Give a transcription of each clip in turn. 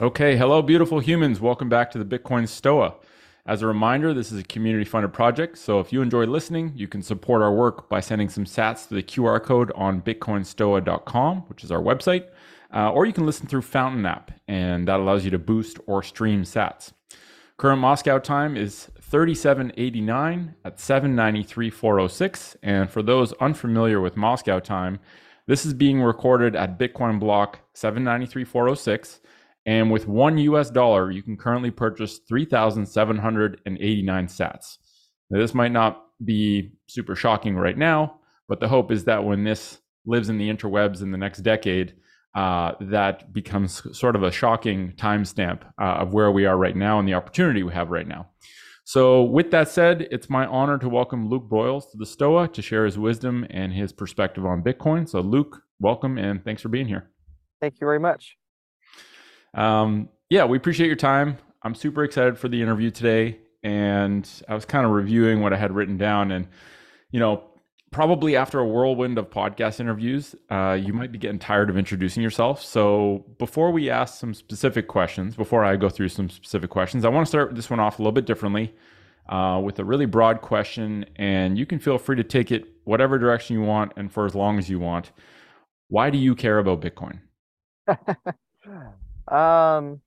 Okay, hello, beautiful humans. Welcome back to the Bitcoin Stoa. As a reminder, this is a community funded project, so if you enjoy listening, you can support our work by sending some sats to the QR code on bitcoinstoa.com, which is our website, uh, or you can listen through Fountain app, and that allows you to boost or stream sats. Current Moscow time is 3789 at 793.406, and for those unfamiliar with Moscow time, this is being recorded at Bitcoin block 793.406 and with one US dollar, you can currently purchase 3,789 sats. Now, this might not be super shocking right now, but the hope is that when this lives in the interwebs in the next decade, uh, that becomes sort of a shocking timestamp uh, of where we are right now and the opportunity we have right now. So, with that said, it's my honor to welcome Luke Broyles to the STOA to share his wisdom and his perspective on Bitcoin. So, Luke, welcome and thanks for being here. Thank you very much. Um, yeah, we appreciate your time. I'm super excited for the interview today. And I was kind of reviewing what I had written down. And, you know, probably after a whirlwind of podcast interviews, uh, you might be getting tired of introducing yourself. So before we ask some specific questions, before I go through some specific questions, I want to start this one off a little bit differently uh, with a really broad question. And you can feel free to take it whatever direction you want and for as long as you want. Why do you care about Bitcoin? Um,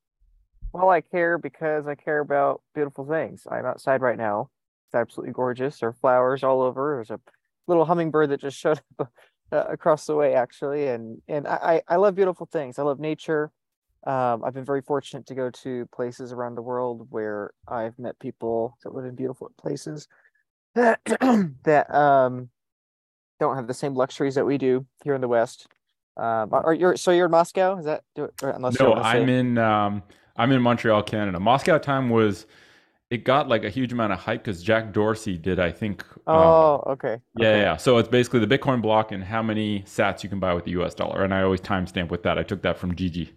well, I care because I care about beautiful things. I'm outside right now. It's absolutely gorgeous. There are flowers all over. There's a little hummingbird that just showed up uh, across the way, actually, and and I I love beautiful things. I love nature. Um, I've been very fortunate to go to places around the world where I've met people that live in beautiful places that that um don't have the same luxuries that we do here in the West. Um, are you so you're in Moscow? Is that unless no? I'm in um, I'm in Montreal, Canada. Moscow time was it got like a huge amount of hype because Jack Dorsey did, I think. Um, oh, um, okay. Yeah, okay. yeah. So it's basically the Bitcoin block and how many Sats you can buy with the U.S. dollar, and I always timestamp with that. I took that from Gigi.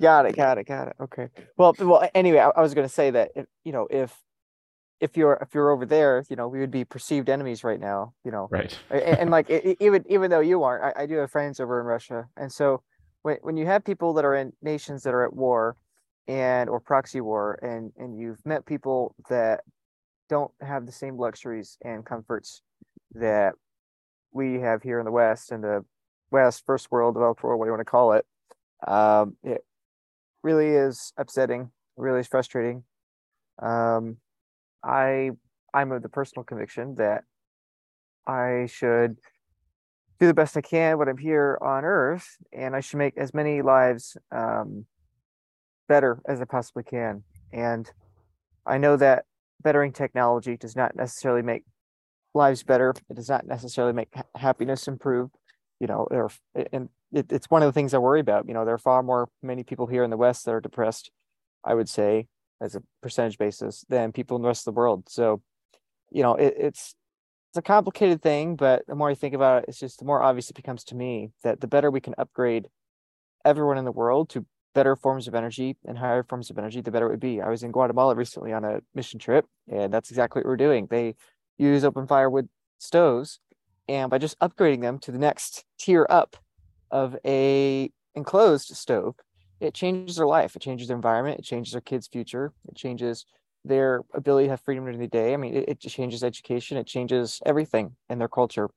Got it, got it, got it. Okay. Well, well. Anyway, I, I was going to say that if you know if if you're if you're over there, you know, we would be perceived enemies right now, you know. Right. and, and, like even even though you aren't, I, I do have friends over in Russia, and so when when you have people that are in nations that are at war, and or proxy war, and and you've met people that don't have the same luxuries and comforts that we have here in the West and the West, first world, developed world, what do you want to call it? Um, it really is upsetting, really is frustrating. Um, I I'm of the personal conviction that I should do the best I can when I'm here on Earth, and I should make as many lives um, better as I possibly can. And I know that bettering technology does not necessarily make lives better. It does not necessarily make happiness improve. You know, there and it, it's one of the things I worry about. You know, there are far more many people here in the West that are depressed. I would say as a percentage basis than people in the rest of the world. So, you know, it, it's it's a complicated thing, but the more I think about it, it's just the more obvious it becomes to me that the better we can upgrade everyone in the world to better forms of energy and higher forms of energy, the better it would be. I was in Guatemala recently on a mission trip, and that's exactly what we're doing. They use open firewood stoves, and by just upgrading them to the next tier up of a enclosed stove, it changes their life it changes their environment it changes their kids future it changes their ability to have freedom during the day i mean it, it changes education it changes everything in their culture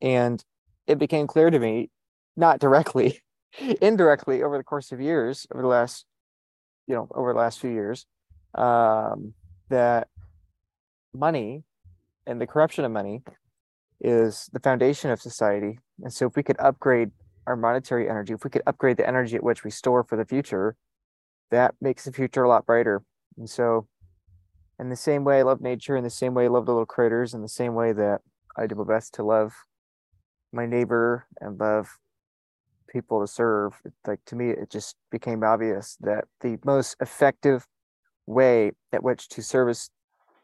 and it became clear to me not directly indirectly over the course of years over the last you know over the last few years um, that money and the corruption of money is the foundation of society and so if we could upgrade our monetary energy, if we could upgrade the energy at which we store for the future, that makes the future a lot brighter. And so, in the same way I love nature, in the same way I love the little critters, in the same way that I do my best to love my neighbor and love people to serve, like to me, it just became obvious that the most effective way at which to service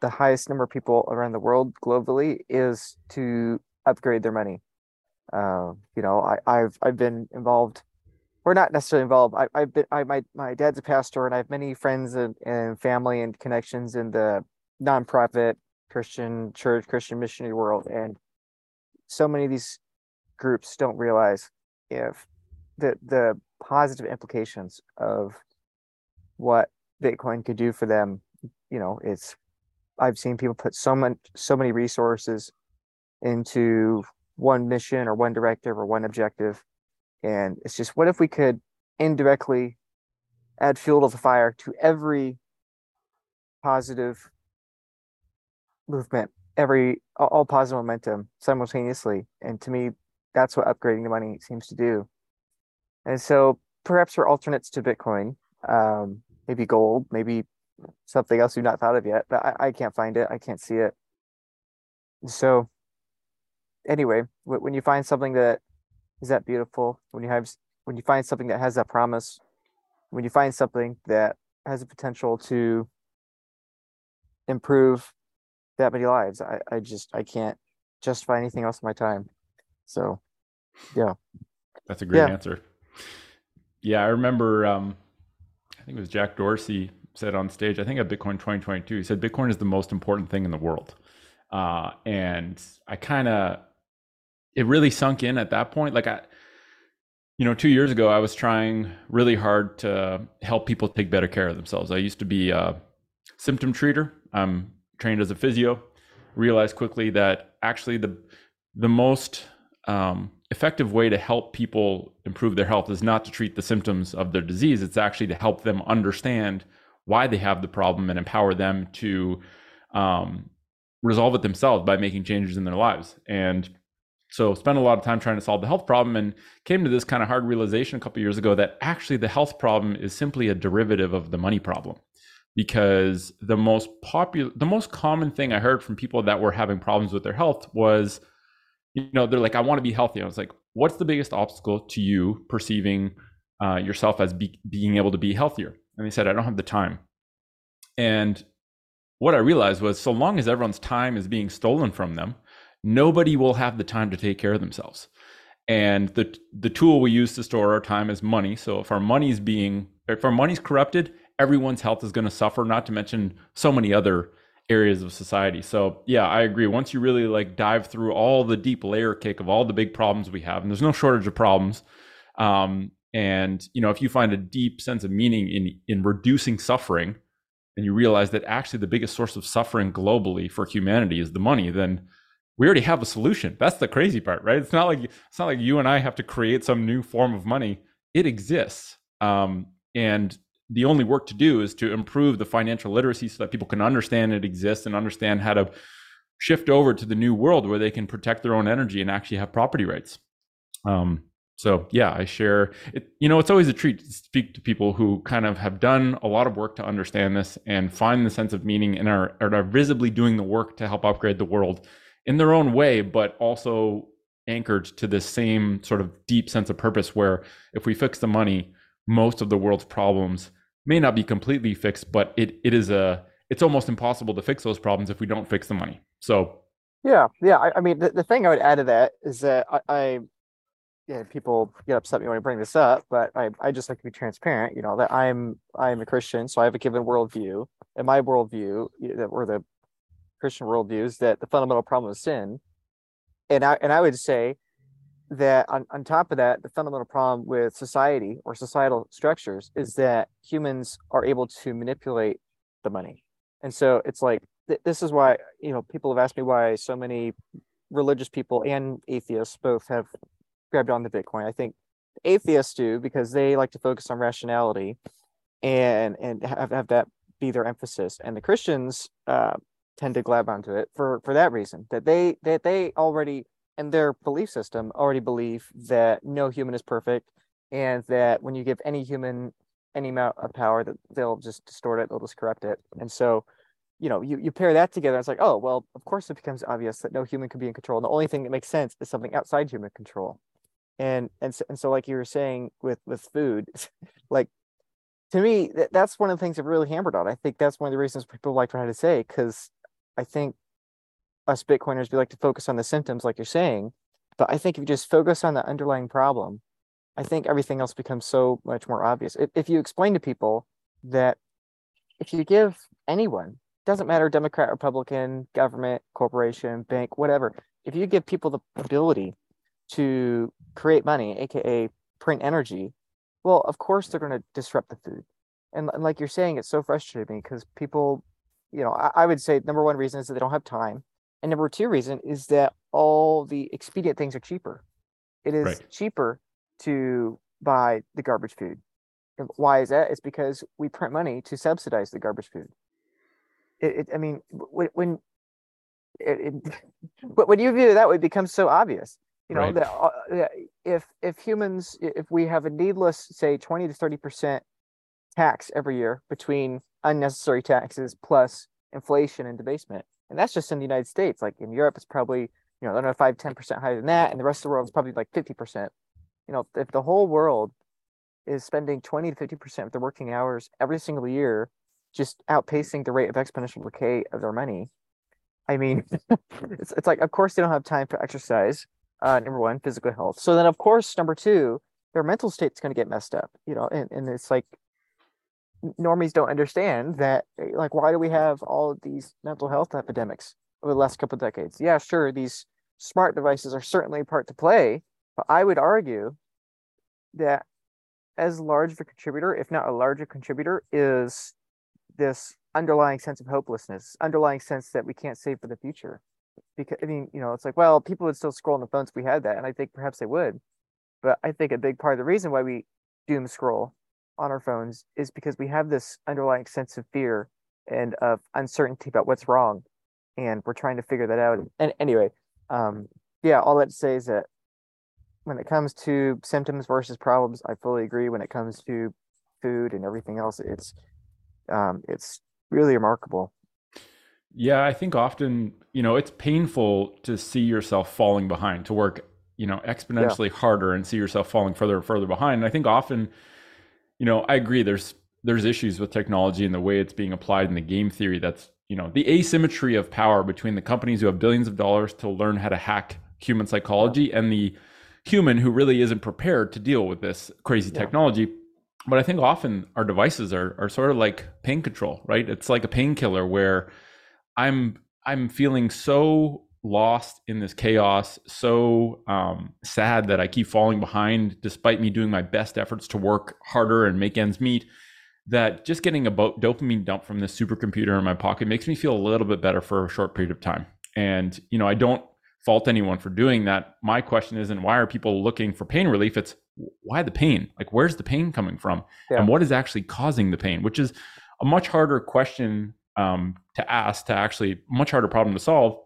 the highest number of people around the world globally is to upgrade their money uh, you know, I, I've I've been involved, or not necessarily involved. I, I've been I my my dad's a pastor, and I have many friends and, and family and connections in the nonprofit Christian church, Christian missionary world, and so many of these groups don't realize if the the positive implications of what Bitcoin could do for them, you know, it's I've seen people put so much so many resources into one mission or one directive or one objective. And it's just what if we could indirectly add fuel to the fire to every positive movement, every all positive momentum simultaneously. And to me, that's what upgrading the money seems to do. And so perhaps for alternates to Bitcoin, um, maybe gold, maybe something else you've not thought of yet, but I, I can't find it. I can't see it. So anyway, when you find something that is that beautiful, when you have when you find something that has that promise, when you find something that has the potential to improve that many lives, I, I just I can't justify anything else in my time. So yeah. That's a great yeah. answer. Yeah, I remember um I think it was Jack Dorsey said on stage, I think at Bitcoin 2022, he said Bitcoin is the most important thing in the world. Uh, and I kind of, it really sunk in at that point. Like I, you know, two years ago, I was trying really hard to help people take better care of themselves. I used to be a symptom treater. I'm trained as a physio. Realized quickly that actually the the most um, effective way to help people improve their health is not to treat the symptoms of their disease. It's actually to help them understand why they have the problem and empower them to um, resolve it themselves by making changes in their lives. And so spent a lot of time trying to solve the health problem and came to this kind of hard realization a couple years ago that actually the health problem is simply a derivative of the money problem because the most popular the most common thing i heard from people that were having problems with their health was you know they're like i want to be healthy i was like what's the biggest obstacle to you perceiving uh, yourself as be, being able to be healthier and they said i don't have the time and what I realized was so long as everyone's time is being stolen from them, nobody will have the time to take care of themselves. And the the tool we use to store our time is money. So if our money's being if our money's corrupted, everyone's health is going to suffer, not to mention so many other areas of society. So yeah, I agree. Once you really like dive through all the deep layer cake of all the big problems we have, and there's no shortage of problems. Um, and you know, if you find a deep sense of meaning in in reducing suffering, and you realize that actually the biggest source of suffering globally for humanity is the money, then we already have a solution. That's the crazy part, right? It's not like it's not like you and I have to create some new form of money. It exists, um, and the only work to do is to improve the financial literacy so that people can understand it exists and understand how to shift over to the new world where they can protect their own energy and actually have property rights. Um, so yeah, I share it. You know, it's always a treat to speak to people who kind of have done a lot of work to understand this and find the sense of meaning and are, are visibly doing the work to help upgrade the world in their own way, but also anchored to this same sort of deep sense of purpose where if we fix the money, most of the world's problems may not be completely fixed, but it it is a it's almost impossible to fix those problems if we don't fix the money. So yeah, yeah. I, I mean, the, the thing I would add to that is that I, I yeah, people get upset me when I bring this up, but I, I just like to be transparent, you know, that I'm I'm a Christian, so I have a given worldview. And my worldview, or the Christian worldview, is that the fundamental problem is sin. And I and I would say that on, on top of that, the fundamental problem with society or societal structures is that humans are able to manipulate the money. And so it's like th- this is why, you know, people have asked me why so many religious people and atheists both have grabbed on to Bitcoin. I think atheists do because they like to focus on rationality and and have, have that be their emphasis. And the Christians uh, tend to grab onto it for for that reason that they that they already in their belief system already believe that no human is perfect and that when you give any human any amount of power that they'll just distort it they'll just corrupt it. And so you know you, you pair that together it's like oh well of course it becomes obvious that no human can be in control and the only thing that makes sense is something outside human control. And and so, and so like you were saying with with food like to me that, that's one of the things i've really hammered on. I think that's one of the reasons people like try to say because i think us bitcoiners we like to focus on the symptoms like you're saying but i think if you just focus on the underlying problem i think everything else becomes so much more obvious if, if you explain to people that if you give anyone doesn't matter democrat republican government corporation bank whatever if you give people the ability to create money, aka print energy, well, of course they're going to disrupt the food. And, and like you're saying, it's so frustrating because people, you know, I, I would say number one reason is that they don't have time. And number two reason is that all the expedient things are cheaper. It is right. cheaper to buy the garbage food. And why is that? It's because we print money to subsidize the garbage food. It, it I mean, when, when it, it, when you view it that way, it becomes so obvious. You know right. that uh, if if humans, if we have a needless, say, twenty to thirty percent tax every year between unnecessary taxes plus inflation and debasement, and that's just in the United States. Like in Europe, it's probably you know know five ten percent higher than that, and the rest of the world is probably like fifty percent. You know, if the whole world is spending twenty to fifty percent of their working hours every single year, just outpacing the rate of exponential decay of their money. I mean, it's it's like of course they don't have time for exercise. Uh, number one, physical health. So then, of course, number two, their mental state's going to get messed up. You know, and, and it's like normies don't understand that eh, like why do we have all of these mental health epidemics over the last couple of decades? Yeah sure these smart devices are certainly a part to play but i would argue that as large of a contributor if not a larger contributor is this underlying sense of hopelessness underlying sense that we can't save for the future. Because i mean you know it's like well people would still scroll on the phones if we had that and i think perhaps they would but i think a big part of the reason why we doom scroll on our phones is because we have this underlying sense of fear and of uncertainty about what's wrong and we're trying to figure that out. And anyway um yeah all that to say is that when it comes to symptoms versus problems i fully agree. When it comes to food and everything else it's um it's really remarkable. Yeah i think often you know it's painful to see yourself falling behind to work you know exponentially yeah. harder and see yourself falling further and further behind. And i think often you know, I agree. There's there's issues with technology and the way it's being applied in the game theory. That's you know the asymmetry of power between the companies who have billions of dollars to learn how to hack human psychology and the human who really isn't prepared to deal with this crazy yeah. technology. But I think often our devices are are sort of like pain control, right? It's like a painkiller where I'm I'm feeling so lost in this chaos, so um, sad that I keep falling behind despite me doing my best efforts to work harder and make ends meet. That just getting a dopamine dump from this supercomputer in my pocket makes me feel a little bit better for a short period of time. And, you know, I don't fault anyone for doing that. My question isn't why are people looking for pain relief? It's why the pain? Like, where's the pain coming from? Yeah. And what is actually causing the pain? Which is a much harder question um, to ask, to actually, much harder problem to solve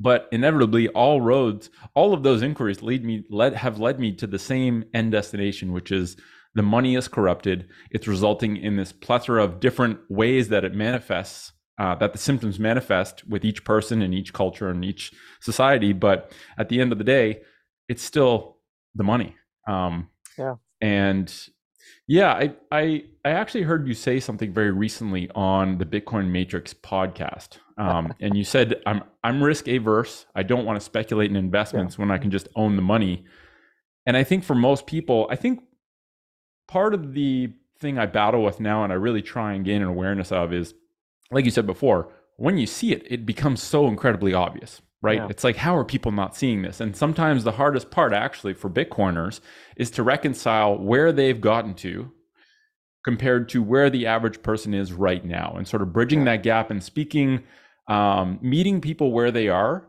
but inevitably all roads all of those inquiries lead me led have led me to the same end destination which is the money is corrupted. It's resulting in this plethora of different ways that it manifests uh, that the symptoms manifest with each person and each culture and each society. But at the end of the day it's still the money. Um, yeah. and yeah, I, I I actually heard you say something very recently on the Bitcoin Matrix podcast, um, and you said I'm I'm risk averse. I don't want to speculate in investments yeah. when I can just own the money. And I think for most people, I think part of the thing I battle with now, and I really try and gain an awareness of, is like you said before, when you see it, it becomes so incredibly obvious right? Yeah. It's like, how are people not seeing this? And sometimes the hardest part, actually, for Bitcoiners is to reconcile where they've gotten to compared to where the average person is right now and sort of bridging yeah. that gap and speaking, um, meeting people where they are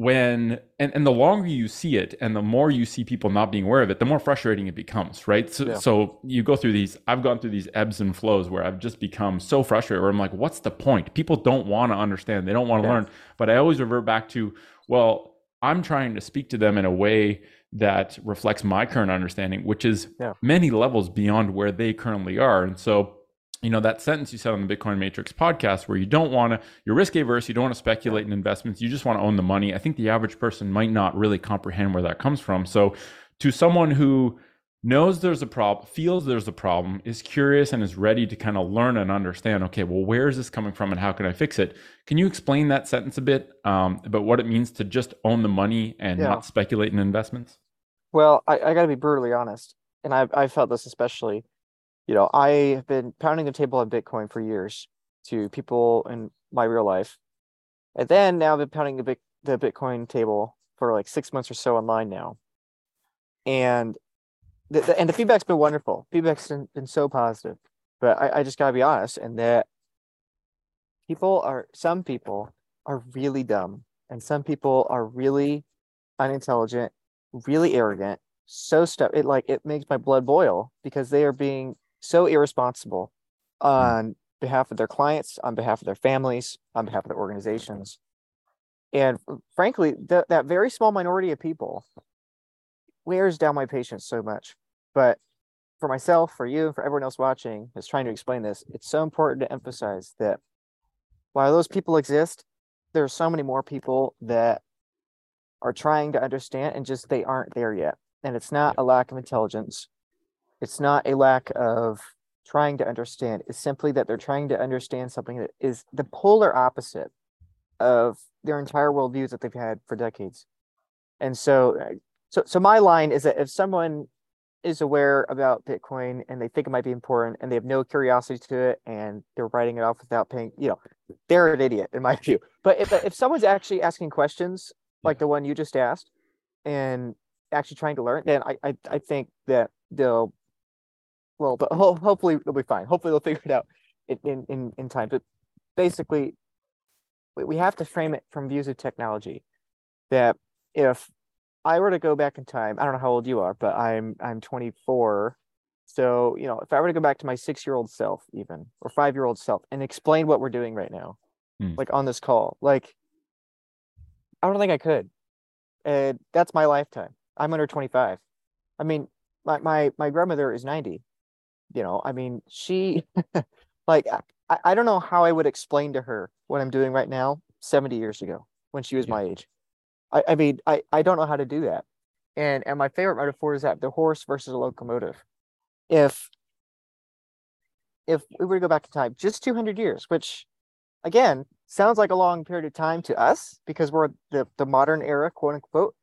when and, and the longer you see it and the more you see people not being aware of it the more frustrating it becomes right so, yeah. so you go through these i've gone through these ebbs and flows where i've just become so frustrated where i'm like what's the point people don't want to understand they don't want to yeah. learn but i always revert back to well i'm trying to speak to them in a way that reflects my current understanding which is yeah. many levels beyond where they currently are and so you know that sentence you said on the bitcoin matrix podcast where you don't want to you're risk averse you don't want to speculate in investments you just want to own the money i think the average person might not really comprehend where that comes from. So to someone who knows there's a problem feels there's a problem is curious and is ready to kind of learn and understand okay well where is this coming from and how can i fix it? Can you explain that sentence a bit um, about what it means to just own the money and yeah. not speculate in investments? Well i, I got to be brutally honest and I've, i felt this especially you know, I have been pounding the table on Bitcoin for years to people in my real life. And then now I've been pounding the, the Bitcoin table for like six months or so online now. And the, the, and the feedback's been wonderful. Feedback's been, been so positive, but I, I just gotta be honest, and that people are some people are really dumb, and some people are really unintelligent, really arrogant, so stuff. It like it makes my blood boil because they are being so irresponsible hmm. on behalf of their clients, on behalf of their families, on behalf of their organizations. And uh, frankly, th- that very small minority of people wears down my patience so much. But for myself, for you, for everyone else watching is trying to explain this, it's so important to emphasize that while those people exist, there are so many more people that are trying to understand and just they aren't there yet. And it's not a lack of intelligence. It's not a lack of trying to understand. It's simply that they're trying to understand something that is the polar opposite of their entire worldviews that they've had for decades. And so, uh, so, so my line is that if someone is aware about Bitcoin and they think it might be important and they have no curiosity to it and they're writing it off without paying, you know, they're an idiot in my view. But if if someone's actually asking questions like the one you just asked and actually trying to learn, then I I, I think that they'll well, but ho- hopefully they'll be fine. Hopefully they'll figure it out in in in time. But basically, we have to frame it from views of technology. That if I were to go back in time, I don't know how old you are, but I'm I'm 24. So, you know, if I were to go back to my six year old self, even or five year old self, and explain what we're doing right now, hmm. like on this call, like I don't think I could. And that's my lifetime. I'm under 25. I mean, my my my grandmother is 90. You know, I mean, she like I, I don't know how I would explain to her what I'm doing right now 70 years ago when she was yeah. my age. I, I mean, I, I don't know how to do that. And and my favorite metaphor is that the horse versus a locomotive. If if we were to go back in time, just 200 years, which again sounds like a long period of time to us because we're the, the modern era, quote unquote.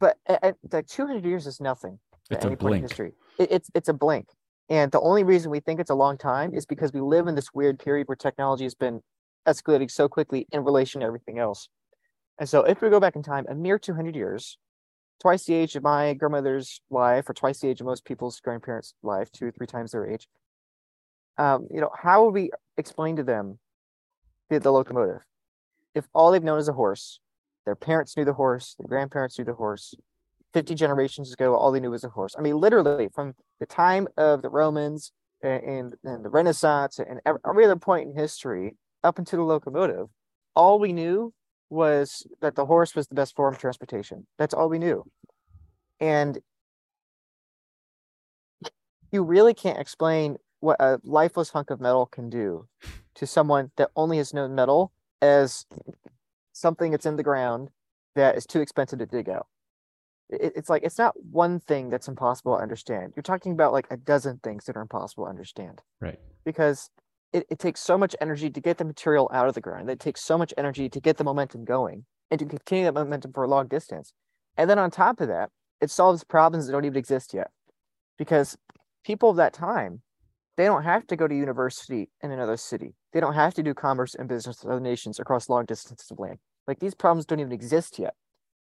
But at, at 200 years is nothing. It's a blink. history. It, it's it's a blink. And the only reason we think it's a long time is because we live in this weird period where technology has been escalating so quickly in relation to everything else. And so if we go back in time a mere 200 years, twice the age of my grandmother's life, or twice the age of most people's grandparents' life, two or three times their age, um, you know, how would we explain to them the, the locomotive? If all they've known is a horse, their parents knew the horse, their grandparents knew the horse, 50 generations ago, all they knew was a horse. I mean, literally from the time of the Romans and, and, the Renaissance and every other point in history up into the locomotive, all we knew was that the horse was the best form of transportation. That's all we knew. And you really can't explain what a lifeless hunk of metal can do to someone that only has known metal as something that's in the ground that is too expensive to dig out. It's like it's not one thing that's impossible to understand. You're talking about like a dozen things that are impossible to understand. Right. Because it, it takes so much energy to get the material out of the ground. It takes so much energy to get the momentum going and to continue that momentum for a long distance. And then on top of that, it solves problems that don't even exist yet. Because people of that time, they don't have to go to university in another city. They don't have to do commerce and business with other nations across long distances of land. Like these problems don't even exist yet.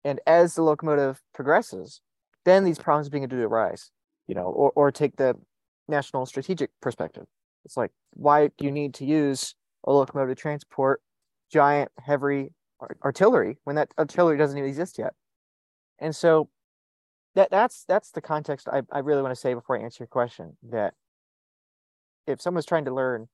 And as the locomotive progresses, then these problems begin to arise, you know, or, or take the national strategic perspective. It's like, why do you need to use a locomotive to transport giant, heavy artillery when that artillery doesn't even exist yet? And so that that's that's the context I, I really want to say before I answer your question. That if someone's trying to learn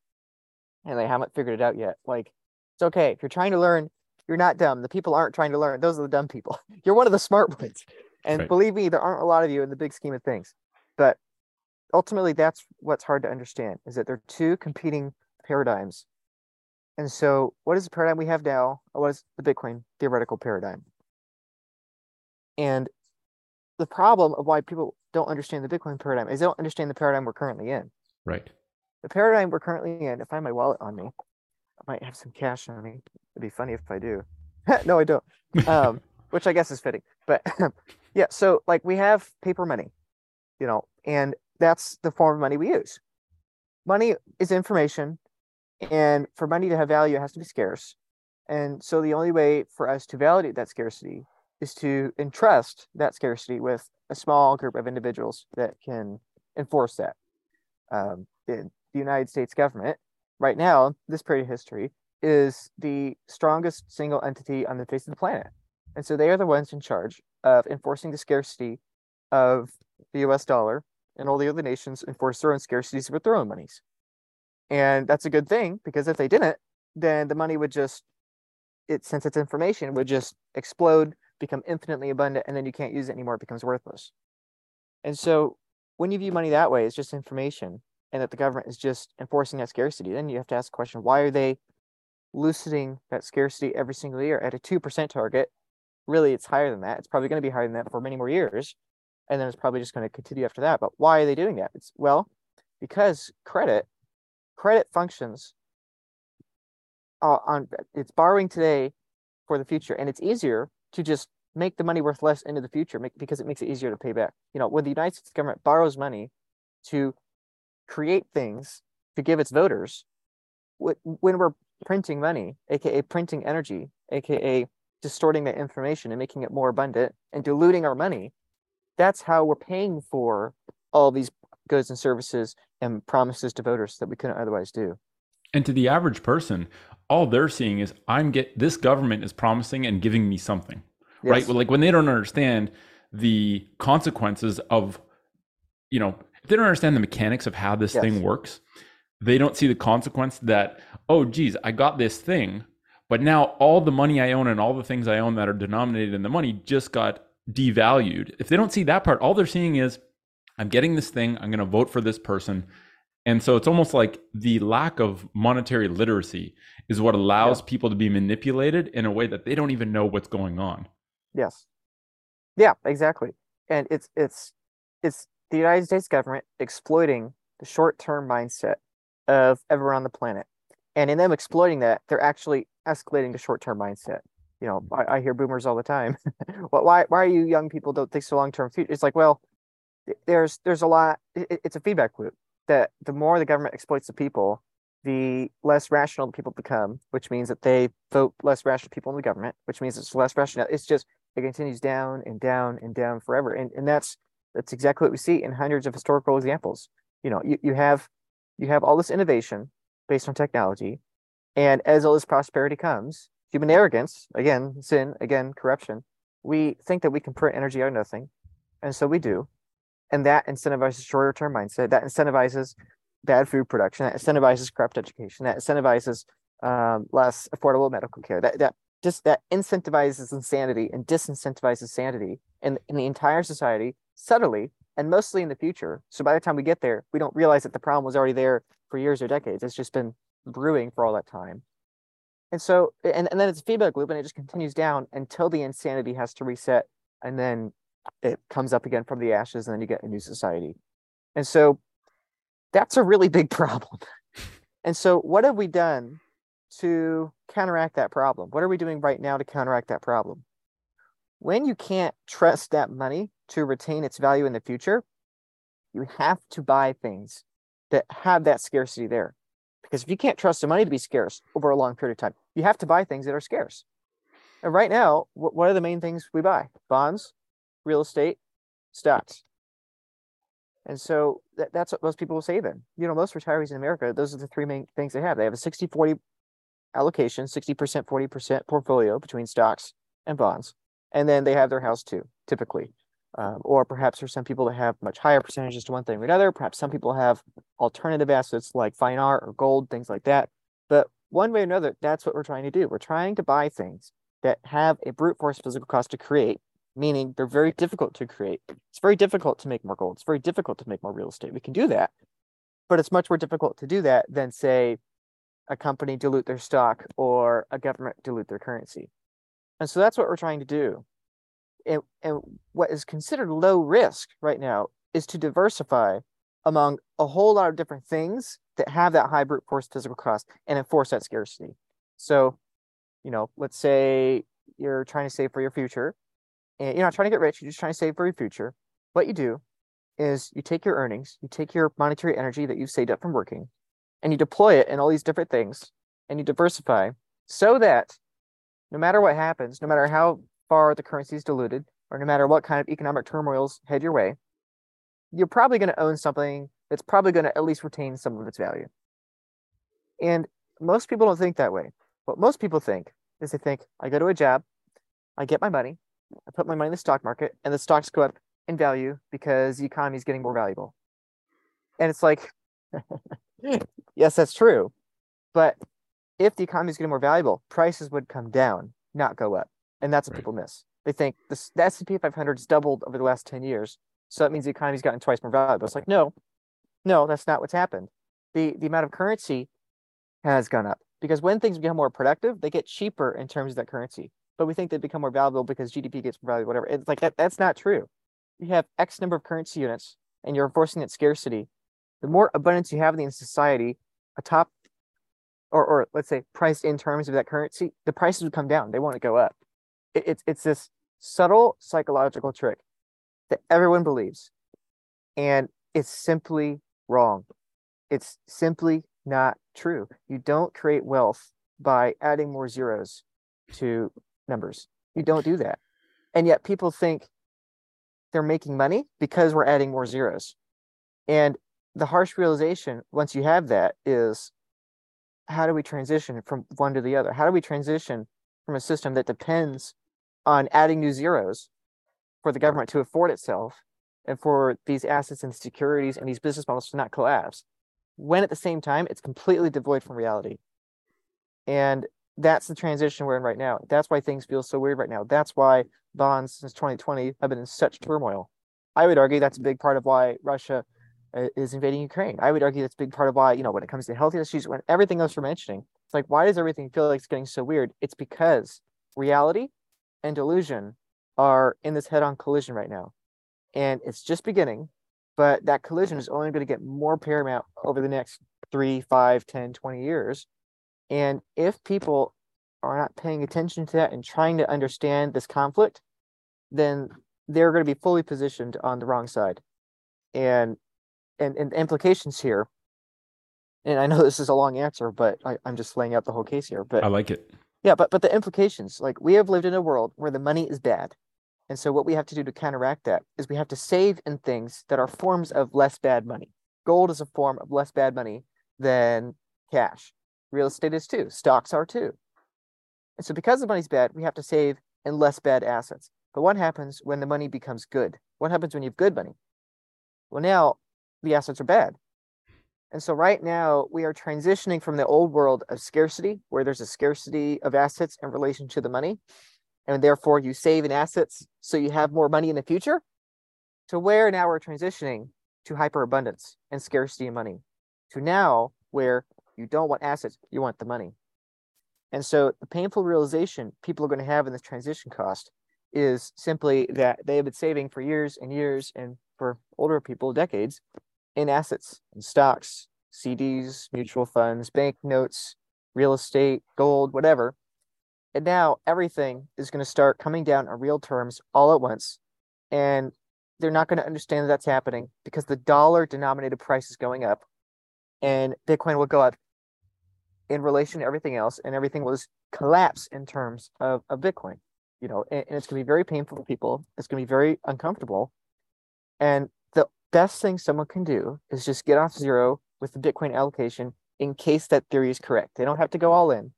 and they haven't figured it out yet, like it's okay. If you're trying to learn, you're not dumb. The people aren't trying to learn. Those are the dumb people. You're one of the smart ones. And right. believe me, there aren't a lot of you in the big scheme of things. But ultimately that's what's hard to understand is that they're two competing paradigms and so what is the paradigm we have now what is the bitcoin theoretical paradigm and the problem of why people don't understand the bitcoin paradigm is they don't understand the paradigm we're currently in right the paradigm we're currently in if i have my wallet on me might have some cash on me it'd be funny if i do no i don't um, which i guess is fitting but yeah so like we have paper money you know and that's the form of money we use. Money is information, and for money to have value, it has to be scarce. And so the only way for us to validate that scarcity is to entrust that scarcity with a small group of individuals that can enforce that. Um, the, the United States government, right now, this period of history, is the strongest single entity on the face of the planet. And so they are the ones in charge of enforcing the scarcity of the US dollar, and all the other nations enforce their own scarcities with their own monies. And that's a good thing because if they didn't, then the money would just, it since it's information, would just explode, become infinitely abundant, and then you can't use it anymore. It becomes worthless. And so when you view money that way, it's just information, and that the government is just enforcing that scarcity. Then you have to ask the question: Why are they loosening that scarcity every single year at a two percent target? Really, it's higher than that. It's probably going to be higher than that for many more years, and then it's probably just going to continue after that. But why are they doing that? It's well, because credit, credit functions uh, on it's borrowing today for the future, and it's easier to just make the money worth less into the future make, because it makes it easier to pay back. You know, when the United States government borrows money to create things to give its voters, when we're printing money, aka printing energy, aka distorting the information and making it more abundant and diluting our money, that's how we're paying for all these goods and services and promises to voters that we couldn't otherwise do. And to the average person, all they're seeing is I'm get this government is promising and giving me something. Yes. Right? Well, like when they don't understand the consequences of you know, they don't understand the mechanics of how this yes. thing works, they don't see the consequence that, oh geez, I got this thing, but now all the money I own and all the things I own that are denominated in the money just got devalued. If they don't see that part, all they're seeing is I'm getting this thing, I'm going to vote for this person. And so it's almost like the lack of monetary literacy is what allows yeah. people to be manipulated in a way that they don't even know what's going on. Yes. Yeah, exactly. And it's it's it's the United States government exploiting the short-term mindset of everyone on the planet. And in them exploiting that, they're actually escalating the short-term mindset you know, I, I hear boomers all the time. well, why why are you young people don't think so long term future? It's like, well, there's there's a lot. It, it's a feedback loop that the more the government exploits the people, the less rational the people become, which means that they vote less rational people in the government, which means it's less rational. It's just it continues down and down and down forever, and and that's that's exactly what we see in hundreds of historical examples. You know, you, you have you have all this innovation based on technology, and as all this prosperity comes, human arrogance, again, sin, again, corruption, we think that we can print energy out of nothing. And so we do. And that incentivizes shorter term mindset. That incentivizes bad food production. That incentivizes corrupt education. That incentivizes um, less affordable medical care. That that just that incentivizes insanity and disincentivizes sanity in, in the entire society subtly and mostly in the future. So by the time we get there, we don't realize that the problem was already there for years or decades. It's just been brewing for all that time. And so, and, and then it's a feedback loop and it just continues down until the insanity has to reset. And then it comes up again from the ashes and then you get a new society. And so that's a really big problem. and so, what have we done to counteract that problem? What are we doing right now to counteract that problem? When you can't trust that money to retain its value in the future, you have to buy things that have that scarcity there. Because if you can't trust the money to be scarce over a long period of time, you have to buy things that are scarce. And right now, what are the main things we buy? Bonds, real estate, stocks. And so that, that's what most people will say then. You know, most retirees in America, those are the three main things they have. They have a 60 40 allocation, 60%, 40% portfolio between stocks and bonds. And then they have their house too, typically. Um, or perhaps there's some people that have much higher percentages to one thing or another. Perhaps some people have alternative assets like fine art or gold, things like that. But one way or another, that's what we're trying to do. We're trying to buy things that have a brute force physical cost to create, meaning they're very difficult to create. It's very difficult to make more gold. It's very difficult to make more real estate. We can do that, but it's much more difficult to do that than, say, a company dilute their stock or a government dilute their currency. And so that's what we're trying to do and, and what is considered low risk right now is to diversify among a whole lot of different things that have that high brute force physical cost and enforce that scarcity. So, you know, let's say you're trying to save for your future and you're not trying to get rich, you're just trying to save for your future. What you do is you take your earnings, you take your monetary energy that you've saved up from working, and you deploy it in all these different things and you diversify so that no matter what happens, no matter how far the currency is diluted, or no matter what kind of economic turmoils head your way, you're probably going to own something that's probably going to at least retain some of its value. And most people don't think that way. What most people think is they think, I go to a job, I get my money, I put my money in the stock market, and the stocks go up in value because the economy is getting more valuable. And it's like, yes, that's true. But if the economy is getting more valuable, prices would come down, not go up. And that's what right. people miss. They think this, the S&P 500 has doubled over the last 10 years. So that means the economy's gotten twice more valuable. It's like, no, no, that's not what's happened. The, the amount of currency has gone up because when things become more productive, they get cheaper in terms of that currency. But we think they become more valuable because GDP gets more valuable, whatever. It's like that, that's not true. You have X number of currency units and you're enforcing that scarcity. The more abundance you have in society, a top or, or let's say priced in terms of that currency, the prices would come down. They won't go up. It, it's it's this subtle psychological trick that everyone believes, and it's simply wrong. It's simply not true. You don't create wealth by adding more zeros to numbers. You don't do that. And yet people think they're making money because we're adding more zeros. And the harsh realization once you have that is how do we transition from one to the other? How do we transition from a system that depends on adding new zeros for the government to afford itself and for these assets and securities and these business models to not collapse when at the same time it's completely devoid from reality. And that's the transition we're in right now. That's why things feel so weird right now. That's why bonds since 2020 have been in such turmoil. I would argue that's a big part of why russia uh, is invading ukraine. I would argue that's a big part of why you know when it comes to health issues when everything else we're mentioning it's like why does everything feel like it's getting so weird? It's because reality and delusion are in this head-on collision right now. And it's just beginning but that collision is only going to get more paramount over the next three five 10 20 years. And if people are not paying attention to that and trying to understand this conflict then they're going to be fully positioned on the wrong side. And and, and implications here and i know this is a long answer but I, i'm just laying out the whole case here but i like it yeah but but the implications like we have lived in a world where the money is bad and so, what we have to do to counteract that is we have to save in things that are forms of less bad money. Gold is a form of less bad money than cash. Real estate is too. Stocks are too. And so, because the money's bad, we have to save in less bad assets. But what happens when the money becomes good? What happens when you have good money? Well, now the assets are bad. And so, right now, we are transitioning from the old world of scarcity, where there's a scarcity of assets in relation to the money, and therefore you save in assets so you have more money in the future to where now we're transitioning to hyperabundance and scarcity of money to now where you don't want assets you want the money. And so the painful realization people are going to have in this transition cost is simply that they have been saving for years and years and for older people decades in assets and stocks cds mutual funds bank notes real estate gold whatever and now everything is going to start coming down on real terms all at once. And they're not going to understand that that's happening because the dollar denominated price is going up and Bitcoin will go up in relation to everything else and everything will just collapse in terms of, of Bitcoin. You know, and, and it's going to be very painful for people. It's going to be very uncomfortable. And best thing someone can do is just get off zero with the Bitcoin allocation in case that theory is correct. They don't have to go all in.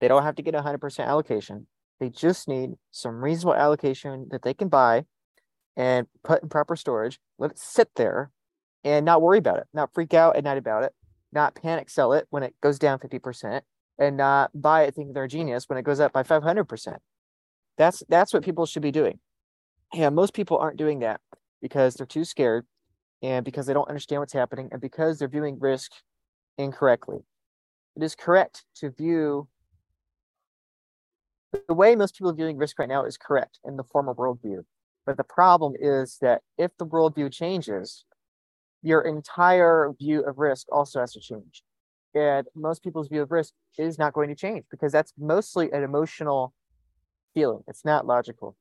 They don't have to get 100% allocation. They just need some reasonable allocation that they can buy and put in proper storage, let it sit there and not worry about it, not freak out at night about it, not panic sell it when it goes down 50%, and not buy it thinking they're a genius when it goes up by 500%. That's that's what people should be doing. Yeah, most people aren't doing that because they're too scared and because they don't understand what's happening and because they're viewing risk incorrectly. It is correct to view the way most people are viewing risk right now is correct in the former worldview. But the problem is that if the worldview changes, your entire view of risk also has to change. And most people's view of risk is not going to change because that's mostly an emotional feeling. It's not logical.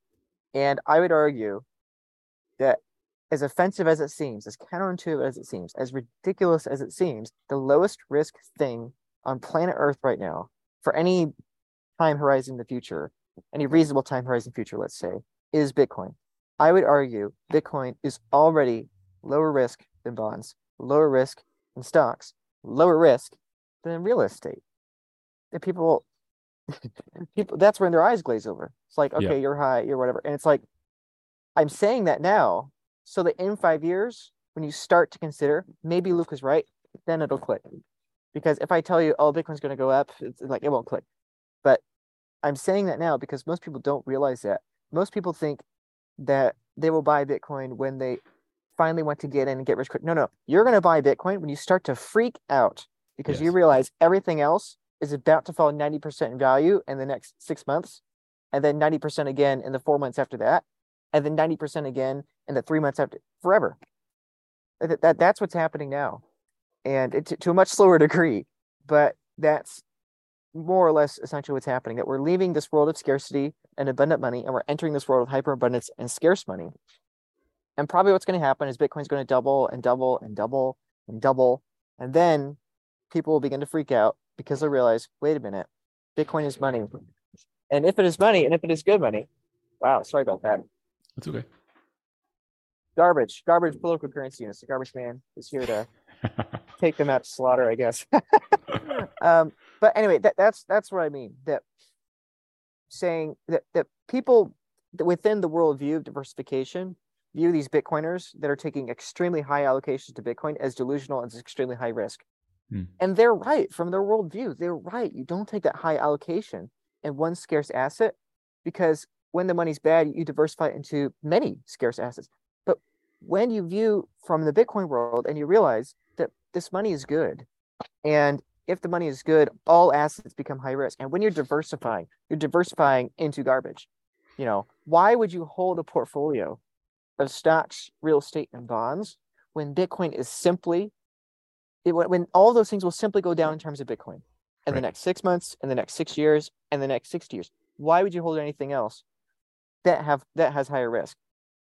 And I would argue that as offensive as it seems, as counterintuitive as it seems, as ridiculous as it seems, the lowest risk thing on planet Earth right now for any time horizon in the future any reasonable time horizon future, let's say, is Bitcoin. I would argue Bitcoin is already lower risk than bonds, lower risk than stocks, lower risk than real estate. And people, people, that's when their eyes glaze over. It's like, okay, Yeah. you're high, you're whatever. And it's like, I'm saying that now so that in five years, when you start to consider, maybe Luke is right, then it'll click. Because if I tell you, oh, Bitcoin's going to go up, it's like it won't click. But I'm saying that now because most people don't realize that. Most people think that they will buy Bitcoin when they finally want to get in and get rich quick. No, no, you're going to buy Bitcoin when you start to freak out because you realize everything else is about to fall 90% in value in the next six months, and then 90% again in the four months after that, and then 90% again in the three months after forever. That, that that's what's happening now, and it, to a much slower degree, but that's more or less essentially what's happening. That we're leaving this world of scarcity and abundant money, and we're entering this world of hyperabundance and scarce money. And probably what's going to happen is Bitcoin's going to double and double and double and double, and then people will begin to freak out because they realize, wait a minute, Bitcoin is money, and if it is money, and if it is good money, wow, sorry about that That's okay. Garbage, garbage political currency. And the garbage man is here to take them out to slaughter, I guess. um, but anyway, that, that's that's what I mean. That saying that that people within the worldview of diversification view these Bitcoiners that are taking extremely high allocations to Bitcoin as delusional and as extremely high risk. Hmm. And they're right from their worldview. They're right. You don't take that high allocation in one scarce asset because when the money's bad, you diversify into many scarce assets. When you view from the Bitcoin world and you realize that this money is good, and if the money is good, all assets become high risk. And when you're diversifying, you're diversifying into garbage. You know, why would you hold a portfolio of stocks, real estate, and bonds when Bitcoin is simply it, when when all those things will simply go down in terms of Bitcoin in the next six months, in the next six years, and the next sixty years? Why would you hold anything else that have that has higher risk?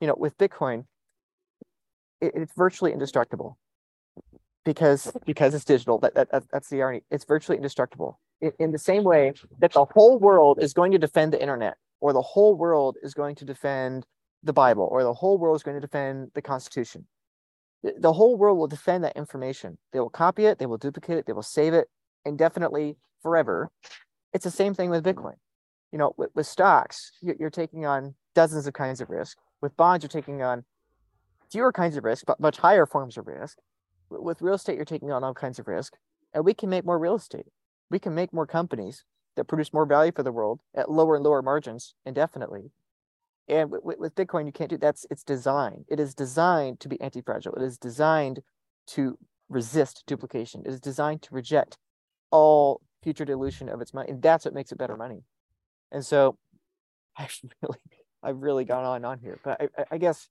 You know, with Bitcoin, it, it's virtually indestructible because because it's digital. That, that, that that's the irony. It's virtually indestructible. In, in the same way that the whole world is going to defend the internet, or the whole world is going to defend the Bible, or the whole world is going to defend the Constitution. The, the whole world will defend that information. They will copy it, they will duplicate it, they will save it indefinitely forever. It's the same thing with Bitcoin. You know, with, with stocks, you're, you're taking on dozens of kinds of risk. With bonds, you're taking on fewer kinds of risk, but much higher forms of risk. With real estate, you're taking on all kinds of risk. And we can make more real estate. We can make more companies that produce more value for the world at lower and lower margins indefinitely. And with, with Bitcoin, you can't do that's it's designed. It is designed to be anti-fragile. It is designed to resist duplication. It is designed to reject all future dilution of its money. And that's what makes it better money. And so I've really I've really gone on and on here. But I, I, I guess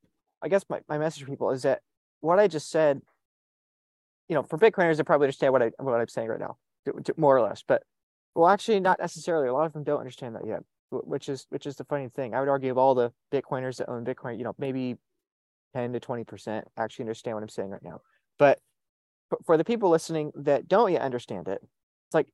I guess my, my message to people is that what I just said, you know, for Bitcoiners, they probably understand what I what I'm saying right now, more or less. But well, actually, not necessarily. A lot of them don't understand that yet, which is which is the funny thing. I would argue of all the Bitcoiners that own Bitcoin, you know, maybe ten to twenty percent actually understand what I'm saying right now. But for, for the people listening that don't yet understand it, it's like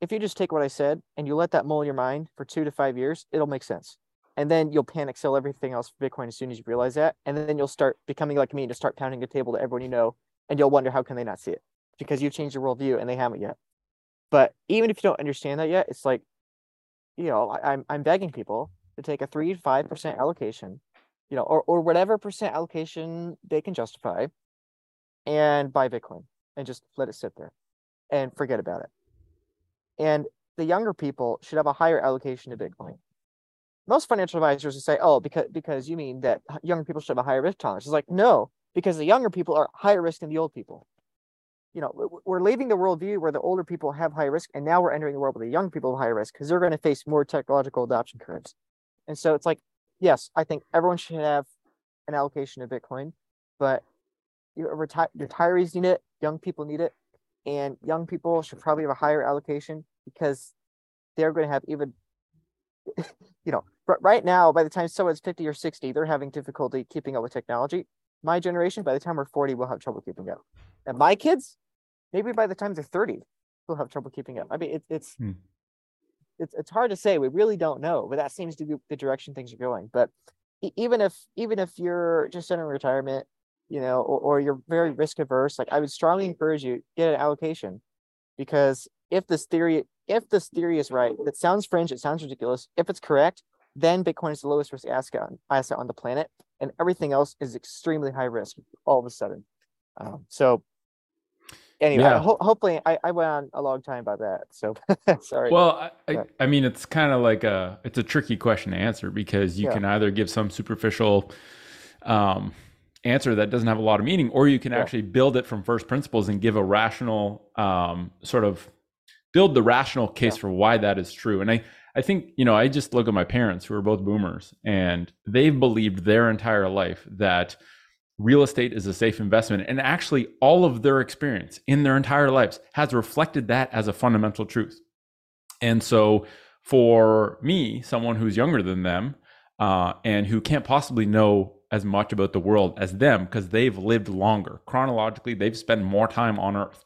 if you just take what I said and you let that mull in your mind for two to five years, it'll make sense. And then you'll panic sell everything else for Bitcoin as soon as you realize that. And then you'll start becoming like me and just start pounding the table to everyone you know. And you'll wonder how can they not see it? Because you've changed your worldview and they haven't yet. But even if you don't understand that yet, it's like, you know, I, I'm I'm begging people to take a three to five percent allocation, you know, or or whatever percent allocation they can justify, and buy Bitcoin and just let it sit there and forget about it. And the younger people should have a higher allocation to Bitcoin. Most financial advisors will say, "Oh, because because you mean that younger people should have a higher risk tolerance." It's like, no, because the younger people are higher risk than the old people. You know, we're leaving the worldview where the older people have high risk, and now we're entering the world where the young people have high risk because they're going to face more technological adoption curves. And so it's like, yes, I think everyone should have an allocation of Bitcoin, but reti- retirees need it, young people need it, and young people should probably have a higher allocation because they're going to have even you know right now by the time someone's 50 or 60 they're having difficulty keeping up with technology my generation by the time we're 40 we'll have trouble keeping up and my kids maybe by the time they're 30 we'll have trouble keeping up i mean it, it's Hmm. it's it's hard to say. We really don't know, but that seems to be the direction things are going. But even if even if you're just in retirement, you know, or, or you're very risk averse, like I would strongly encourage you get an allocation, because if this theory if this theory is right, that sounds fringe, it sounds ridiculous. If it's correct, then Bitcoin is the lowest risk asset on, asset on the planet, and everything else is extremely high risk all of a sudden. Um, so anyway, yeah. ho- hopefully I, I went on a long time about that. So sorry. Well, I, I, I mean, it's kind of like a, it's a tricky question to answer because you yeah. can either give some superficial, um, answer that doesn't have a lot of meaning, or you can yeah. actually build it from first principles and give a rational, um, sort of build the rational case for why that is true. And I, I think, you know, I just look at my parents who are both boomers and they've believed their entire life that real estate is a safe investment. And actually, all of their experience in their entire lives has reflected that as a fundamental truth. And so, for me, someone who's younger than them uh, and who can't possibly know as much about the world as them because they've lived longer chronologically, they've spent more time on Earth.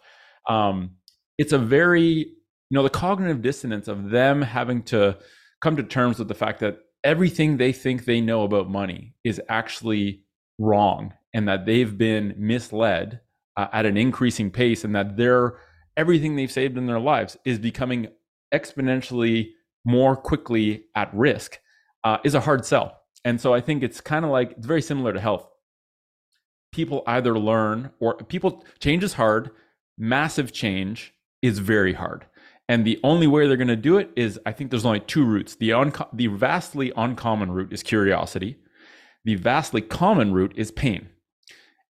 Um, it's a very, you know, the cognitive dissonance of them having to come to terms with the fact that everything they think they know about money is actually wrong and that they've been misled uh, at an increasing pace and that their everything they've saved in their lives is becoming exponentially more quickly at risk uh, is a hard sell. And so i think it's kind of like it's very similar to health. People either learn or people change is hard. Massive change is very hard and the only way they're going to do it is i think there's only two routes. The, unco- the vastly uncommon route is curiosity. The vastly common route is pain.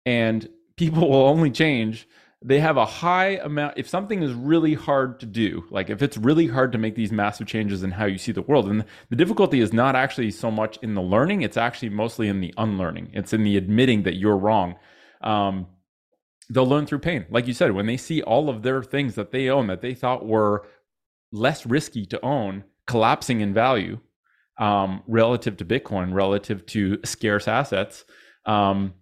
And people will only change. They have a high amount if something is really hard to do like if it's really hard to make these massive changes in how you see the world and the difficulty is not actually so much in the learning it's actually mostly in the unlearning. It's in the admitting that you're wrong. Um, they'll learn through pain like you said when they see all of their things that they own that they thought were less risky to own collapsing in value um, relative to bitcoin relative to scarce assets um,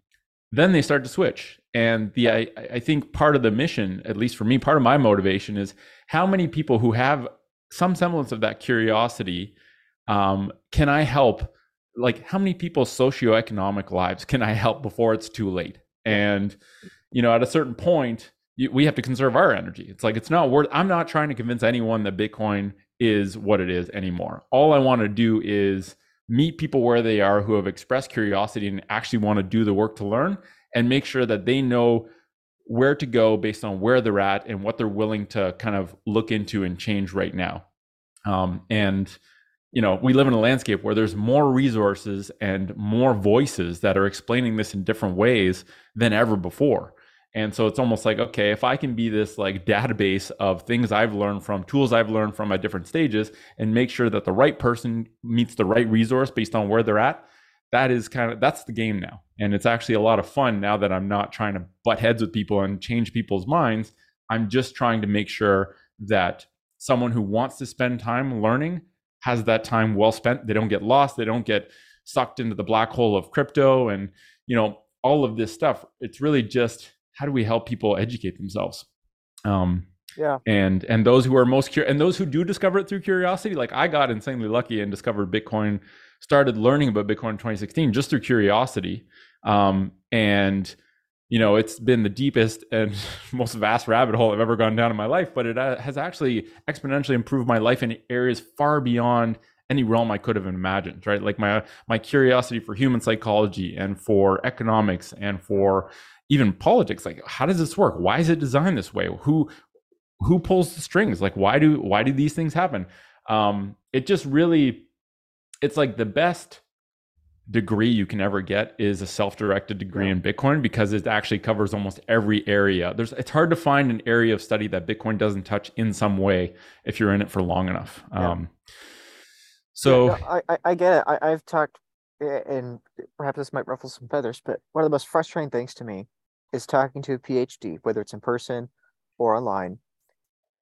then they start to switch. And the I, I think part of the mission, at least for me, part of my motivation is how many people who have some semblance of that curiosity um, can I help? Like, how many people's socioeconomic lives can I help before it's too late? And you know, at a certain point, you, we have to conserve our energy. It's like it's not worth. I'm not trying to convince anyone that Bitcoin is what it is anymore. All I want to do is meet people where they are who have expressed curiosity and actually want to do the work to learn and make sure that they know where to go based on where they're at and what they're willing to kind of look into and change right now. Um, and you know, we live in a landscape where there's more resources and more voices that are explaining this in different ways than ever before. And so it's almost like, okay, if I can be this like database of things I've learned from, tools I've learned from at different stages, and make sure that the right person meets the right resource based on where they're at, that is kind of that's the game now. And it's actually a lot of fun now that I'm not trying to butt heads with people and change people's minds. I'm just trying to make sure that someone who wants to spend time learning has that time well spent. They don't get lost, they don't get sucked into the black hole of crypto and, you know, all of this stuff. It's really just how do we help people educate themselves? Um, yeah. And and those who are most curious and those who do discover it through curiosity, like I got insanely lucky and discovered Bitcoin, started learning about Bitcoin in 2016 just through curiosity. Um, and you know, it's been the deepest and most vast rabbit hole I've ever gone down in my life, but it uh, has actually exponentially improved my life in areas far beyond any realm I could have imagined, right? Like my my curiosity for human psychology and for economics and for even politics like how does this work? Why is it designed this way? Who who pulls the strings? Like why do why do these things happen? Um it just really it's like the best degree you can ever get is a self-directed degree in bitcoin because it actually covers almost every area. There's it's hard to find an area of study that bitcoin doesn't touch in some way if you're in it for long enough. Yeah. um so yeah, no, I, I get it. I, i've talked and perhaps this might ruffle some feathers, but one of the most frustrating things to me is talking to a PhD, whether it's in person or online,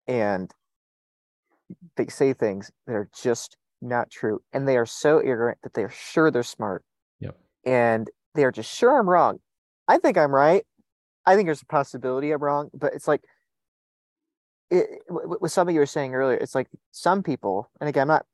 and they say things that are just not true. And they are so ignorant that they are sure they're smart. Yep. And they are just sure I'm wrong. I think I'm right. I think there's a possibility I'm wrong, but it's like it, with something you were saying earlier, it's like some people, and again, I'm not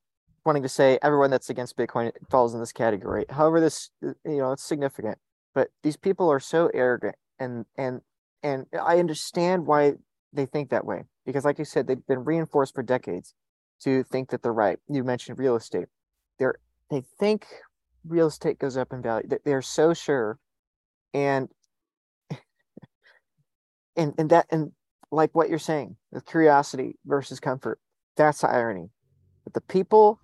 wanting to say everyone that's against Bitcoin falls in this category. However, this uh, you know it's significant, but these people are so arrogant, and and and I understand why they think that way because, like you said, they've been reinforced for decades to think that they're right. You mentioned real estate; they're they think real estate goes up in value. They're so sure, and and and that and like what you're saying, the curiosity versus comfort. That's the irony. But the people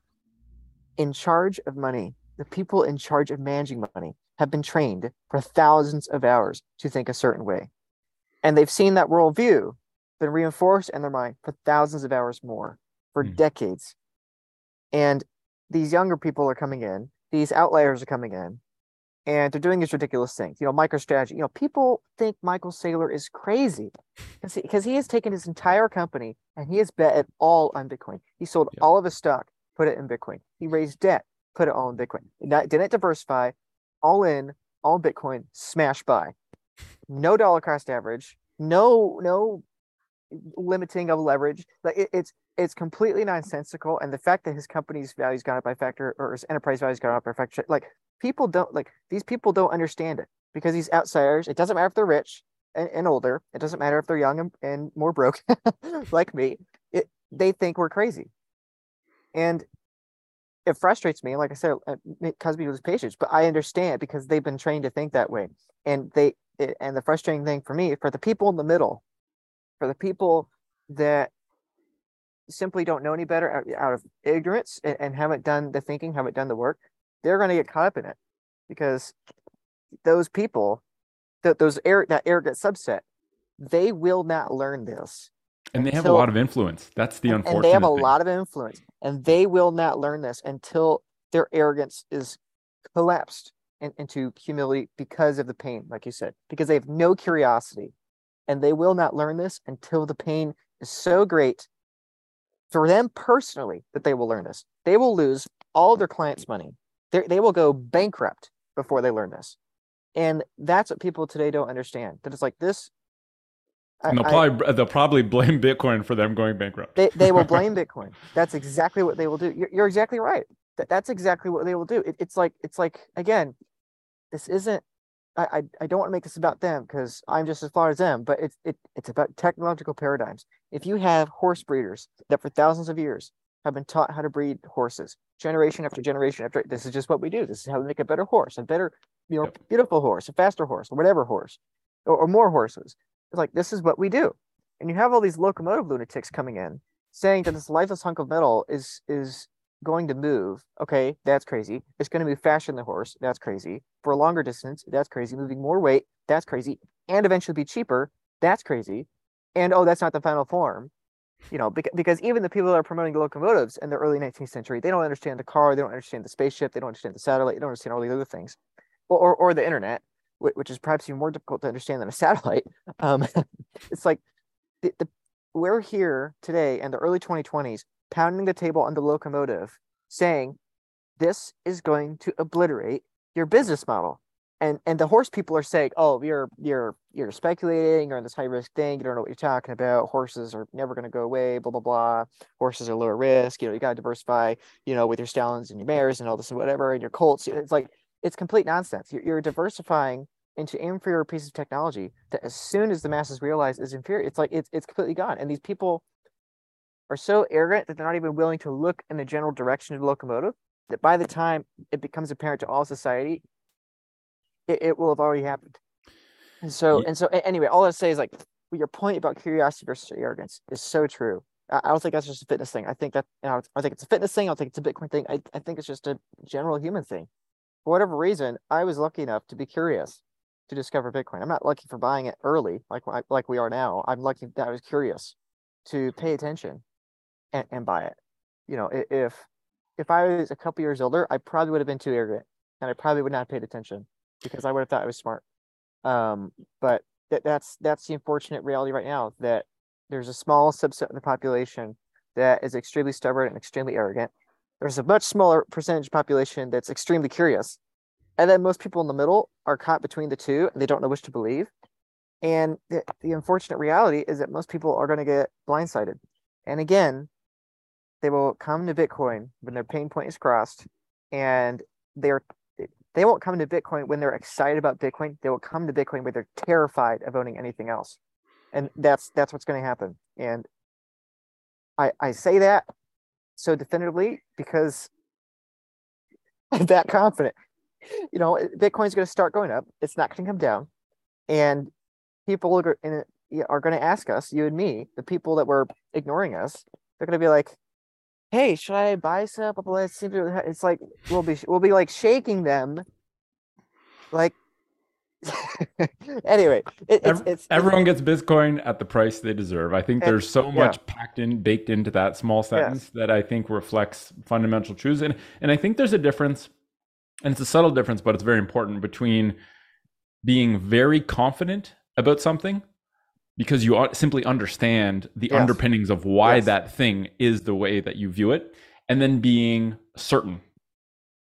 in charge of money, the people in charge of managing money, have been trained for thousands of hours to think a certain way. And they've seen that worldview been reinforced in their mind for thousands of hours more, for mm. decades. And these younger people are coming in, these outliers are coming in, and they're doing these ridiculous things. You know, MicroStrategy. You know, people think Michael Saylor is crazy because he, he has taken his entire company and he has bet it all on Bitcoin. He sold yep. all of his stock, put it in Bitcoin. He raised debt, put it all in Bitcoin. Not, didn't diversify, all in, all Bitcoin, smash buy. No dollar cost average, no no limiting of leverage. Like it, it's it's completely nonsensical. And the fact that his company's value's gone up by factor or his enterprise value's gone up by factor, like people don't like these people don't understand it because these outsiders. It doesn't matter if they're rich and, and older. It doesn't matter if they're young and, and more broke, like me. It they think we're crazy, and it frustrates me. Like I said, uh, me to lose patience. But I understand because they've been trained to think that way, and they it, and the frustrating thing for me for the people in the middle, for the people that simply don't know any better out, out of ignorance and, and, haven't done the thinking, haven't done the work, they're going to get caught up in it because those people, that those air, that arrogant subset, they will not learn this. And they have a lot of influence. That's the unfortunate. And they have a thing. lot of influence, and they will not learn this until their arrogance is collapsed in, into humility because of the pain, like you said, because they have no curiosity, and they will not learn this until the pain is so great for them personally that they will learn this. They will lose all their clients' money. They they will go bankrupt before they learn this, and that's what people today don't understand. That it's like this. And they'll I, probably they'll probably blame Bitcoin for them going bankrupt. They they will blame Bitcoin. That's exactly what they will do. You're, you're exactly right. That, that's exactly what they will do. It, it's like it's like again, this isn't I, I, I don't want to make this about them because I'm just as far as them, but it's it, it's about technological paradigms. If you have horse breeders that for thousands of years have been taught how to breed horses, generation after generation after this is just what we do. This is how we make a better horse, a better, you know, yep. beautiful horse, a faster horse, or whatever horse, or, or more horses. It's like this is what we do. And you have all these locomotive lunatics coming in saying that this lifeless hunk of metal is is going to move. Okay, that's crazy. It's going to move faster than the horse. That's crazy. For a longer distance, that's crazy. Moving more weight, that's crazy. And eventually be cheaper, that's crazy. And oh, that's not the final form. You know, because, because even the people that are promoting locomotives in the early 19th century, they don't understand the car, they don't understand the spaceship, they don't understand the satellite, they don't understand all these other things, or or, or the internet, which is perhaps even more difficult to understand than a satellite. Um, it's like the, the we're here today in the early 2020s pounding the table on the locomotive, saying, This is going to obliterate your business model. And and the horse people are saying, Oh, you're you're you're speculating, you're on this high risk thing, you don't know what you're talking about. Horses are never gonna go away, blah blah blah. Horses are lower risk, you know, you gotta diversify, you know, with your stallions and your mares and all this and whatever, and your colts. It's like it's complete nonsense. You're, you're diversifying into inferior pieces of technology that as soon as the masses realize is inferior, it's like it's it's completely gone. And these people are so arrogant that they're not even willing to look in the general direction of the locomotive that by the time it becomes apparent to all society it, it will have already happened. And so yeah. and so anyway all i say is like your point about curiosity versus arrogance. Is so true. I, I don't think that's just a fitness thing. I think that you know, i think it's a fitness thing. I think it's a bitcoin thing. I, I think it's just a general human thing. For whatever reason i was lucky enough to be curious to discover bitcoin i'm not lucky for buying it early like like we are now i'm lucky that i was curious to pay attention and, and buy it. You know, if if I was a couple years older, I probably would have been too arrogant, and I probably would not have paid attention because I would have thought I was smart. Um, but that, that's that's the unfortunate reality right now that there's a small subset of the population that is extremely stubborn and extremely arrogant. There's a much smaller percentage population that's extremely curious, and then most people in the middle are caught between the two and they don't know which to believe. And the, the unfortunate reality is that most people are going to get blindsided. And again, they will come to Bitcoin when their pain point is crossed and they're they won't come to Bitcoin when they're excited about Bitcoin. They will come to Bitcoin when they're terrified of owning anything else. And that's that's what's going to happen. And I I say that so definitively because I'm that confident. You know, Bitcoin's going to start going up. It's not going to come down. And people are, are going to ask us, you and me, the people that were ignoring us, they're going to be like, "Hey, should I buy some?" It's like we'll be we'll be like shaking them, like. anyway, it, it's, it's, everyone gets Bitcoin at the price they deserve. I think there's so much yeah. packed in, baked into that small sentence yes. that I think reflects fundamental truths, and and I think there's a difference, and it's a subtle difference, but it's very important between being very confident about something because you simply understand the yes. underpinnings of why yes. that thing is the way that you view it and then being certain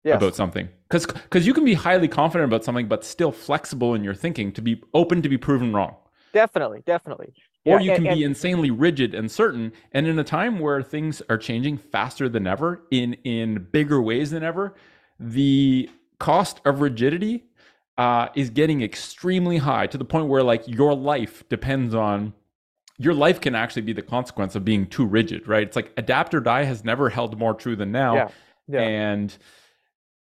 yes. about something because because you can be highly confident about something but still flexible in your thinking to be open to be proven wrong definitely definitely or yeah, you can and, be and, insanely rigid and certain and in a time where things are changing faster than ever in in bigger ways than ever the cost of rigidity uh, is getting extremely high to the point where like your life depends on your life can actually be the consequence of being too rigid, right? It's like adapt or die has never held more true than now. Yeah. yeah. And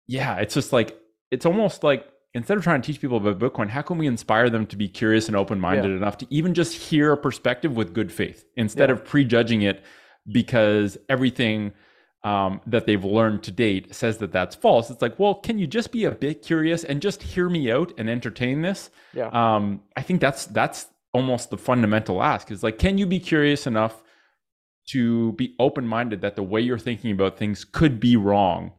yeah, it's just like it's almost like instead of trying to teach people about Bitcoin, how can we inspire them to be curious and open minded yeah. enough to even just hear a perspective with good faith instead yeah. of prejudging it because everything um, that they've learned to date says that that's false. It's like, well, can you just be a bit curious and just hear me out and entertain this? Yeah. Um, I think that's that's almost the fundamental ask. Is like, can you be curious enough to be open minded that the way you're thinking about things could be wrong?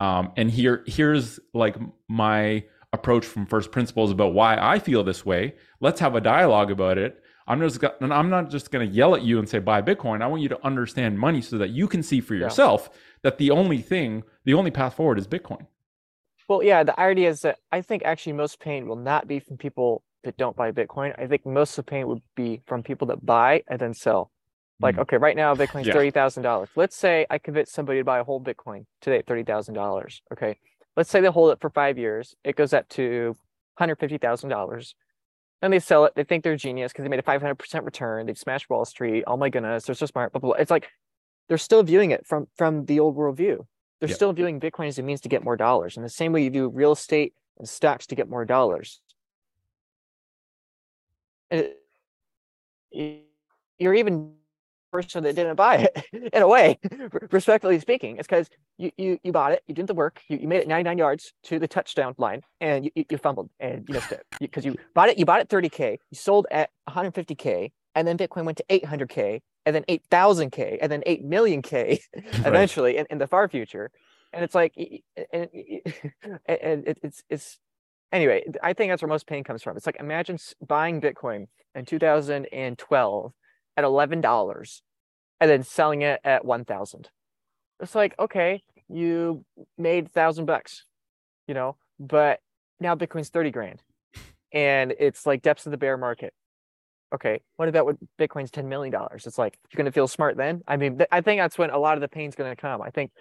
Um, and here here's like my approach from first principles about why I feel this way. Let's have a dialogue about it. I'm just and I'm not just going to yell at you and say buy Bitcoin. I want you to understand money so that you can see for yourself yeah. that the only thing, the only path forward is Bitcoin. Well, yeah, the idea is that I think actually most pain will not be from people that don't buy Bitcoin. I think most of the pain would be from people that buy and then sell. Like, mm. okay, right now Bitcoin's yeah. thirty thousand dollars. Let's say I convince somebody to buy a whole Bitcoin today at thirty thousand dollars. Okay, let's say they hold it for five years. It goes up to hundred fifty thousand dollars. Then they sell it. They think they're genius because they made a 500% return. They've smashed Wall Street. Oh my goodness, they're so smart. Blah, blah, blah. It's like they're still viewing it from from the old world view. They're yep. still viewing Bitcoin as a means to get more dollars. In the same way you view real estate and stocks to get more dollars. And you're even person that didn't buy it in a way respectfully speaking. It's because you, you you bought it you did the work you, you made it 99 yards to the touchdown line and you, you fumbled and you missed it. Because you bought it you bought it 30k you sold at 150k and then bitcoin went to 800k and then 8000k and then 8 million k eventually right. in, in the far future. And it's like and, and it's it's anyway i think that's where most pain comes from. It's like imagine buying bitcoin in 2012 at eleven dollars, and then selling it at one thousand. It's like okay, you made thousand bucks, you know, but now Bitcoin's thirty grand, and it's like depths of the bear market. Okay, what about when Bitcoin's ten million dollars? It's like you're gonna feel smart then. I mean, I think that's when a lot of the pain's gonna come. I think,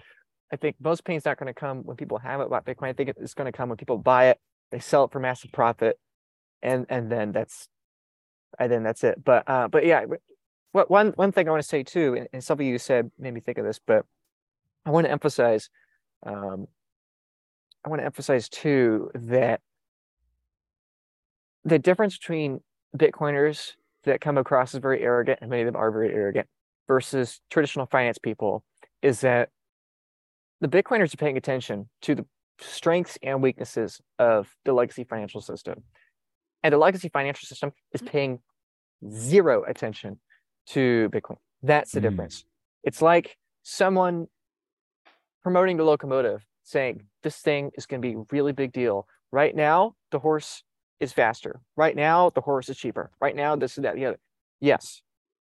I think most pain's not gonna come when people have it about Bitcoin. I think it's gonna come when people buy it, they sell it for massive profit, and and then that's, and then that's it. But uh, but yeah, what one one thing I want to say too, and, and something you said made me think of this, but I want to emphasize, um, I want to emphasize too that the difference between Bitcoiners that come across as very arrogant, and many of them are very arrogant, versus traditional finance people, is that the Bitcoiners are paying attention to the strengths and weaknesses of the legacy financial system. And the legacy financial system is paying zero attention to Bitcoin. That's the mm. difference. It's like someone promoting the locomotive saying this thing is going to be a really big deal. Right now, the horse is faster. Right now, the horse is cheaper. Right now, this and that, the other. Yes.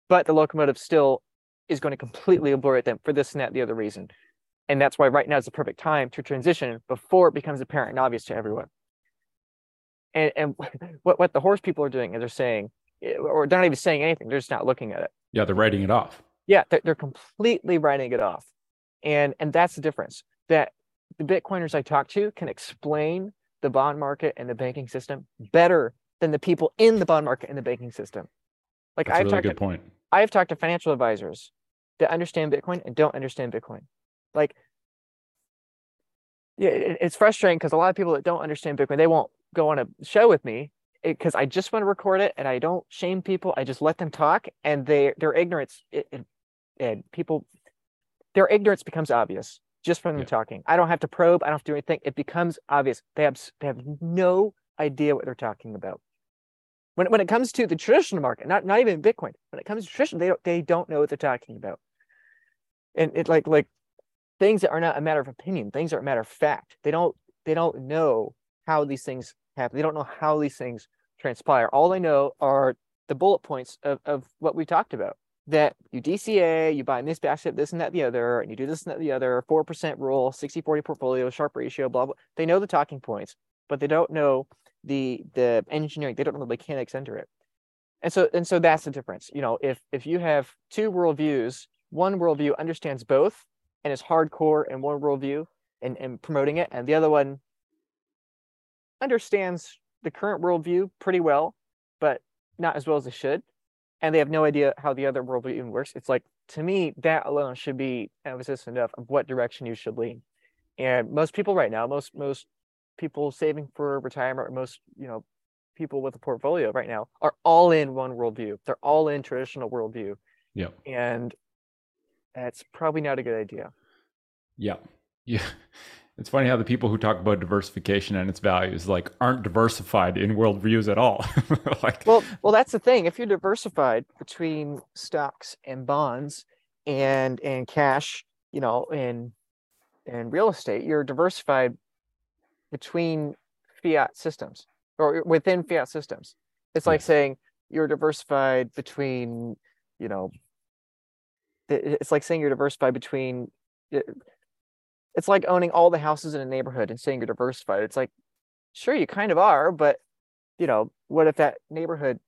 But the locomotive still is going to completely obliterate them for this and that, the other reason. And that's why right now is the perfect time to transition before it becomes apparent and obvious to everyone. And and what what the horse people are doing is they're saying, Eh, or they're not even saying anything. They're just not looking at it. Yeah, they're writing it off. Yeah, they're, they're completely writing it off, and and that's the difference. That the Bitcoiners I talk to can explain the bond market and the banking system better than the people in the bond market and the banking system. Like That's a I've really talked good to, point. I've talked to financial advisors that understand Bitcoin and don't understand Bitcoin. Like, yeah, it, it's frustrating because a lot of people that don't understand Bitcoin, they won't go on a show with me because I just want to record it and I don't shame people. I just let them talk and they their ignorance it, it, and people their ignorance becomes obvious just from them Yeah. talking. I don't have to probe. I don't have to do anything. It becomes obvious. They have they have no idea what they're talking about. When when it comes to the traditional market, not not even Bitcoin, when it comes to traditional, they don't they don't know what they're talking about. And it like like things that are not a matter of opinion, things are a matter of fact. They don't they don't know how these things happen. They don't know how these things transpire. All they know are the bullet points of, of what we talked about. That you DCA, you buy in this basket, this and that, the other, and you do this and that, the other, 4% rule, 60 40 portfolio, Sharpe ratio, blah, blah. They know the talking points, but they don't know the the engineering, they don't know the mechanics under it. And so and so that's the difference. You know, if if you have two worldviews, one worldview understands both and is hardcore in one worldview and, and promoting it, and the other one understands the current worldview pretty well, but not as well as they should, and they have no idea how the other worldview even works. It's like to me that alone should be emphasis enough of what direction you should lean. And most people right now, most most people saving for retirement, most you know people with a portfolio right now are all in one worldview. They're all in traditional worldview, Yeah. and that's probably not a good idea. Yeah. Yeah. It's funny how the people who talk about diversification and its values like aren't diversified in worldviews at all. like Well, well, that's the thing. If you're diversified between stocks and bonds and and cash, you know, and and real estate, you're diversified between fiat systems or within fiat systems. It's like saying you're diversified between, you know, it's like saying you're diversified between. It- It's like owning all the houses in a neighborhood and saying you're diversified. It's like, sure, you kind of are, but you know, what if that neighborhood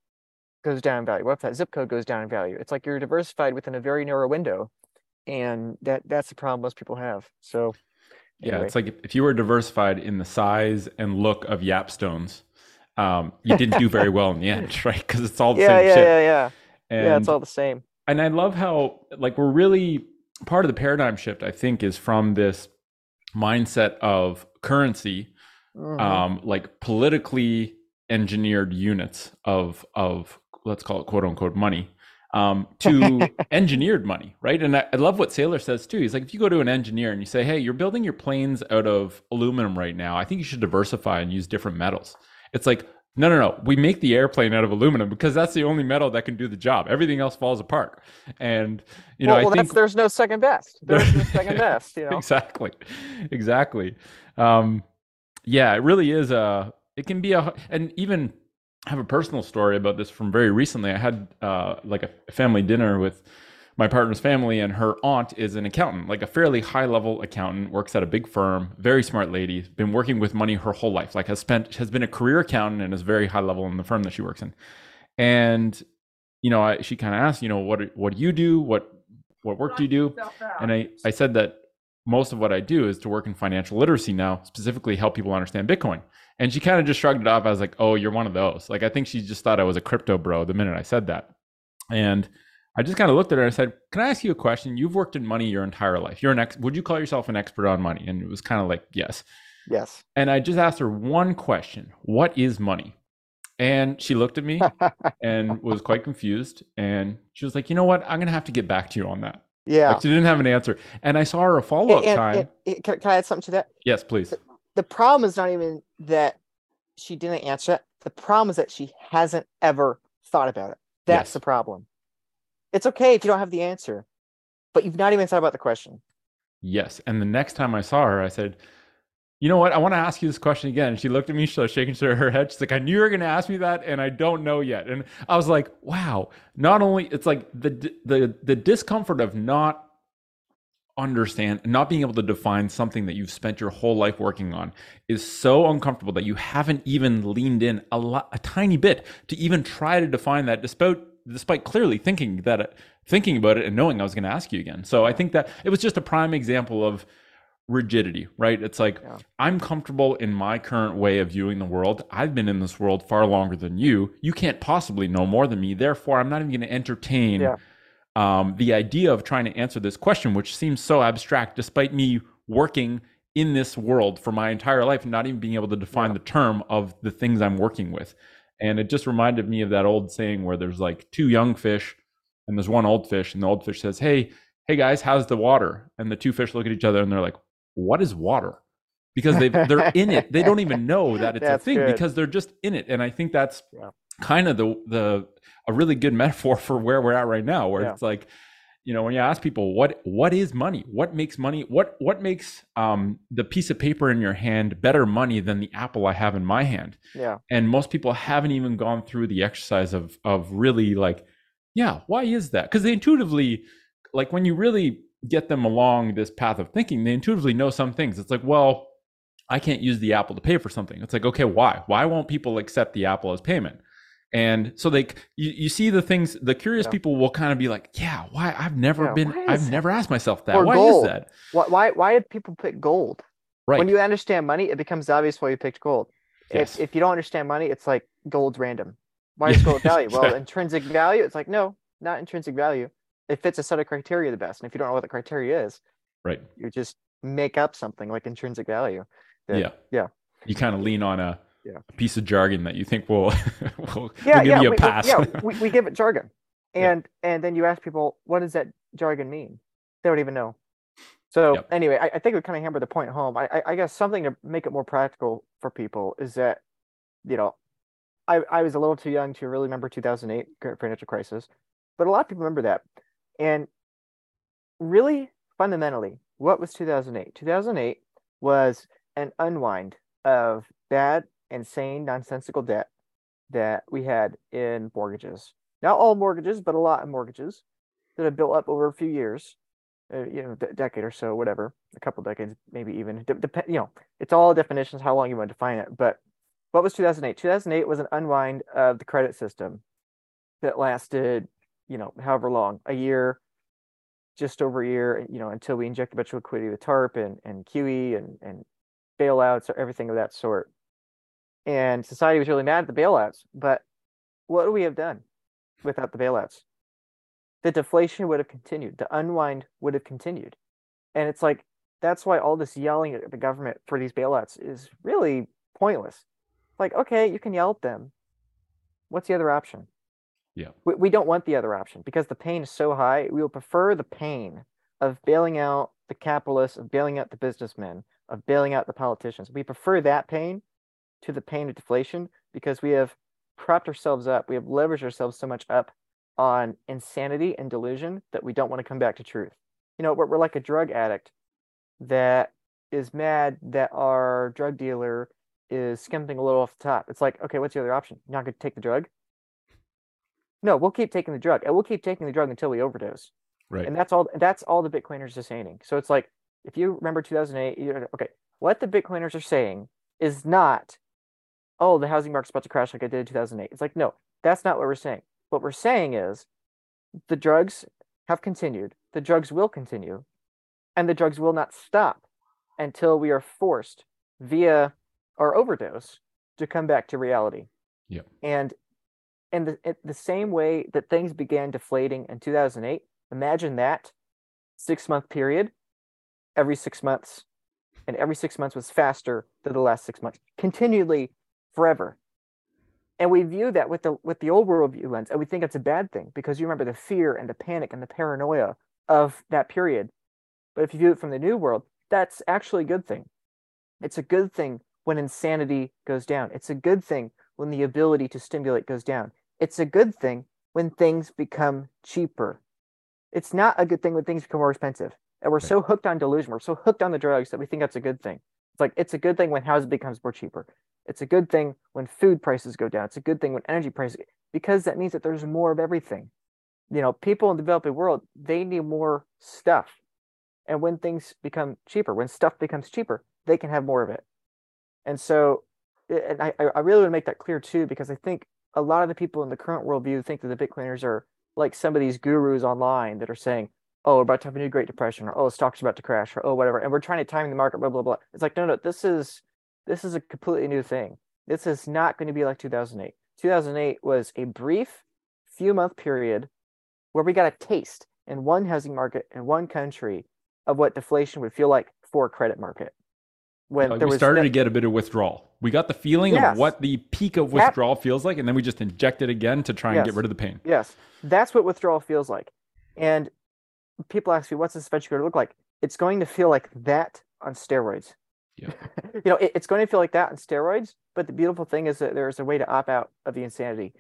goes down in value? What if that zip code goes down in value? It's like you're diversified within a very narrow window, and that that's the problem most people have. So, Yeah, it's like if, you were diversified in the size and look of Yap stones, um, you didn't do very well in the end, right? Because it's all the yeah, same yeah, shit. yeah, yeah, And, yeah. It's all the same. and I love how like we're really part of the paradigm shift. I think is from this mindset of currency, Mhm. um, like politically engineered units of of let's call it quote unquote money um, to engineered money, right? And I, I love what Saylor says too. He's like, if you go to an engineer and you say, hey, you're building your planes out of aluminum right now, I think you should diversify and use different metals. It's like, no, no, no. We make the airplane out of aluminum because that's the only metal that can do the job. Everything else falls apart. And you know, well, I think that's there's no second best. There's no second best. You know. exactly exactly um yeah it really is a it can be a and even I have a personal story about this from very recently i had uh like a family dinner with my partner's family and her aunt is an accountant like a fairly high level accountant works at a big firm very smart lady been working with money her whole life like has spent has been a career accountant and is very high level in the firm that she works in and you know I, she kind of asked you know what what do you do what what work do you do and I, I said that most of what I do is to work in financial literacy now, specifically help people understand Bitcoin. And she kind of just shrugged it off. I was like, oh, you're one of those. Like, I think she just thought I was a crypto bro the minute I said that. And I just kind of looked at her and I said, can I ask you a question? You've worked in money your entire life. You're an ex. Would you call yourself an expert on money? And it was kind of like, yes. Yes. And I just asked her one question What is money? And she looked at me and was quite confused. And she was like, you know what? I'm going to have to get back to you on that. Yeah. Like, she didn't have an answer. And I saw her a follow up time. and- and can, can I add something to that? yes, please. the problem is not even that she didn't answer it. The problem is that she hasn't ever thought about it. That's Yes. the problem. It's okay if you don't have the answer, but you've not even thought about the question. Yes. And the next time I saw her, I said, you know what? I want to ask you this question again. And she looked at me, she was shaking her head. She's like, I knew you were going to ask me that, and I don't know yet. And I was like, wow. Not only it's like the the the discomfort of not understand not being able to define something that you've spent your whole life working on is so uncomfortable that you haven't even leaned in a lot, a tiny bit to even try to define that despite despite clearly thinking that thinking about it and knowing I was going to ask you again. So I think that it was just a prime example of rigidity, right? It's like yeah. I'm comfortable in my current way of viewing the world. I've been in this world far longer than you. You can't possibly know more than me. Therefore, I'm not even going to entertain yeah. um, the idea of trying to answer this question, which seems so abstract, despite me working in this world for my entire life and not even being able to define yeah. the term of the things I'm working with. And it just reminded me of that old saying where there's like two young fish and there's one old fish, and the old fish says, Hey, hey guys, how's the water? And the two fish look at each other and they're like, what is water? Because they they're in it. They don't even know that it's that's a thing good. because they're just in it. And I think that's yeah. kind of the the a really good metaphor for where we're at right now, where yeah. it's like, you know, when you ask people what what is money, what makes money, what what makes um, the piece of paper in your hand better money than the apple I have in my hand? Yeah. And most people haven't even gone through the exercise of of really like, yeah, why is that? Because they intuitively, like when you really get them along this path of thinking, they intuitively know some things. It's like, well, I can't use the Apple to pay for something. It's like, okay, why? Why won't people accept the Apple as payment? And so they, you, you see the things, the curious yeah. people will kind of be like, yeah, why? I've never yeah, been, I've that? never asked myself that. Or why gold. is that? Why, why, why did people pick gold? Right. When you understand money, it becomes obvious why you picked gold. Yes. If, if you don't understand money, it's like gold's random. Why is gold value? Well, intrinsic value. It's like, no, not intrinsic value it fits a set of criteria the best. And if you don't know what the criteria is, right, you just make up something like intrinsic value. That, yeah, yeah. You kind of lean on a, yeah. a piece of jargon that you think will will, yeah, will give yeah, you a we, pass. yeah, we, we give it jargon, and yeah. and then you ask people, what does that jargon mean? They don't even know. So yep. anyway, I, I, think we kind of hammer the point home. I, I, I guess something to make it more practical for people is that, you know, I, I was a little too young to really remember 2008 financial crisis, but a lot of people remember that. And really fundamentally, what was 2008? 2008 was an unwind of bad, insane, nonsensical debt that we had in mortgages. Not all mortgages, but a lot of mortgages that had built up over a few years, uh, you know, a decade or so, whatever, a couple decades, maybe even. Dep- you know, it's all definitions, how long you want to define it. But what was 2008? 2008 was an unwind of the credit system that lasted you know, however long, a year, just over a year, you know, until we inject a bunch of liquidity with TARP and, and QE and, and bailouts or everything of that sort. And society was really mad at the bailouts. But what would we have done without the bailouts? The deflation would have continued, the unwind would have continued. And it's like, that's why all this yelling at the government for these bailouts is really pointless. Like, okay, you can yell at them. What's the other option? Yeah. We, we don't want the other option because the pain is so high. We will prefer the pain of bailing out the capitalists, of bailing out the businessmen, of bailing out the politicians. We prefer that pain to the pain of deflation because we have propped ourselves up. We have leveraged ourselves so much up on insanity and delusion that we don't want to come back to truth. You know, we're, we're like a drug addict that is mad that our drug dealer is skimping a little off the top. It's like, okay, what's the other option? You're not going to take the drug? No, we'll keep taking the drug, and we'll keep taking the drug until we overdose. Right. And that's all. That's all the Bitcoiners are saying. So it's like if you remember 2008, you're, okay, what the Bitcoiners are saying is not, oh, the housing market's about to crash like I did in 2008. It's like no, that's not what we're saying. What we're saying is, the drugs have continued. The drugs will continue, and the drugs will not stop until we are forced via our overdose to come back to reality. Yeah. And in the, the same way that things began deflating in 2008, imagine that six month period, every six months, and every six months was faster than the last six months, continually forever. And we view that with the with the old worldview lens, and we think it's a bad thing because you remember the fear and the panic and the paranoia of that period. But if you view it from the new world, that's actually a good thing. It's a good thing when insanity goes down. It's a good thing when the ability to stimulate goes down. It's a good thing when things become cheaper. It's not a good thing when things become more expensive. And we're right. so hooked on delusion, we're so hooked on the drugs that we think that's a good thing. It's like it's a good thing when housing becomes more cheaper. It's a good thing when food prices go down. It's a good thing when energy prices because that means that there's more of everything. You know, people in the developing world, they need more stuff. And when things become cheaper, when stuff becomes cheaper, they can have more of it. And so, and I, I really want to make that clear too, because I think a lot of the people in the current worldview think that the Bitcoiners are like some of these gurus online that are saying, oh, we're about to have a new Great Depression, or oh, stocks are about to crash, or oh, whatever. And we're trying to time the market, blah, blah, blah. It's like, no, no, this is this is a completely new thing. This is not going to be like 2008. 2008 was a brief few month period where we got a taste in one housing market in one country of what deflation would feel like for a credit market. When like we started to get a bit of withdrawal. We got the feeling yes. of what the peak of withdrawal that, feels like, and then we just inject it again to try and yes. get rid of the pain. Yes, that's what withdrawal feels like. And people ask me, what's this venture going to look like? It's going to feel like that on steroids. Yeah. you know, it, it's going to feel like that on steroids. But the beautiful thing is that there's a way to opt out of the insanity,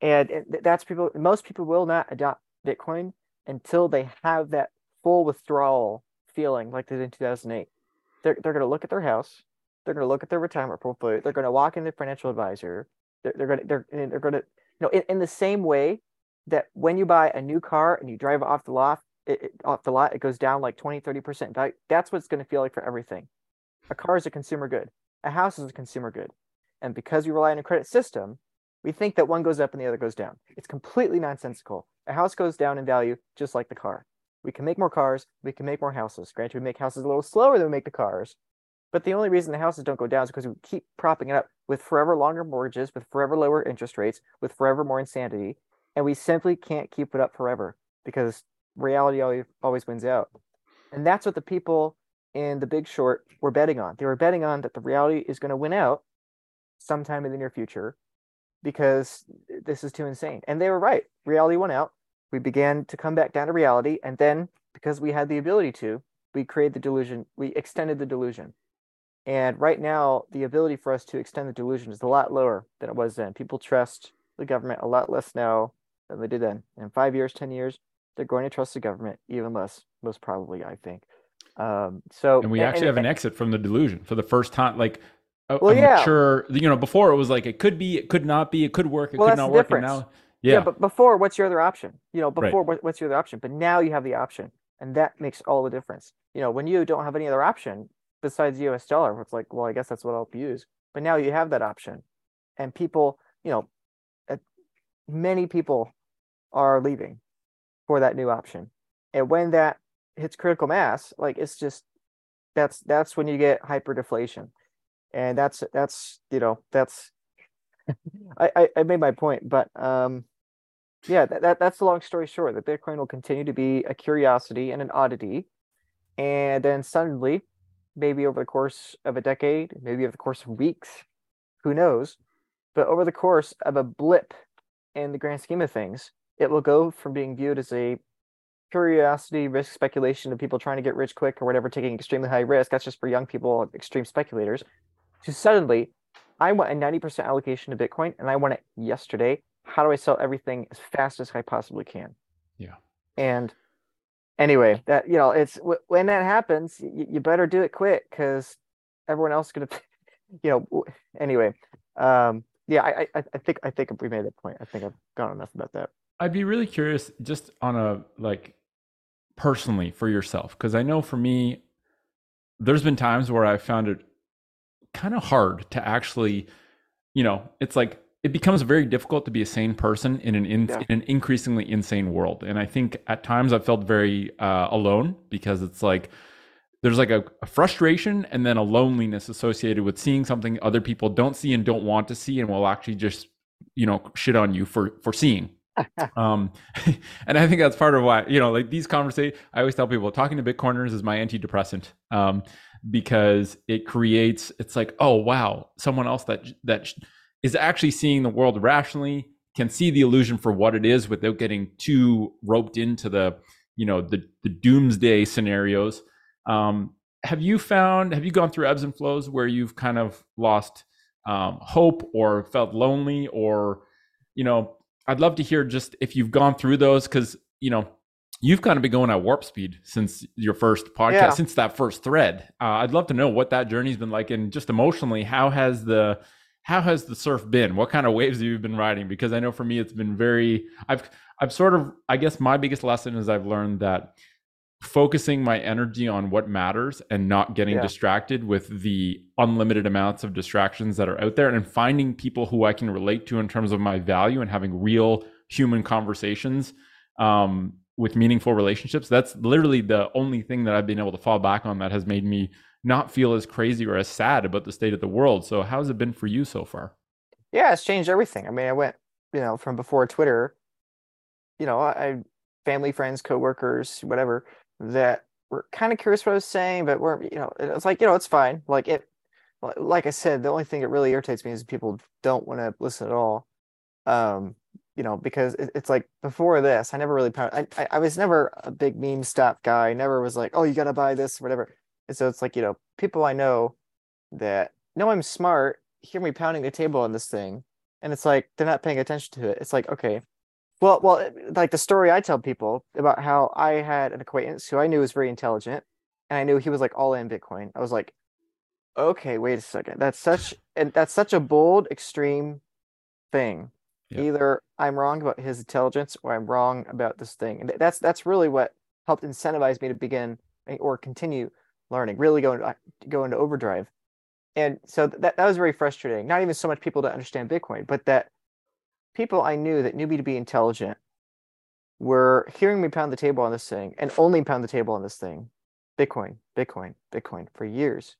and that's people. Most people will not adopt Bitcoin until they have that full withdrawal feeling like they did in 2008. They're they're going to look at their house. They're going to look at their retirement portfolio. They're going to walk in the financial advisor. They're, they're going to they're they're going to you know in, in the same way that when you buy a new car and you drive off the lot it, it, off the lot, it goes down like 20, 30% That's what it's going to feel like for everything. A car is a consumer good. A house is a consumer good. And because we rely on a credit system, we think that one goes up and the other goes down. It's completely nonsensical. A house goes down in value just like the car. We can make more cars, we can make more houses. Granted, we make houses a little slower than we make the cars. But the only reason the houses don't go down is because we keep propping it up with forever longer mortgages, with forever lower interest rates, with forever more insanity. And we simply can't keep it up forever because reality always, wins out. And that's what the people in the big short were betting on. They were betting on that the reality is going to win out sometime in the near future because this is too insane. And they were right. Reality went out. We began to come back down to reality. And then because we had the ability to, we created the delusion, we extended the delusion. And right now, the ability for us to extend the delusion is a lot lower than it was then. People trust the government a lot less now than they did then. In five years, 10 years, they're going to trust the government even less, most probably, I think. Um, so, and we actually and, have an exit from the delusion for the first time. Like, well, I'm yeah. sure, you know, before it was like, it could be, it could not be, it could work, it well, could not work. And now, yeah. yeah. But before, what's your other option? You know, before, right. what's your other option? But now you have the option. And that makes all the difference. You know, when you don't have any other option besides US dollar, it's like, well, I guess that's what I'll use. But now you have that option. And people, you know, many people are leaving for that new option. And when that hits critical mass, like it's just that's that's when you get hyperdeflation. And that's that's you know, that's I, I, I made my point, but um yeah, that, that that's the long story short that Bitcoin will continue to be a curiosity and an oddity. And then suddenly, maybe over the course of a decade, maybe over the course of weeks, who knows? But over the course of a blip in the grand scheme of things, it will go from being viewed as a curiosity, risk speculation of people trying to get rich quick or whatever, taking extremely high risk. That's just for young people, extreme speculators. To suddenly, I want a 90% allocation to Bitcoin and I want it yesterday. How do I sell everything as fast as I possibly can? Yeah. And anyway, that, you know, it's when that happens, you, you better do it quick because everyone else is going to, you know, anyway. Um, yeah, I, I, I think, I think we made that point. I think I've gone enough about that. I'd be really curious just on a like personally for yourself because I know for me there's been times where I found it kind of hard to actually you know it's like it becomes very difficult to be a sane person in an in, yeah. in an increasingly insane world and I think at times I've felt very uh, alone because it's like there's like a, a, frustration and then a loneliness associated with seeing something other people don't see and don't want to see and will actually just you know shit on you for for seeing um, and I think that's part of why you know, like these conversations. I always tell people talking to Bitcoiners is my antidepressant um, because it creates. It's like, oh wow, someone else that that is actually seeing the world rationally can see the illusion for what it is without getting too roped into the you know the the doomsday scenarios. Um, have you found? Have you gone through ebbs and flows where you've kind of lost um, hope or felt lonely or you know I'd love to hear just if you've gone through those because you know you've kind of been going at warp speed since your first podcast, yeah. since that first thread. Uh, I'd love to know what that journey's been like, and just emotionally, how has the how has the surf been? What kind of waves have you been riding? Because I know for me, it's been very. I've I've sort of I guess my biggest lesson is I've learned that focusing my energy on what matters and not getting Yeah. distracted with the unlimited amounts of distractions that are out there and finding people who I can relate to in terms of my value and having real human conversations um, with meaningful relationships. That's literally the only thing that I've been able to fall back on that has made me not feel as crazy or as sad about the state of the world. So, how's it been for you so far? Yeah, it's changed everything. I mean, I went, you know, from before Twitter, you know, I, I family, friends, coworkers, whatever, that were kind of curious what I was saying, but weren't, you know, it's like, you know, it's fine. Like it, like I said, the only thing that really irritates me is people don't want to listen at all. Um, you know, because it, it's like before this, I never really, I, I, I was never a big meme stuff guy. Never was like, oh, you gotta buy this, whatever. And so it's like, you know, people I know that know I'm smart, hear me pounding the table on this thing, and it's like they're not paying attention to it. It's like, okay, well, well, like the story I tell people about how I had an acquaintance who I knew was very intelligent, and I knew he was like all in Bitcoin. I was like, okay, wait a second, that's such and that's such a bold, extreme thing. Yeah. Either I'm wrong about his intelligence, or I'm wrong about this thing, and that's that's really what helped incentivize me to begin or continue learning, really go into go into overdrive. And so that that was very frustrating. Not even so much people to understand Bitcoin, but that people I knew that knew me to be intelligent were hearing me pound the table on this thing and only pound the table on this thing. Bitcoin, Bitcoin, Bitcoin for years.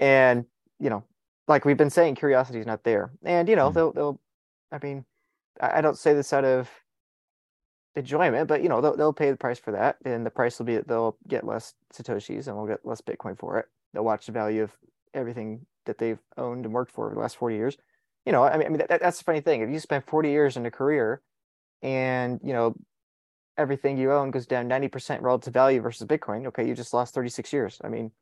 And, you know, like we've been saying, curiosity is not there. And, you know, Mm. they'll they'll I mean, I, I don't say this out of enjoyment, but you know, they'll they'll pay the price for that. And the price will be that they'll get less Satoshis and we'll get less Bitcoin for it. They'll watch the value of everything that they've owned and worked for over the last 40 years. You know, I mean, I mean that, that's the funny thing. If you spend 40 years in a career and, you know, everything you own goes down 90% relative value versus Bitcoin, okay, you just lost 36 years. I mean,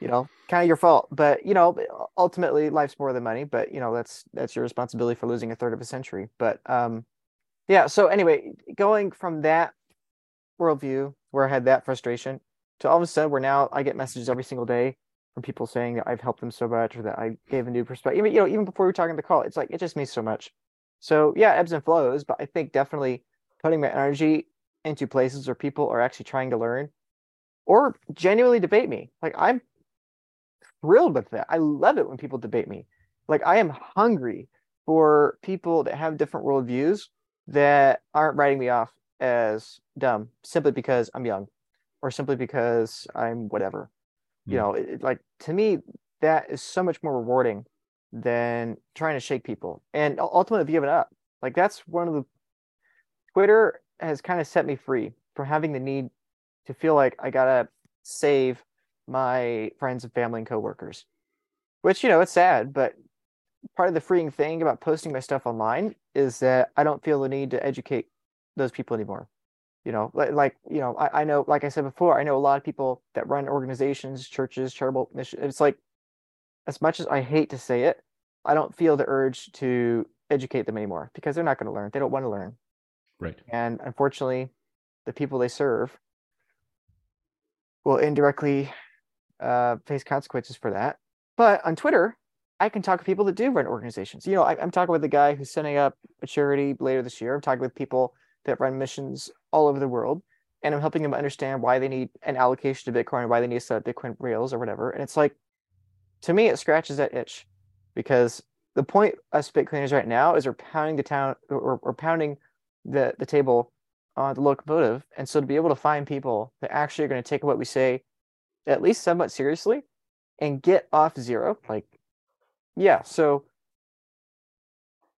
you know, kind of your fault. But, you know, ultimately life's more than money, but you know, that's that's your responsibility for losing a third of a century. But um yeah, so anyway, going from that worldview where I had that frustration to all of a sudden where now I get messages every single day from people saying that I've helped them so much or that I gave a new perspective. Even you know, even before we were talking the call, it's like it just means so much. So yeah, ebbs and flows, but I think definitely putting my energy into places where people are actually trying to learn or genuinely debate me. Like I'm thrilled with that. I love it when people debate me. Like I am hungry for people that have different worldviews that aren't writing me off as dumb simply because I'm young or simply because I'm whatever. You know, it, it- like to me, that is so much more rewarding than trying to shake people. And ul- ultimately, giving up. Like that's one of the Twitter has kind of set me free from having the need to feel like I gotta save my friends and family and coworkers. Which, you know, it's sad, but part of the freeing thing about posting my stuff online is that I don't feel the need to educate those people anymore. You know, like, like you know, I, I know, like I said before, I know a lot of people that run organizations, churches, charitable mission. It's like, as much as I hate to say it, I don't feel the urge to educate them anymore because they're not going to learn. They don't want to learn. Right. And unfortunately, the people they serve will indirectly uh, face consequences for that. But on Twitter, I can talk to people that do run organizations. You know, I, I'm talking with the guy who's setting up a charity later this year. I'm talking with people that run missions all over the world, and I'm helping them understand why they need an allocation to Bitcoin, why they need to set up Bitcoin rails or whatever. And it's like, to me, it scratches that itch because the point us Bitcoiners right now is we're pounding the town or, or pounding the the table on the locomotive, and so to be able to find people that actually are going to take what we say at least somewhat seriously and get off zero, like yeah. So,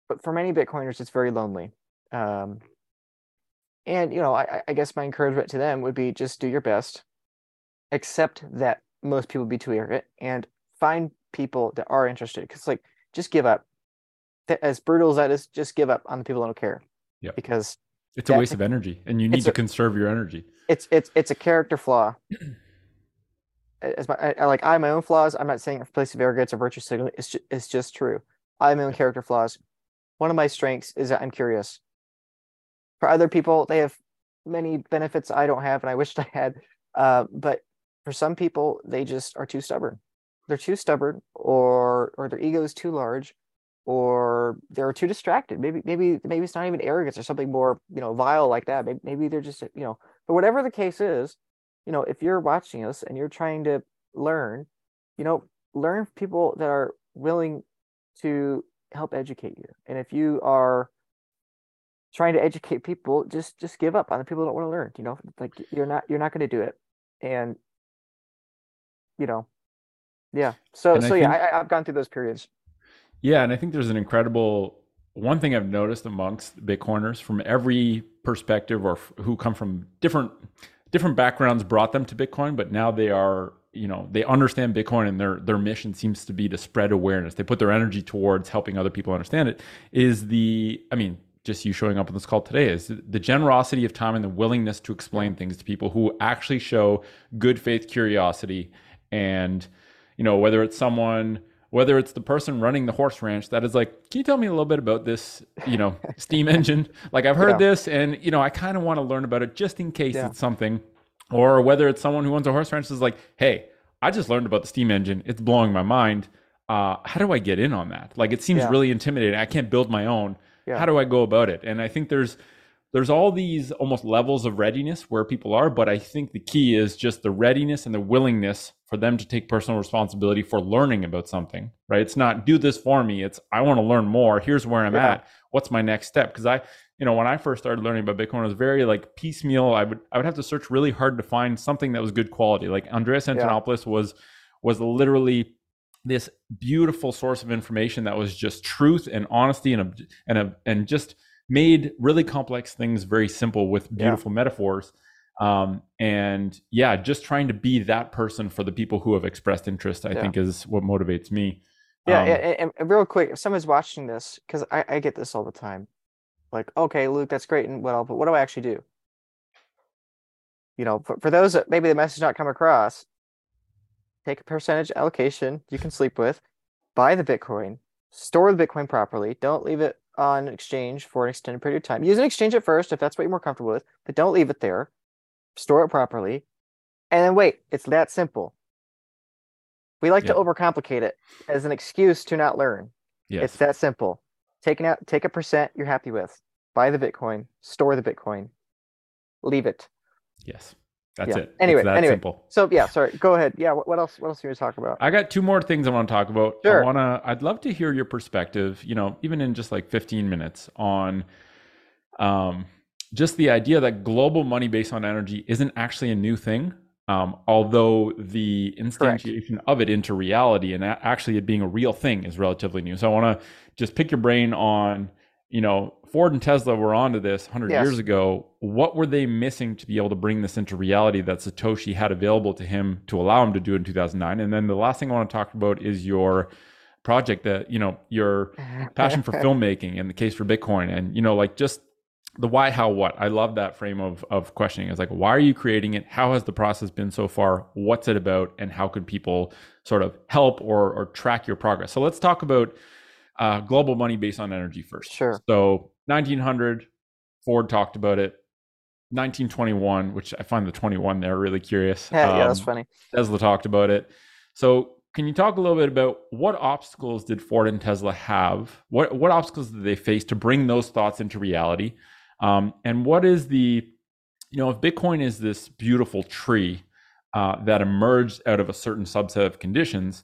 but for many Bitcoiners, it's very lonely. Um, and you know, I, I- guess my encouragement to them would be just do your best, accept that most people be too arrogant, and find people that are interested. Because like, just give up. As brutal as that is, just give up on the people that don't care. Yeah. Because It's a waste of energy, and you need to a- conserve your energy. it's it's it's a character flaw. As my, I, I like I have my own flaws. I'm not saying a place of arrogance or virtue signaling. It's just, it's just true. I have my own character flaws. One of my strengths is that I'm curious. For other people, they have many benefits I don't have, and I wished I had. Uh, but for some people, they just are too stubborn. They're too stubborn, or or their ego is too large, or they're too distracted. Maybe maybe maybe it's not even arrogance or something more you know vile like that. Maybe, maybe they're just you know But whatever the case is, you know, if you're watching us and you're trying to learn, you know, learn people that are willing to help educate you. And if you are trying to educate people, just just give up on the people that don't want to learn. You know, like you're not you're not going to do it. And you know, yeah. So so yeah, I, I've gone through those periods. Yeah, and I think there's an incredible one thing I've noticed amongst Bitcoiners from every perspective or f- who come from different different backgrounds brought them to Bitcoin, but now they are you know they understand bitcoin and their their mission seems to be to spread awareness they put their energy towards helping other people understand it is the i mean just you showing up on this call today is the generosity of time and the willingness to explain things to people who actually show good faith curiosity and you know whether it's someone whether it's the person running the horse ranch that is like can you tell me a little bit about this you know steam engine? Like i've heard yeah. this and you know i kind of want to learn about it just in case yeah. it's something. Or whether it's someone who owns a horse ranch is like hey i just learned about the steam engine. It's blowing my mind. Uh, how do i get in on that? Like it seems yeah. really intimidating. I can't build my own how do i go about it and i think there's there's all these almost levels of readiness where people are, but I think the key is just the readiness and the willingness for them to take personal responsibility for learning about something, right? It's not do this for me. It's I want to learn more. Here's where I'm yeah. at. What's my next step? Because I, you know, when I first started learning about Bitcoin, it was very like piecemeal. I would I would have to search really hard to find something that was good quality. Like Andreas Antonopoulos yeah. was was literally this beautiful source of information that was just truth and honesty and and a, and just made really complex things very simple with beautiful yeah. metaphors. Um, and yeah, just trying to be that person for the people who have expressed interest, I yeah. think is what motivates me. Yeah, um, and, and, real quick, if someone's watching this, because I, I get this all the time, like, okay, Luke, that's great and well, but what do I actually do? You know, for, for those that maybe the message not come across, take a percentage allocation you can sleep with, buy the Bitcoin, store the Bitcoin properly, don't leave it on exchange for an extended period of time. Use an exchange at first if that's what you're more comfortable with, but don't leave it there. Store it properly. And then wait, it's that simple. We like to overcomplicate it as an excuse to not learn. Yes. It's that simple. Taking out take a percent you're happy with. Buy the Bitcoin, store the Bitcoin, leave it. Yes. That's yeah. it. Anyway, anyway. Simple. So yeah, sorry. Go ahead. Yeah. What, what else? What else do you want to talk about? I got two more things I want to talk about. Sure. I wanna. I'd love to hear your perspective. You know, even in just like 15 minutes on, um, just the idea that global money based on energy isn't actually a new thing. Um, although the instantiation Correct. of it into reality and actually it being a real thing is relatively new. So I want to just pick your brain on, you know, Ford and Tesla were onto this 100 yes. years ago, what were they missing to be able to bring this into reality that Satoshi had available to him to allow him to do in 2009? And then the last thing I want to talk about is your project that, you know, your passion for filmmaking and the case for Bitcoin and, you know, like just the why, how, what. I love that frame of, of questioning. It's like, why are you creating it? How has the process been so far? What's it about? And how could people sort of help or, or track your progress? So let's talk about uh, global money based on energy first. Sure. So 1900, Ford talked about it. 1921, which I find the 21 there really curious. Yeah, um, yeah, that's um, funny. Tesla talked about it. So, can you talk a little bit about what obstacles did Ford and Tesla have? What what obstacles did they face to bring those thoughts into reality? Um, and what is the, you know, if Bitcoin is this beautiful tree uh, that emerged out of a certain subset of conditions,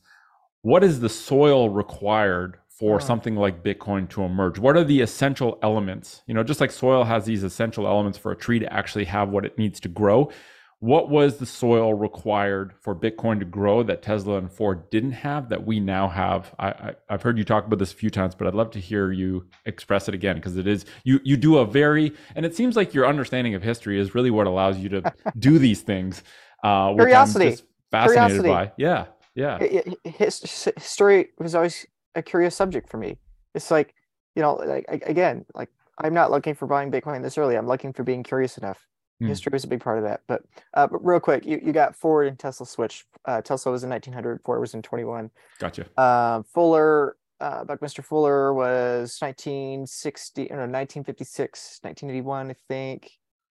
what is the soil required for uh-huh. something like Bitcoin to emerge? What are the essential elements? You know, just like soil has these essential elements for a tree to actually have what it needs to grow. What was the soil required for Bitcoin to grow that Tesla and Ford didn't have that we now have? I, have heard you talk about this a few times, but I'd love to hear you express it again because it is you you do a very and it seems like your understanding of history is really what allows you to do these things. Uh, Curiosity, fascinated Curiosity. by yeah, yeah. History was always a curious subject for me. It's like, you know, like again, like I'm not looking for buying Bitcoin this early. I'm looking for being curious enough. Mm. History was a big part of that. But, uh, but real quick, you, you got Ford and Tesla switch. Uh, Tesla was in 1900, Ford was in 21. Gotcha. Uh, Fuller, uh, Buckminster Fuller was 1960, no, 1956, 1981, I think,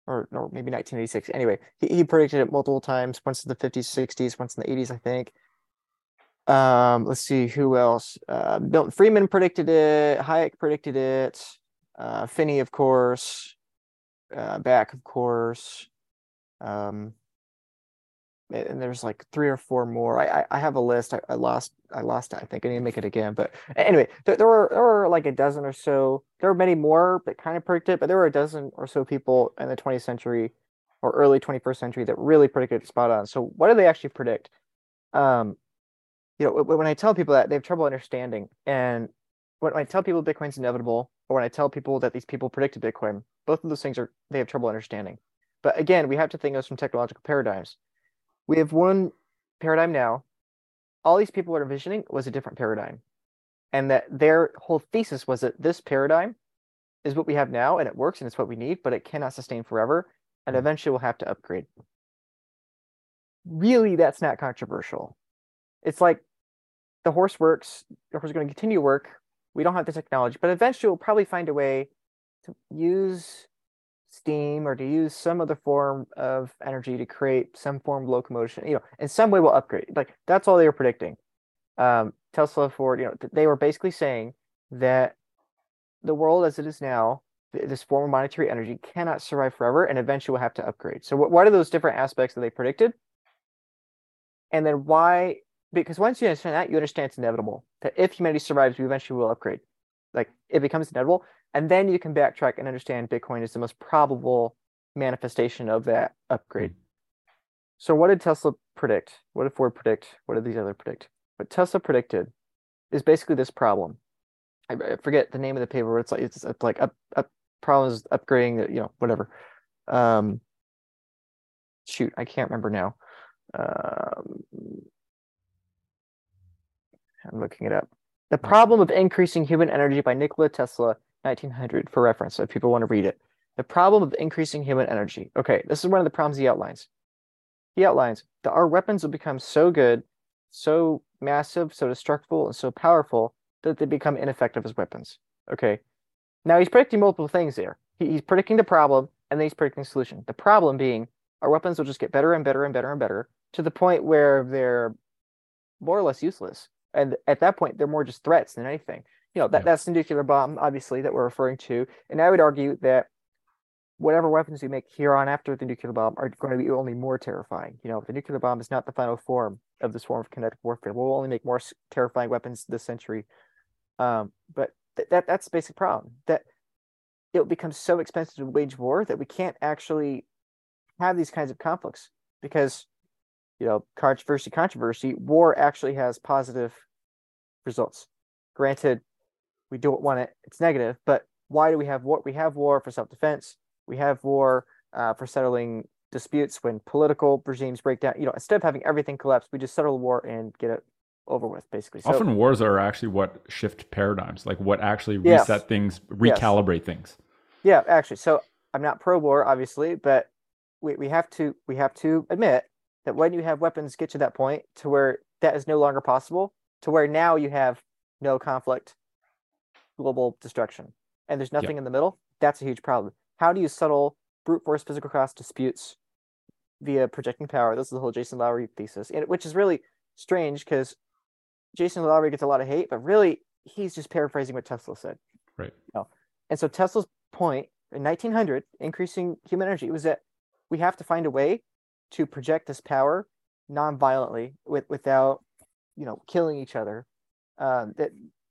or, or maybe 1986. Anyway, he, he predicted it multiple times, once in the 50s, 60s, once in the 80s, I think. Um, let's see who else. Uh, Milton Friedman predicted it. Hayek predicted it. Uh, Finney, of course. Uh, Back, of course. Um, and there's like three or four more. I I, I have a list. I, I lost I lost it. I think I need to make it again. But anyway, there, there were there were like a dozen or so. There were many more that kind of predicted, but there were a dozen or so people in the 20th century or early 21st century that really predicted spot on. So what do they actually predict? Um, you know, when I tell people that they have trouble understanding, and when I tell people Bitcoin's inevitable, or when I tell people that these people predicted Bitcoin, both of those things are they have trouble understanding. But again, we have to think of some technological paradigms. We have one paradigm now. All these people were envisioning was a different paradigm, and that their whole thesis was that this paradigm is what we have now, and it works, and it's what we need, but it cannot sustain forever, and hmm. eventually we'll have to upgrade. Really, that's not controversial. It's like the horse works, the horse is going to continue to work. We don't have the technology, but eventually we'll probably find a way to use steam or to use some other form of energy to create some form of locomotion. You know, in some way we'll upgrade. Like that's all they were predicting. Um, Tesla, Ford, you know, they were basically saying that the world as it is now, this form of monetary energy cannot survive forever, and eventually we'll have to upgrade. So, what, what are those different aspects that they predicted? And then why? Because once you understand that, you understand it's inevitable. That if humanity survives, we eventually will upgrade. Like it becomes inevitable. And then you can backtrack and understand Bitcoin is the most probable manifestation of that upgrade. Hmm. So what did Tesla predict? What did Ford predict? What did these other predict? What Tesla predicted is basically this problem. I, I forget the name of the paper. It's like it's, it's like up up problems upgrading. You know whatever. Um, shoot, I can't remember now. Um, I'm looking it up. The problem of increasing human energy by Nikola Tesla 1900 for reference, so if people want to read it. The problem of increasing human energy. Okay, this is one of the problems he outlines. He outlines that our weapons will become so good, so massive, so destructible, and so powerful that they become ineffective as weapons. Okay. Now he's predicting multiple things there. He, he's predicting the problem, and then he's predicting the solution. The problem being our weapons will just get better and better and better and better to the point where they're more or less useless. And at that point, they're more just threats than anything. You know that yeah. that's the nuclear bomb obviously that we're referring to. And i would argue that whatever weapons we make here on after the nuclear bomb are going to be only more terrifying. You know the nuclear bomb is not the final form of this form of kinetic warfare we'll only make more terrifying weapons this century. Um, but th- that that's the basic problem that it becomes so expensive to wage war that we can't actually have these kinds of conflicts because you know controversy controversy war actually has positive results. Granted we don't want it it's negative but why do we have war? We have war for self-defense. We have war uh, for settling disputes when political regimes break down. You know instead of having everything collapse we just settle the war and get it over with basically. So, often wars are actually what shift paradigms like what actually reset yes. things recalibrate yes. things. Yeah actually. So i'm not pro war obviously but we, we have to we have to admit that when you have weapons get to that point to where that is no longer possible to where now you have no conflict global destruction, and there's nothing in the middle, that's a huge problem. How do you settle brute force physical cost disputes via projecting power? This is the whole Jason Lowery thesis, and which is really strange because Jason Lowery gets a lot of hate, but really he's just paraphrasing what Tesla said. Right. You know? And so Tesla's point in 1900, increasing human energy, was that we have to find a way to project this power non-violently with, without, you know, killing each other. Um, that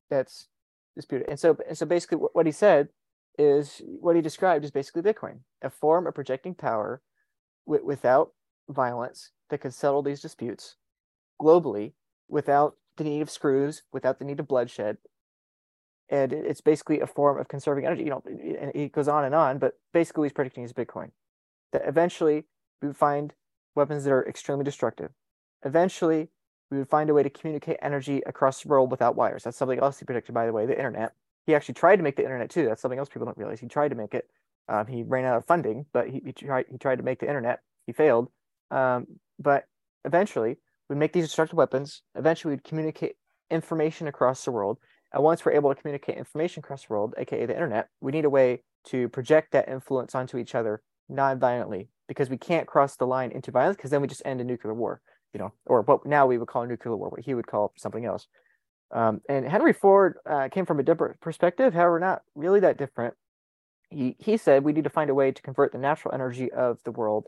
that's disputed. And so, and so basically, what he said is what he described is basically Bitcoin, a form of projecting power w- without violence that can settle these disputes globally without the need of screws, without the need of bloodshed. And it's basically a form of conserving energy. You know, and he goes on and on, but basically, he's predicting is Bitcoin. That eventually we find weapons that are extremely destructive. Eventually, we would find a way to communicate energy across the world without wires. That's something else he predicted, by the way, the internet. He actually tried to make the internet too. That's something else people don't realize. He tried to make it. Um, he ran out of funding, but he, he tried he tried to make the internet. He failed. Um, but eventually, we'd make these destructive weapons. Eventually, we'd communicate information across the world. And once we're able to communicate information across the world, aka the internet, we need a way to project that influence onto each other non-violently because we can't cross the line into violence because then we just end a nuclear war you know, or what now we would call a nuclear war, what he would call something else. Um, and Henry Ford uh, came from a different perspective, however, not really that different. He he said we need to find a way to convert the natural energy of the world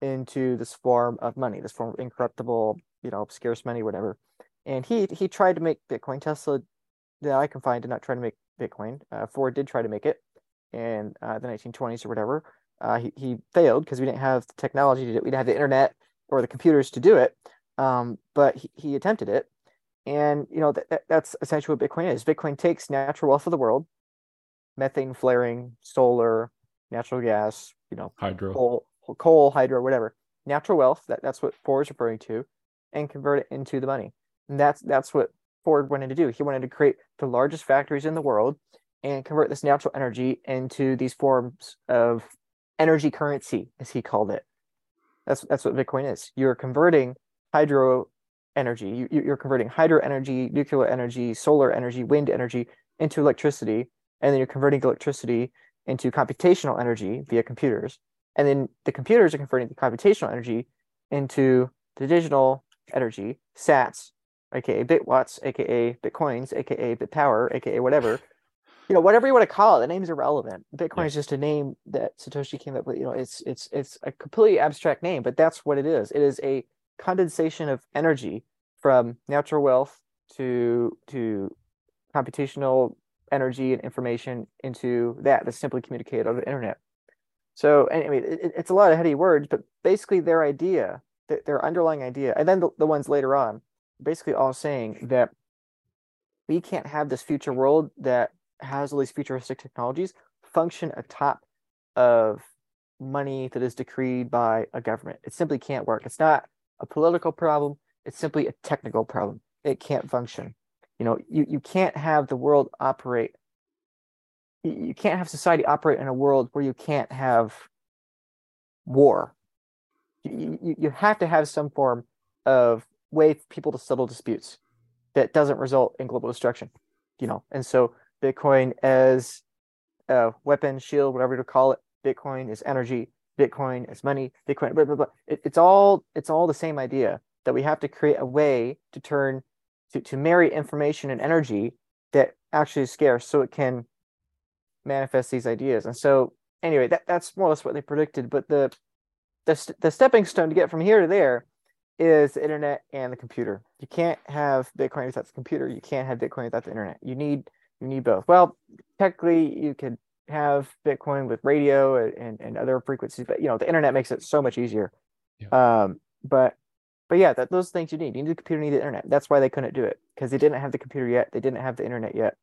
into this form of money, this form of incorruptible, you know, scarce money, whatever. And he he tried to make Bitcoin. Tesla, that I can find, did not try to make Bitcoin. Uh, Ford did try to make it in uh, the 1920s or whatever. Uh, he he failed because we didn't have the technology to do it. We didn't have the internet or the computers to do it. Um, but he, he attempted it, and you know that, that's essentially what Bitcoin is. Bitcoin takes natural wealth of the world, methane flaring, solar, natural gas, you know, hydro, coal, coal, hydro, whatever, natural wealth. That, that's what Ford is referring to, and convert it into the money. And that's that's what Ford wanted to do. He wanted to create the largest factories in the world and convert this natural energy into these forms of energy currency, as he called it. That's that's what Bitcoin is. You're converting hydro energy. You, you're converting hydro energy, nuclear energy, solar energy, wind energy into electricity, and then you're converting electricity into computational energy via computers. And then the computers are converting the computational energy into the digital energy, sats, aka bitwatts, aka bitcoins, aka bitpower, aka whatever. You know, whatever you want to call it, the name's irrelevant. Bitcoin yeah. is just a name that Satoshi came up with. You know, it's it's it's a completely abstract name, but that's what it is. It is a condensation of energy from natural wealth to to computational energy and information into that that's simply communicated on the internet. So anyway, it, it's a lot of heady words, but basically their idea, their underlying idea, and then the, the ones later on, basically all saying that we can't have this future world that has all these futuristic technologies function atop of money that is decreed by a government. It simply can't work. It's not a political problem. It's simply a technical problem. It can't function. You know, you, you can't have the world operate. You can't have society operate in a world where you can't have war. You, you, you have to have some form of way for people to settle disputes that doesn't result in global destruction. You know, and so Bitcoin as a weapon, shield, whatever to call it, Bitcoin is energy, Bitcoin is money, Bitcoin, blah, blah, blah. It, it's all it's all the same idea that we have to create a way to turn to, to marry information and energy that actually is scarce so it can manifest these ideas. And so anyway, that, that's more or less what they predicted. But the the the stepping stone to get from here to there is the internet and the computer. You can't have Bitcoin without the computer. You can't have Bitcoin without the internet. You need you need both. Well, technically, you could have Bitcoin with radio and, and other frequencies, but you know the internet makes it so much easier. Yeah. Um, but but yeah, that those things you need. You need the computer, you need the internet. That's why they couldn't do it because they didn't have the computer yet. They didn't have the internet yet.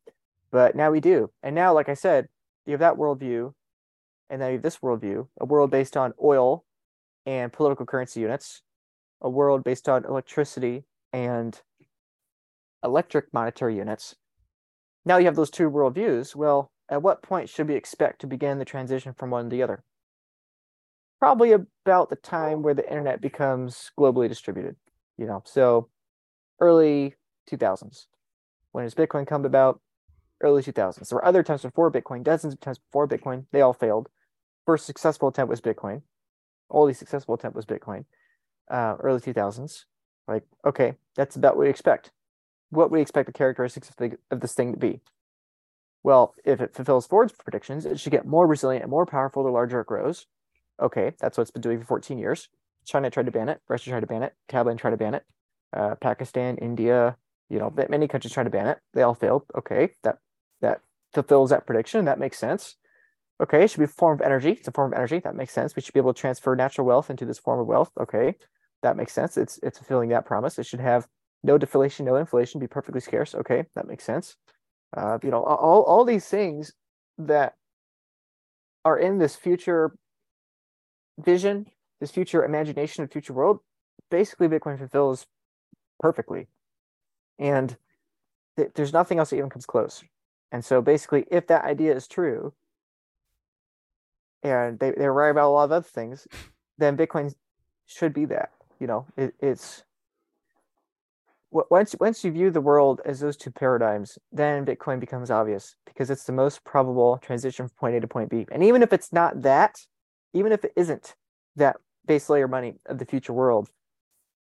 But now we do. And now, like I said, you have that worldview, and then you have this worldview, a world based on oil and political currency units, a world based on electricity and electric monetary units. Now you have those two worldviews. Well, at what point should we expect to begin the transition from one to the other? Probably about the time where the internet becomes globally distributed, you know, so early 2000s. When does Bitcoin come about? Early 2000s. There were other attempts before Bitcoin, dozens of attempts before Bitcoin. They all failed. First successful attempt was Bitcoin. Only successful attempt was Bitcoin uh, early 2000s. Like, okay, that's about what we expect. What we expect the characteristics of, the, of this thing to be. Well, if it fulfills Ford's predictions, it should get more resilient and more powerful the larger it grows. Okay, that's what it's been doing for 14 years. China tried to ban it. Russia tried to ban it. Thailand tried to ban it. Uh, Pakistan, India, you know, many countries tried to ban it. They all failed. Okay, that that fulfills that prediction. That makes sense. Okay, it should be a form of energy. It's a form of energy. That makes sense. We should be able to transfer natural wealth into this form of wealth. Okay, that makes sense. It's it's fulfilling that promise. It should have no deflation, no inflation, be perfectly scarce. Okay, that makes sense. Uh, you know, all all these things that are in this future vision, this future imagination of future world, basically Bitcoin fulfills perfectly, and th- there's nothing else that even comes close. And so, basically, if that idea is true, and they they're right about a lot of other things, then Bitcoin should be that you know it, it's once once you view the world as those two paradigms then bitcoin becomes obvious because it's the most probable transition from point a to point b. And even if it's not that even if it isn't that base layer money of the future world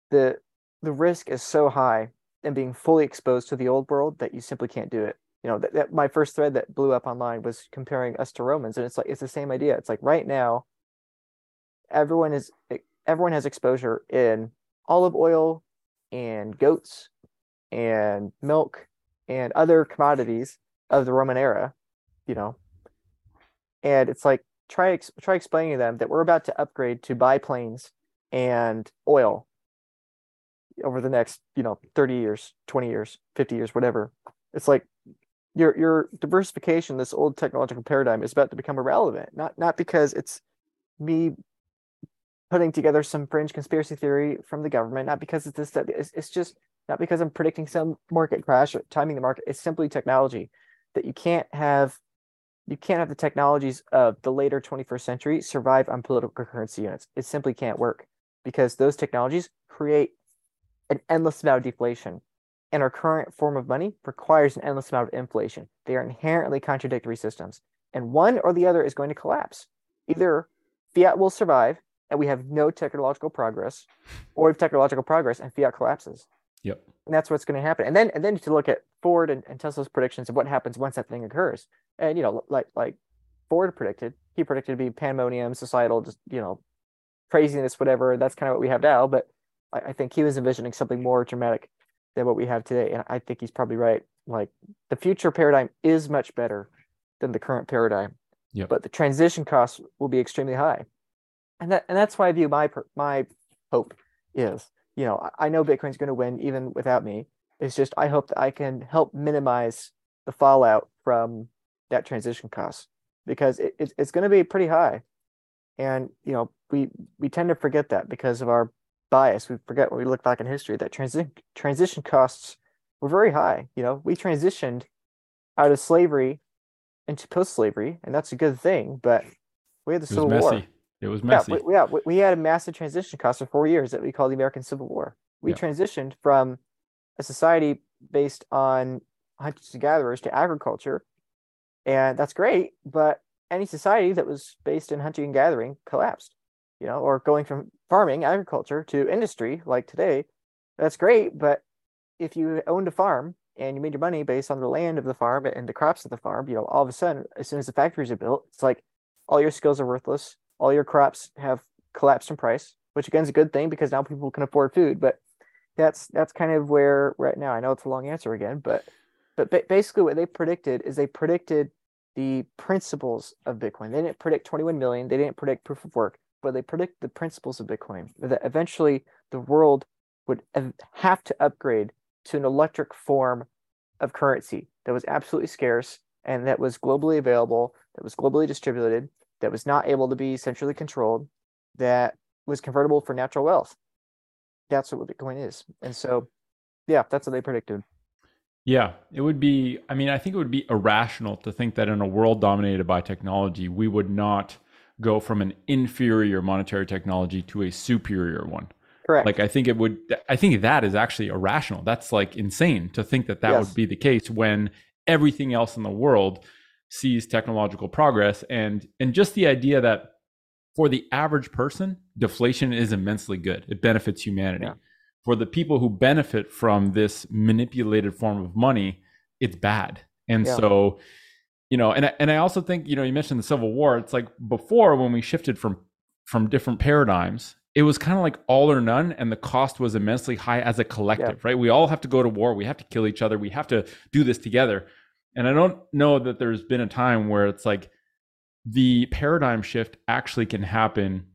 the the risk is so high in being fully exposed to the old world that you simply can't do it. You know that, that my first thread that blew up online was comparing us to romans and it's like it's the same idea. It's like right now everyone is everyone has exposure in olive oil and goats and milk and other commodities of the Roman era, you know. And it's like try try explaining to them that we're about to upgrade to biplanes and oil over the next, you know, 30 years, 20 years, 50 years, whatever. It's like your your diversification, this old technological paradigm is about to become irrelevant. Not not because it's me putting together some fringe conspiracy theory from the government, not because it's this it's, it's just not because I'm predicting some market crash or timing the market. It's simply technology that you can't have you can't have the technologies of the later 21st century survive on political currency units. It simply can't work because those technologies create an endless amount of deflation. And our current form of money requires an endless amount of inflation. They are inherently contradictory systems. And one or the other is going to collapse. Either fiat will survive and we have no technological progress, or we have technological progress and fiat collapses. Yep. And that's what's going to happen. And then and then to look at Ford and, and Tesla's predictions of what happens once that thing occurs. And you know, like like Ford predicted, he predicted to be pandemonium, societal, just you know, craziness, whatever. That's kind of what we have now. But I, I think he was envisioning something more dramatic than what we have today. And I think he's probably right. Like the future paradigm is much better than the current paradigm. Yep. But the transition costs will be extremely high. And that and that's why I view my my hope is, you know, I know Bitcoin's going to win even without me. It's just I hope that I can help minimize the fallout from that transition cost because it, it it's going to be pretty high. And you know, we we tend to forget that because of our bias. We forget when we look back in history that transition transition costs were very high. You know, we transitioned out of slavery into post-slavery, and that's a good thing. But we had the Civil War. It was messy. Yeah, we, yeah, we had a massive transition cost for four years that we call the American Civil War. We yeah. transitioned from a society based on hunters and gatherers to agriculture, and that's great. But any society that was based in hunting and gathering collapsed you know, or going from farming, agriculture to industry like today, that's great. But if you owned a farm and you made your money based on the land of the farm and the crops of the farm, you know, all of a sudden, as soon as the factories are built, it's like all your skills are worthless. All your crops have collapsed in price, which again is a good thing because now people can afford food. But that's that's kind of where right now. I know it's a long answer again, but but basically what they predicted is they predicted the principles of Bitcoin. They didn't predict 21 million. They didn't predict proof of work but they predict the principles of Bitcoin that eventually the world would have to upgrade to an electric form of currency that was absolutely scarce and that was globally available, that was globally distributed, that was not able to be centrally controlled, that was convertible for natural wealth. That's what Bitcoin is. And so, yeah, that's what they predicted. Yeah, it would be, I mean, I think it would be irrational to think that in a world dominated by technology, we would not go from an inferior monetary technology to a superior one. Correct. Like I think it would I think that is actually irrational. That's like insane to think that that yes. would be the case when everything else in the world sees technological progress and and just the idea that for the average person deflation is immensely good. It benefits humanity. Yeah. For the people who benefit from this manipulated form of money, it's bad. And yeah. so you know, and I, and I also think you know you mentioned the Civil War. It's like before when we shifted from from different paradigms, it was kind of like all or none, and the cost was immensely high as a collective, yeah. right? We all have to go to war. We have to kill each other. We have to do this together. And I don't know that there's been a time where it's like the paradigm shift actually can happen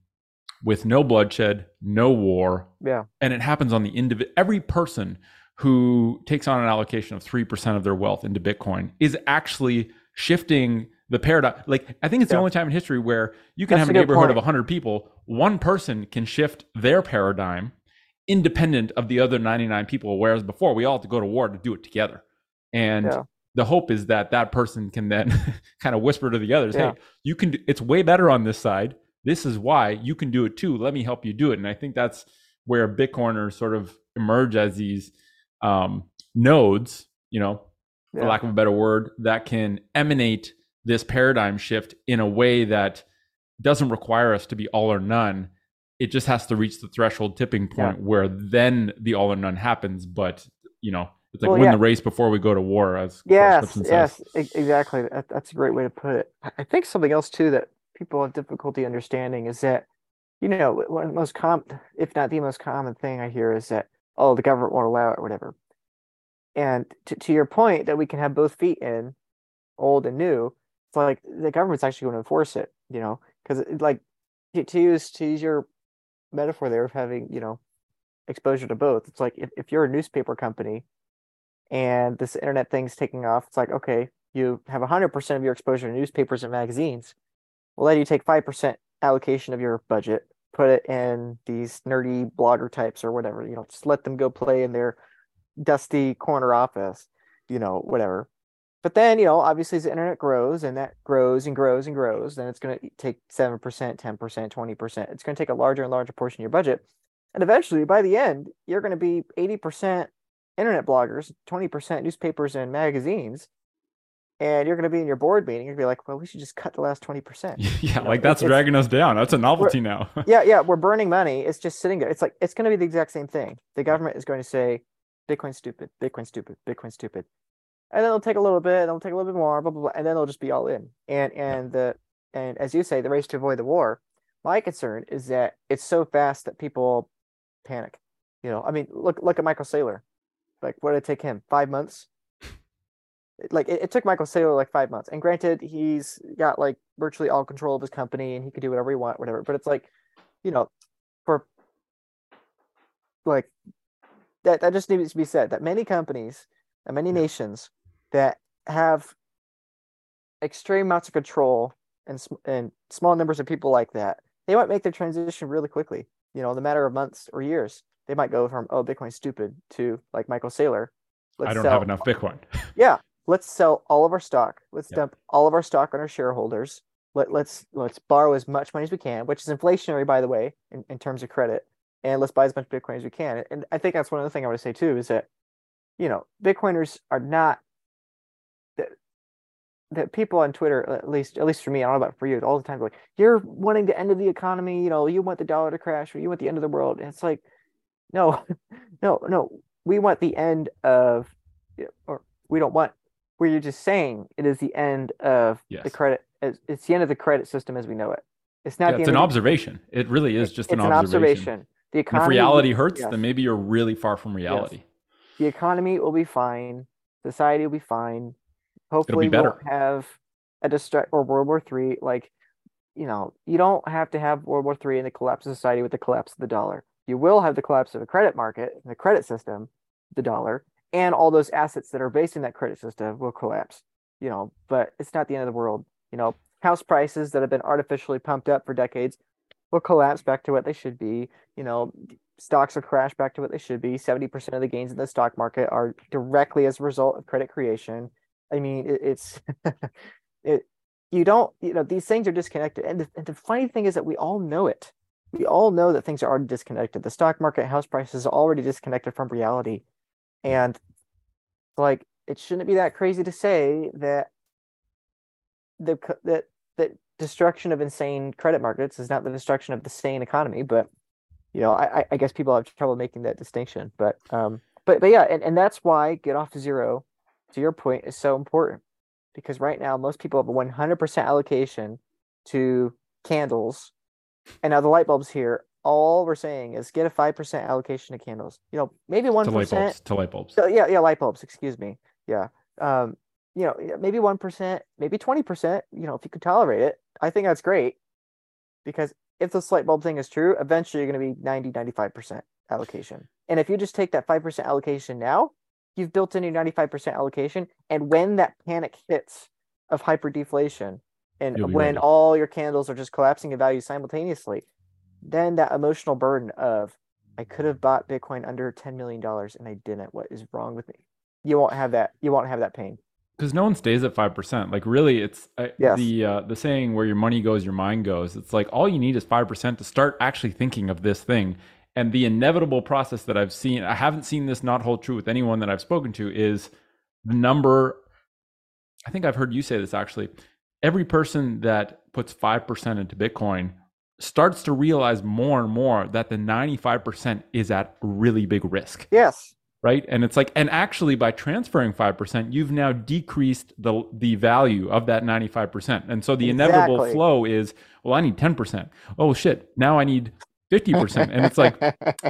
with no bloodshed, no war. Yeah. And it happens on the individual. Every person who takes on an allocation of 3% of their wealth into Bitcoin is actually shifting the paradigm. Like I think it's yeah. the only time in history where you can That's have a, a neighborhood point. of 100 people, one person can shift their paradigm independent of the other 99 people whereas before we all had to go to war to do it together. And yeah. The hope is that that person can then kind of whisper to the others, yeah. "Hey, you can do, it's way better on this side. This is why you can do it too. Let me help you do it." And I think that's where Bitcoiners sort of emerge as these um, nodes, you know, for lack of a better word, that can emanate this paradigm shift in a way that doesn't require us to be all or none. It just has to reach the threshold tipping point yeah. where then the all or none happens. But you know, it's like well, win yeah. the race before we go to war. As yes, yes, exactly. That, that's a great way to put it. I think something else too that people have difficulty understanding is that you know, one of the most common, if not the most common thing I hear is that, oh, the government won't allow it or whatever. And to, to your point that we can have both feet in, old and new, it's like the government's actually going to enforce it, you know, because like to use to use your metaphor there of having, you know, exposure to both. It's like if, if you're a newspaper company and this internet thing's taking off, it's like, okay, you have 100% of your exposure to newspapers and magazines. Well, then you take 5% allocation of your budget, put it in these nerdy blogger types or whatever, you know, just let them go play in their dusty corner office, you know, whatever. But then, you know, obviously as the internet grows and that grows and grows and grows, then it's going to take 7%, 10%, 20%. It's going to take a larger and larger portion of your budget. And eventually, by the end, you're going to be 80% internet bloggers, 20% newspapers and magazines, and you're going to be in your board meeting. You're going to be like, well, we should just cut the last 20%. yeah, you know, like that's dragging us down. That's a novelty now. yeah, yeah, we're burning money. It's just sitting there. It's like, it's going to be the exact same thing. The government is going to say, Bitcoin stupid, Bitcoin stupid, Bitcoin stupid. And then it'll take a little bit, and it'll take a little bit more, blah, blah, blah, and then they'll just be all in. And and the and as you say, the race to avoid the war. My concern is that it's so fast that people panic. You know, I mean, look look at Michael Saylor. Like, what did it take him? Five months like it, it, took Michael Saylor like five months. And granted, he's got like virtually all control of his company and he can do whatever he want, whatever. But it's like, you know, for like that that just needs to be said that many companies and many nations that have extreme amounts of control and and small numbers of people like that, they might make the transition really quickly. You know, in the matter of months or years, they might go from oh Bitcoin's stupid to like Michael Saylor. I don't sell. have enough Bitcoin. yeah, let's sell all of our stock. Let's yep. dump all of our stock on our shareholders. Let, let's let's borrow as much money as we can, which is inflationary, by the way, in, in terms of credit. And let's buy as much Bitcoin as we can. And I think that's one of the things I want to say too is that, you know, Bitcoiners are not that that people on Twitter, at least at least for me, I don't know about for you, all the time like, you're wanting the end of the economy, you know, you want the dollar to crash or you want the end of the world. And it's like, no, no, no. We want the end of or we don't want where you're just saying it is the end of yes. the credit. It's the end of the credit system as we know it. It's not. Yeah, it's an observation. The, it really is just an, an, observation. observation. The economy. And if reality hurts, yes. then maybe you're really far from reality. Yes. The economy will be fine. Society will be fine. Hopefully, be we won't have a destruct or World War Three. Like, you know, you don't have to have World War Three and the collapse of society with the collapse of the dollar. You will have the collapse of the credit market, the credit system, the dollar, and all those assets that are based in that credit system will collapse you know but it's not the end of the world. You know house prices that have been artificially pumped up for decades will collapse back to what they should be. You know stocks will crash back to what they should be. 70% of the gains in the stock market are directly as a result of credit creation. I mean it, it's it you don't you know these things are disconnected. And the, and the funny thing is that we all know it we all know that things are already disconnected the stock market house prices are already disconnected from reality and like it shouldn't be that crazy to say that the that that destruction of insane credit markets is not the destruction of the sane economy, but you know, I, I guess people have trouble making that distinction. But um but but yeah, and, and that's why get off zero, to your point, is so important. Because right now most people have a one hundred percent allocation to candles. And now the light bulbs here. All we're saying is get a 5% allocation to candles. You know maybe 1% to light bulbs. So, yeah yeah light bulbs excuse me. Yeah. Um you know maybe 1% maybe 20% you know if you could tolerate it. I think that's great. Because if this light bulb thing is true eventually you're going to be 90 95% allocation. And if you just take that 5% allocation now you've built in your 95% allocation. And when that panic hits of hyperdeflation and when all your candles are just collapsing in value simultaneously then that emotional burden of I could have bought Bitcoin under ten million dollars and I didn't. What is wrong with me? You won't have that. You won't have that pain because no one stays at five percent. Like really, it's uh, yes. the uh, the saying where your money goes, your mind goes. It's like all you need is five percent to start actually thinking of this thing. And the inevitable process that I've seen, I haven't seen this not hold true with anyone that I've spoken to, is the number. I think I've heard you say this actually. Every person that puts five percent into Bitcoin starts to realize more and more that the 95% is at really big risk. Yes. right? And it's like, and actually by transferring 5%, you've now decreased the the value of that 95%. And so the inevitable flow is, well, I need 10%. Oh shit, now I need 50%. And it's like,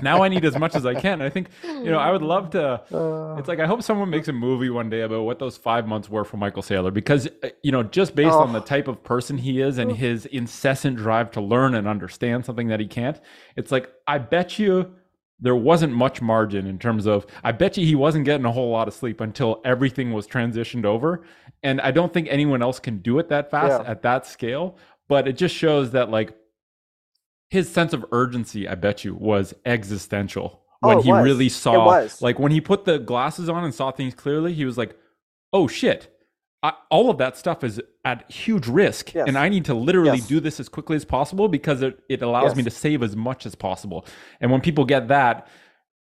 now I need as much as I can. And I think, you know, I would love to Uh, it's like I hope someone makes a movie one day about what those five months were for Michael Saylor because uh, you know just based on Oh. the type of person he is and his incessant drive to learn and understand something that he can't, it's like I bet you there wasn't much margin in terms of I bet you he wasn't getting a whole lot of sleep until everything was transitioned over, and I don't think anyone else can do it that fast Yeah. at that scale. But it just shows that like his sense of urgency, I bet you, was existential Oh, when it he was. really saw like when he put the glasses on and saw things clearly, he was like, "Oh shit. I, all of that stuff is at huge risk Yes. and I need to literally Yes. do this as quickly as possible because it, it allows me to save as much as possible." And when people get that,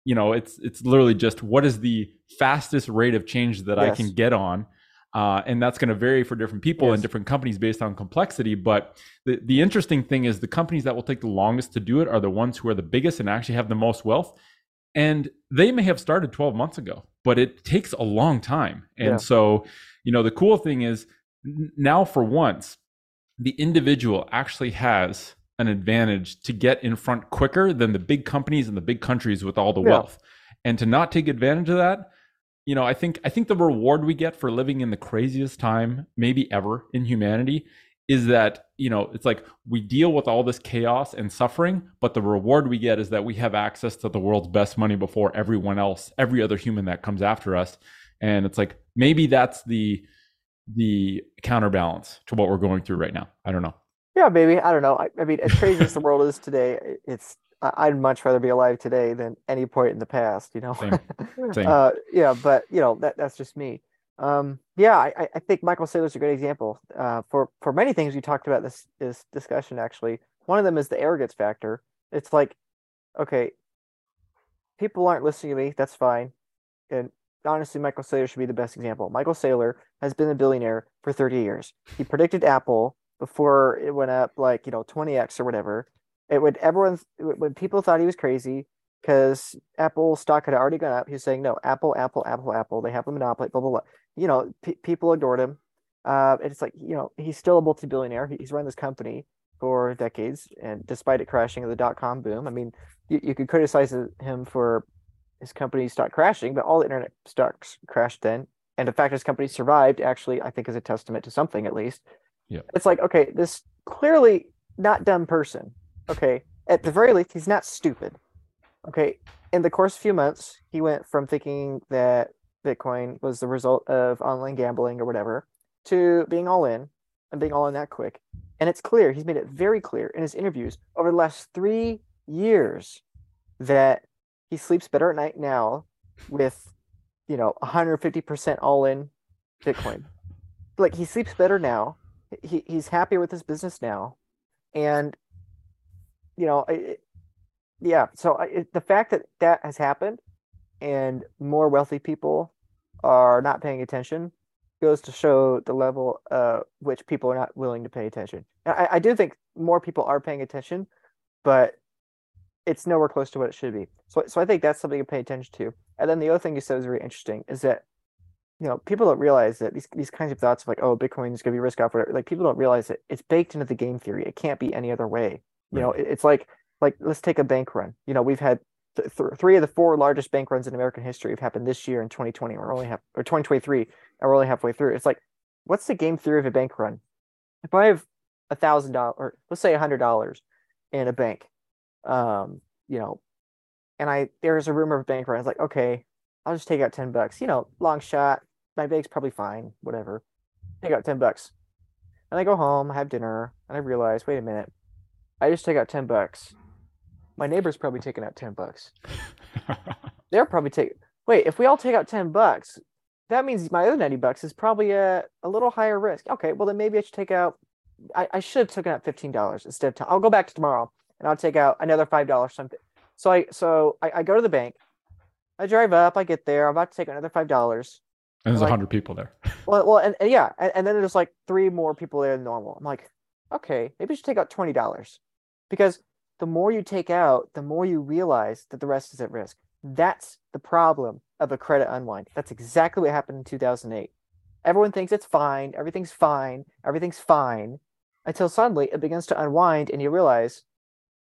you know, it's it's literally just what is the fastest rate of change that I can get on. Uh, and that's going to vary for different people and different companies based on complexity. But the, the interesting thing is the companies that will take the longest to do it are the ones who are the biggest and actually have the most wealth. And they may have started 12 months ago, but it takes a long time. And Yeah. so, you know, the cool thing is now for once, the individual actually has an advantage to get in front quicker than the big companies and the big countries with all the Yeah. wealth. And to not take advantage of that, you know, I think I think the reward we get for living in the craziest time maybe ever in humanity is that, you know, it's like we deal with all this chaos and suffering, but the reward we get is that we have access to the world's best money before everyone else, every other human that comes after us. And it's like maybe that's the the counterbalance to what we're going through right now. I don't know. Yeah, maybe. I don't know. I, I mean, as crazy as the world is today, it's I- I'd much rather be alive today than any point in the past, you know. Same. Same. Uh, yeah, but you know that that's just me. Um, yeah, I, I- I think Michael Saylor's a great example. Uh, for for many things we talked about this this discussion actually. One of them is the arrogance factor. It's like, okay, people aren't listening to me. That's fine. And honestly, Michael Saylor should be the best example. Michael Saylor has been a billionaire for 30 years. He predicted Apple before it went up like, you know, 20x or whatever. It would everyone when people thought he was crazy because Apple stock had already gone up. He was saying, no, Apple, Apple, Apple, Apple. They have a monopoly, blah, blah, blah. You know, pe people adored him. Uh, it's like, you know, he's still a multi-billionaire. He's run this company for decades, and despite it crashing in the dot-com boom, I mean, you, you could criticize him for his company stock crashing, but all the internet stocks crashed then. And the fact his company survived actually, I think, is a testament to something at least. Yeah. It's like, okay, this clearly not dumb person. Okay. At the very least, he's not stupid. Okay. In the course of a few months, he went from thinking that Bitcoin was the result of online gambling or whatever to being all in and being all in that quick. And it's clear, he's made it very clear in his interviews over the last three years that he sleeps better at night now with, you know, 150% all in Bitcoin. Like he sleeps better now. He, he's happier with his business now. And, you know, it, yeah. So the fact that that has happened and more wealthy people are not paying attention goes to show the level uh which people are not willing to pay attention. I, I do think more people are paying attention, but it's nowhere close to what it should be. So so I think that's something to pay attention to. And then the other thing you said was very interesting is that you know people don't realize that these these kinds of thoughts of like oh Bitcoin is going to be risk off whatever like people don't realize that it's baked into the game theory. It can't be any other way. You know, it's like like let's take a bank run. You know, we've had th- th- three of the four largest bank runs in American history have happened this year in 2020. We're only have or 2023, and we're only halfway through. It's like, what's the game theory of a bank run? If I have a thousand dollars, or let's say a hundred dollars in a bank, um, you know, and I there's a rumor of a bank run. It's like, okay, I'll just take out ten bucks. You know, long shot. My bank's probably fine. Whatever. Take out ten bucks, and I go home, I have dinner, and I realize, wait a minute, I just take out ten bucks. My neighbor's probably taking out ten bucks. They're probably taking. Wait, if we all take out ten bucks, that means my other ninety bucks is probably a, a little higher risk. Okay, well then maybe I should take out. I, I should have taken out fifteen dollars instead of. 10. I'll go back to tomorrow and I'll take out another five dollars something. So I so I, I go to the bank. I drive up. I get there. I'm about to take another five dollars. And there's a Like- hundred people there. Well, well, and, and yeah, and, and then there's like three more people there than normal. I'm like, okay, maybe I should take out twenty dollars, because the more you take out, the more you realize that the rest is at risk. That's the problem of a credit unwind. That's exactly what happened in 2008. Everyone thinks it's fine, everything's fine, everything's fine, until suddenly it begins to unwind and you realize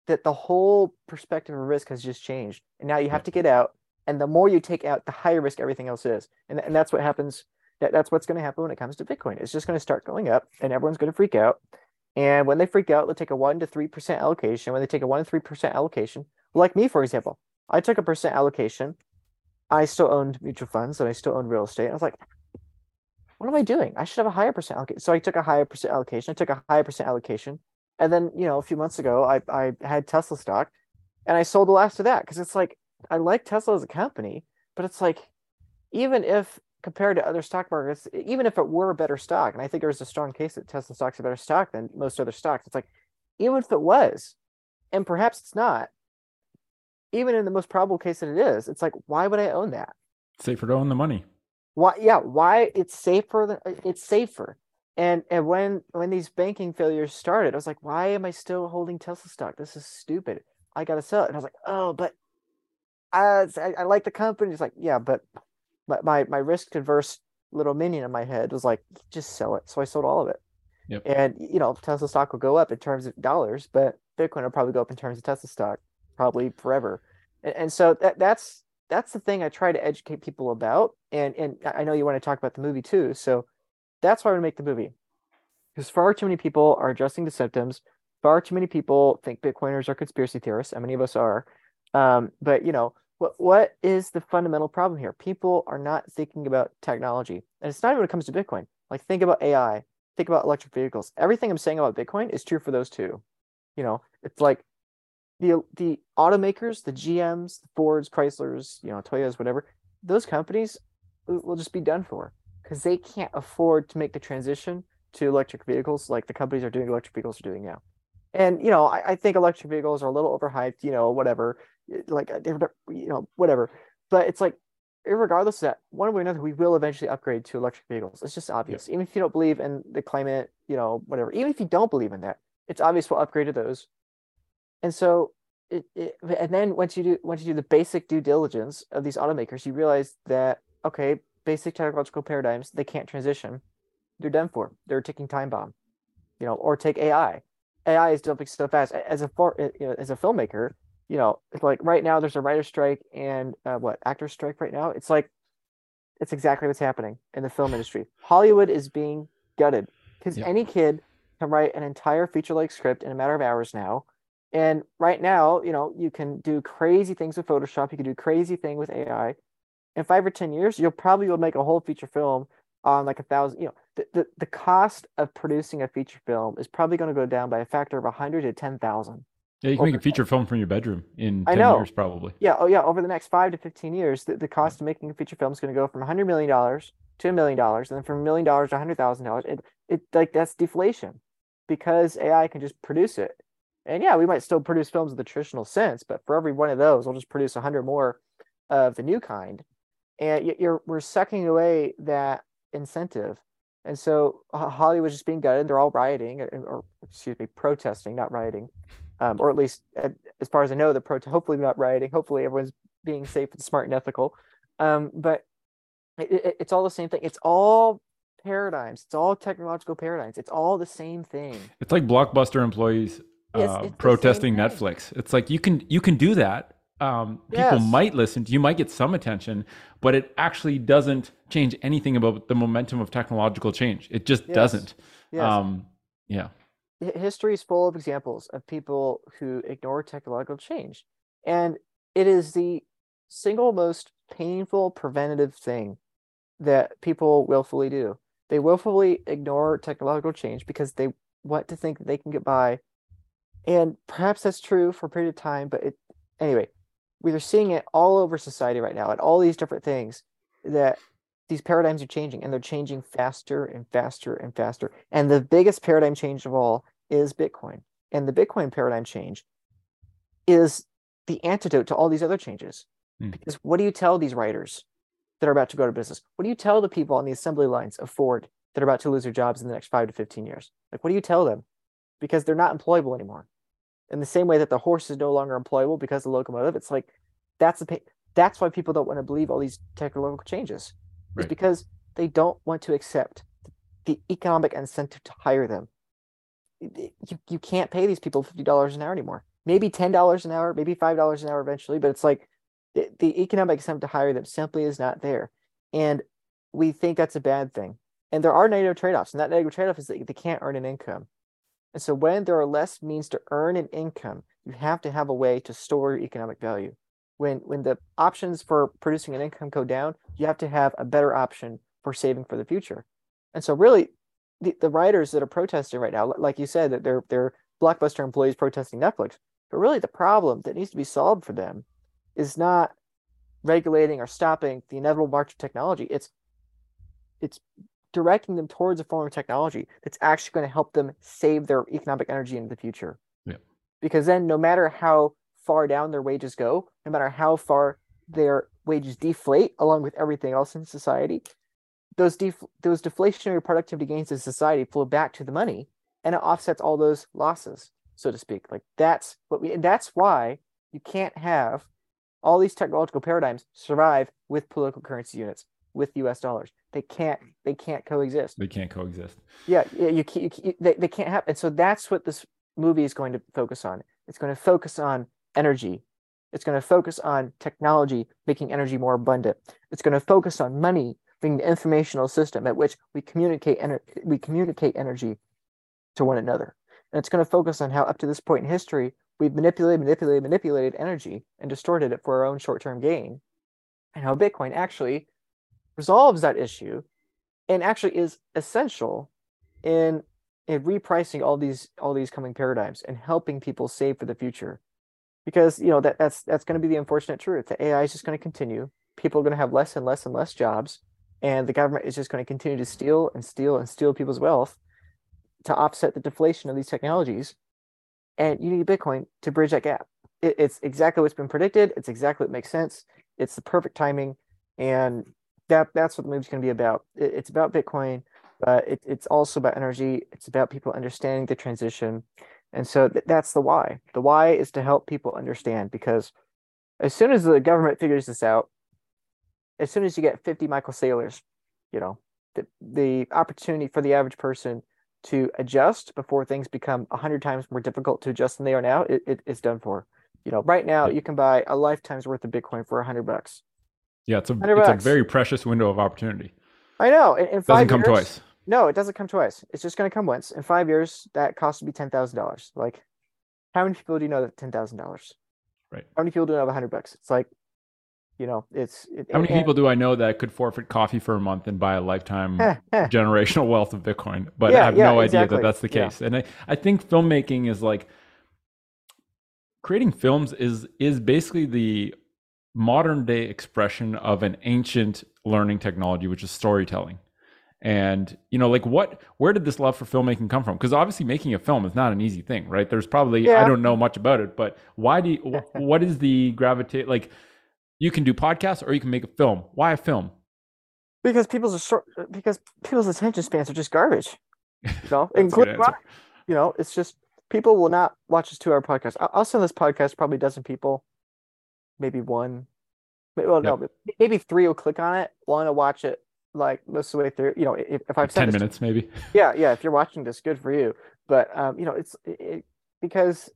that the whole perspective of risk has just changed. And now you have to get out. And the more you take out, the higher risk everything else is. And, and that's what happens. That, that's what's going to happen when it comes to Bitcoin. It's just going to start going up and everyone's going to freak out. And when they freak out, they'll take a one to three percent allocation. When they take a one to three percent allocation, like me, for example, I took a percent allocation. I still owned mutual funds and I still owned real estate. I was like, what am I doing? I should have a higher percent allocation. So I took a higher percent allocation. I took a higher percent allocation. And then, you know, a few months ago, I, I had Tesla stock and I sold the last of that because it's like, I like Tesla as a company, but it's like, even if compared to other stock markets, even if it were a better stock, and I think there's a strong case that Tesla stock's a better stock than most other stocks, it's like, even if it was, and perhaps it's not, even in the most probable case that it is, it's like, why would I own that? Safer to own the money. Why? Yeah, why? It's safer. Than, uh, it's safer. And and when when these banking failures started, I was like, why am I still holding Tesla stock? This is stupid. I gotta sell it. And I was like, oh, but uh, I I, I like the company. It's like, yeah, but my, my my risk adverse little minion in my head was like, just sell it. So I sold all of it. Yep. And you know, Tesla stock will go up in terms of dollars, but Bitcoin will probably go up in terms of Tesla stock, probably forever. And, and so that that's that's the thing I try to educate people about. And and I know you want to talk about the movie too. So that's why I would make the movie. Because far too many people are adjusting to symptoms. Far too many people think Bitcoiners are conspiracy theorists, and many of us are. Um, but you know, what what is the fundamental problem here? People are not thinking about technology. And it's not even when it comes to Bitcoin. Like think about AI, think about electric vehicles. Everything I'm saying about Bitcoin is true for those two. You know, it's like the the automakers, the GMs, the Fords, Chryslers, you know, Toyotas, whatever, those companies will just be done for because they can't afford to make the transition to electric vehicles like the companies are doing electric vehicles are doing now. And you know, I, I think electric vehicles are a little overhyped, you know, whatever, like you know, whatever. But it's like, regardless of that, one way or another, we will eventually upgrade to electric vehicles. It's just obvious. Even if you don't believe in the climate, you know, whatever. Even if you don't believe in that, it's obvious we'll upgrade to those. And so it, it, and then once you do once you do the basic due diligence of these automakers, you realize that okay, basic technological paradigms they can't transition. They're done for. They're a ticking time bomb. You know, or take AI. AI is developing so fast. As a for, you know, as a filmmaker, you know, it's like right now there's a writer strike and uh, what actor strike right now. It's like it's exactly what's happening in the film industry. Hollywood is being gutted because yep. any kid can write an entire feature length script in a matter of hours now and right now, you know, you can do crazy things with Photoshop. You can do crazy thing with AI. In five or ten years, you'll probably will make a whole feature film on like a thousand. You know, the, the, the cost of producing a feature film is probably going to go down by a factor of a hundred to ten thousand. Yeah, you can make a feature film from your bedroom in 10 I know. years, probably. Yeah. Oh, yeah. Over the next five to 15 years, the, the cost of making a feature film is going to go from $100 million to a million dollars, and then from a million dollars to $100,000. It, it, like, that's deflation because AI can just produce it. And yeah, we might still produce films in the traditional sense, but for every one of those, we'll just produce a hundred more of the new kind. And you're we're sucking away that incentive. And so Hollywood's just being gutted. They're all rioting, or excuse me, protesting, not rioting, um, or at least as far as I know, the pro. Hopefully, not rioting. Hopefully, everyone's being safe and smart and ethical. Um, but it, it, it's all the same thing. It's all paradigms. It's all technological paradigms. It's all the same thing. It's like blockbuster employees uh, protesting Netflix. It's like you can you can do that. Um, people yes. might listen. You might get some attention, but it actually doesn't change anything about the momentum of technological change. It just yes. doesn't. Yes. Um, yeah. History is full of examples of people who ignore technological change, and it is the single most painful preventative thing that people willfully do. They willfully ignore technological change because they want to think they can get by and perhaps that's true for a period of time, but it anyway, we're seeing it all over society right now and all these different things that these paradigms are changing and they're changing faster and faster and faster. And the biggest paradigm change of all is Bitcoin. And the Bitcoin paradigm change is the antidote to all these other changes. Mm. Because what do you tell these writers that are about to go to business? What do you tell the people on the assembly lines of Ford that are about to lose their jobs in the next five to 15 years? Like, what do you tell them? because they're not employable anymore. In the same way that the horse is no longer employable because of the locomotive, it's like that's the that's why people don't want to believe all these technological changes. Right. It's because they don't want to accept the economic incentive to hire them. You, you can't pay these people $50 an hour anymore. Maybe $10 an hour, maybe $5 an hour eventually, but it's like the, the economic incentive to hire them simply is not there. And we think that's a bad thing. And there are negative trade offs, and that negative trade off is that they can't earn an income. And so when there are less means to earn an income, you have to have a way to store your economic value. When when the options for producing an income go down, you have to have a better option for saving for the future. And so really the, the writers that are protesting right now, like you said, that they're they're blockbuster employees protesting Netflix, but really the problem that needs to be solved for them is not regulating or stopping the inevitable march of technology. It's it's directing them towards a form of technology that's actually going to help them save their economic energy in the future. Yeah. Because then no matter how far down their wages go, no matter how far their wages deflate along with everything else in society, those def- those deflationary productivity gains in society flow back to the money and it offsets all those losses, so to speak. Like that's what we and that's why you can't have all these technological paradigms survive with political currency units with US dollars. They can't they can't coexist. They can't coexist. Yeah, yeah you, you, you they, they can't happen. And so that's what this movie is going to focus on. It's going to focus on energy. It's going to focus on technology making energy more abundant. It's going to focus on money being the informational system at which we communicate ener- we communicate energy to one another. And it's going to focus on how up to this point in history we've manipulated manipulated manipulated energy and distorted it for our own short-term gain and how bitcoin actually resolves that issue and actually is essential in in repricing all these all these coming paradigms and helping people save for the future because you know that that's that's going to be the unfortunate truth. The ai is just going to continue. People are going to have less and less and less jobs and the government is just going to continue to steal and steal and steal people's wealth to offset the deflation of these technologies. And you need bitcoin to bridge that gap. It, it's exactly what's been predicted. It's exactly what makes sense. It's the perfect timing and that that's what the movie's going to be about. It, it's about Bitcoin, but it, it's also about energy. It's about people understanding the transition, and so th- that's the why. The why is to help people understand because as soon as the government figures this out, as soon as you get fifty Michael Saylors, you know the the opportunity for the average person to adjust before things become a hundred times more difficult to adjust than they are now, it, it, it's done for. You know, right now you can buy a lifetime's worth of Bitcoin for a hundred bucks. Yeah, it's a it's a very precious window of opportunity. I know. In, in doesn't come years, twice. No, it doesn't come twice. It's just going to come once. In five years, that cost would be ten thousand dollars. Like, how many people do you know that ten thousand dollars? Right. How many people do you know have a hundred bucks? It's like, you know, it's. It, how many and, people do I know that could forfeit coffee for a month and buy a lifetime generational wealth of Bitcoin? But yeah, I have yeah, no exactly. idea that that's the case. Yeah. And I, I think filmmaking is like creating films is is basically the modern day expression of an ancient learning technology, which is storytelling. And you know, like what, where did this love for filmmaking come from? Because obviously, making a film is not an easy thing, right? There's probably yeah. I don't know much about it, but why do you? what is the gravitate? Like, you can do podcasts or you can make a film. Why a film? Because people's short, uh, because people's attention spans are just garbage. You know, including you know, it's just people will not watch this two-hour podcast. I'll send this podcast probably a dozen people maybe one. Well, yep. no, maybe three will click on it. One will watch it like most of the way through. You know, if, if I've said ten minutes, maybe. Yeah, yeah. If you're watching this, good for you. But um, you know, it's it, because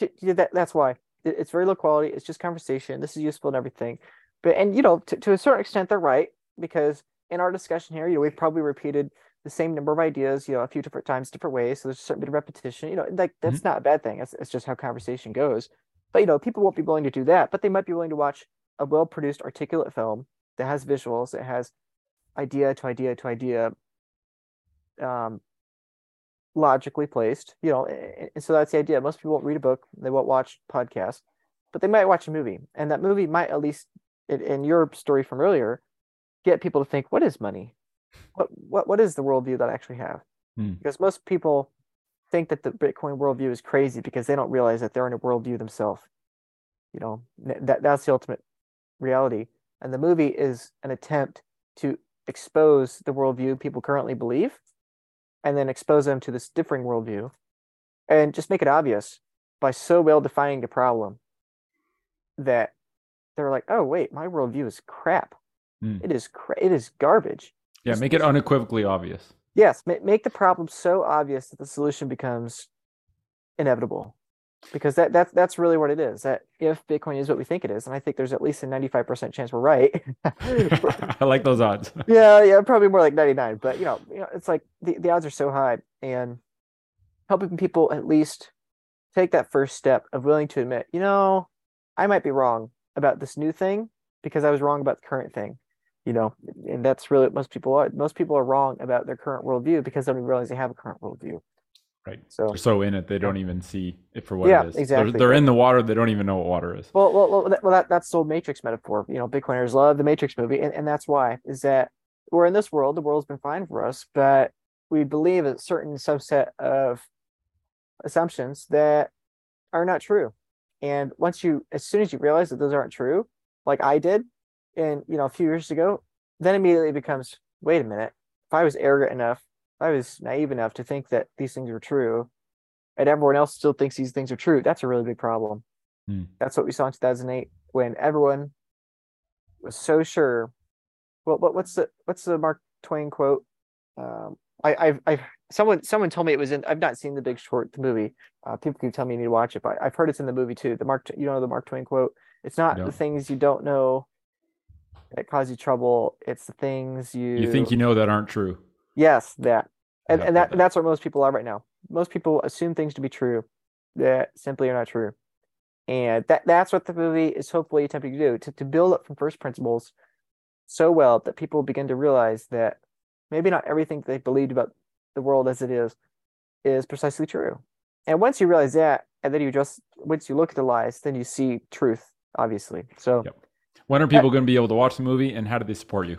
that that's why it, it's very low quality. It's just conversation. This is useful and everything. But and you know, to, to a certain extent, they're right because in our discussion here, you know, we've probably repeated the same number of ideas, you know, a few different times, different ways. So there's a certain bit of repetition. You know, like that's mm-hmm. not a bad thing. It's, it's just how conversation goes. But you know, people won't be willing to do that, but they might be willing to watch a well-produced, articulate film that has visuals, it has idea to idea to idea, um, logically placed. You know, and so that's the idea. Most people won't read a book, they won't watch podcasts, but they might watch a movie, and that movie might at least, in your story from earlier, get people to think, what is money? What what what is the worldview that I actually have? Hmm. Because most people think that the Bitcoin worldview is crazy because they don't realize that they're in a worldview themselves. You know, that that's the ultimate reality. And the movie is an attempt to expose the worldview people currently believe and then expose them to this differing worldview and just make it obvious by so well defining the problem that they're like, oh wait, my worldview is crap. Hmm. It is cra- it is garbage. Yeah, make it unequivocally obvious. Yes, ma- make the problem so obvious that the solution becomes inevitable. Because that that's that's really what it is. That if Bitcoin is what we think it is, and I think there's at least a 95% chance we're right. I like those odds. yeah, yeah, probably more like 99, but you know, you know, it's like the, the odds are so high and helping people at least take that first step of willing to admit, you know, I might be wrong about this new thing because I was wrong about the current thing. You know, and that's really what most people are. Most people are wrong about their current worldview because they don't even realize they have a current worldview. Right. So They're so in it they don't even see it for what Yeah, it is. They're- exactly. They're, in the water. They don't even know what water is. Well, well, well, that, well that, that's the old Matrix metaphor. You know, Bitcoiners love the Matrix movie, and, and that's why is that we're in this world. The world's been fine for us, but we believe a certain subset of assumptions that are not true. And once you, as soon as you realize that those aren't true, like I did, and you know, a few years ago, then immediately it becomes, wait a minute, if I was arrogant enough, I was naive enough to think that these things were true, and everyone else still thinks these things are true, that's a really big problem. Hmm. That's what we saw in 2008 when everyone was so sure. Well, what, what's the what's the Mark Twain quote? Um, I, I've I've someone someone told me it was in. I've not seen The Big Short, the movie. Uh, people keep telling me you need to watch it, but I've heard it's in the movie too. The Mark, you know the Mark Twain quote. It's not No. the things you don't know that cause you trouble. It's the things you You think you know that aren't true. Yes, that. And, and that that- that's what most people are right now. Most people assume things to be true that simply are not true. And that that's what the movie is hopefully attempting to do, to, to build up from first principles so well that people begin to realize that maybe not everything they believed about the world as it is is precisely true. And once you realize that, and then you just once you look at the lies, then you see truth, obviously. So Yep. When are people going to be able to watch the movie and how do they support you?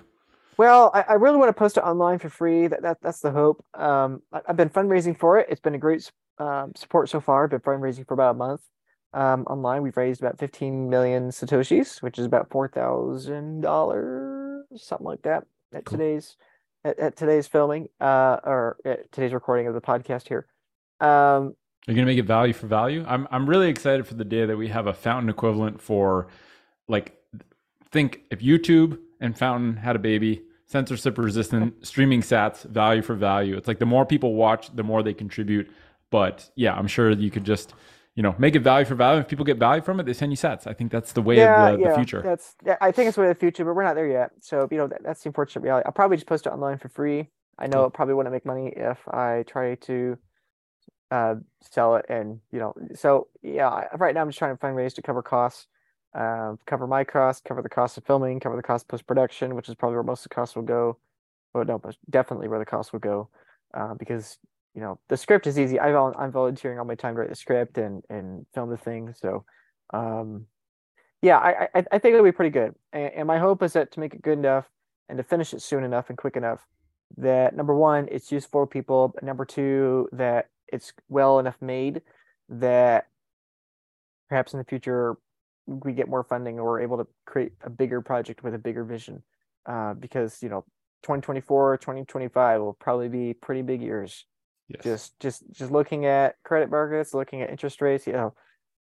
Well, I, I really want to post it online for free. That, that that's the hope. Um, I, I've been fundraising for it. It's been a great um, support so far. I've been fundraising for about a month. Um, online, we've raised about 15 million satoshis, which is about four thousand dollars, something like that. At Cool. today's at, at today's filming, uh, or at today's recording of the podcast here. Um, Are you going to make it value for value? I'm I'm really excited for the day that we have a fountain equivalent for like think if YouTube and Fountain had a baby, censorship resistant streaming sats, value for value. It's like the more people watch, the more they contribute. But yeah, I'm sure you could just you know make it value for value. If people get value from it, they send you sats. I think that's the way of the, the future. That's I think it's the way of the future, but we're not there yet. So you know that, that's the unfortunate reality. I'll probably just post it online for free. I know it probably wouldn't make money if I try to uh, sell it, and you know, so yeah. Right now, I'm just trying to find ways to cover costs, um, cover my cost, cover the cost of filming, cover the cost of post production, which is probably where most of the costs will go. Well, no, but definitely where the costs will go, uh, because you know the script is easy. I vol- I'm volunteering all my time to write the script and and film the thing, so. Um, yeah, I, I I think it'll be pretty good. And, and my hope is that to make it good enough and to finish it soon enough and quick enough that number one, it's useful for people. Number two, that it's well enough made that perhaps in the future we get more funding or we're able to create a bigger project with a bigger vision. Uh, because you know, 2024, 2025 will probably be pretty big years. Yes. just just just looking at credit markets looking at interest rates you know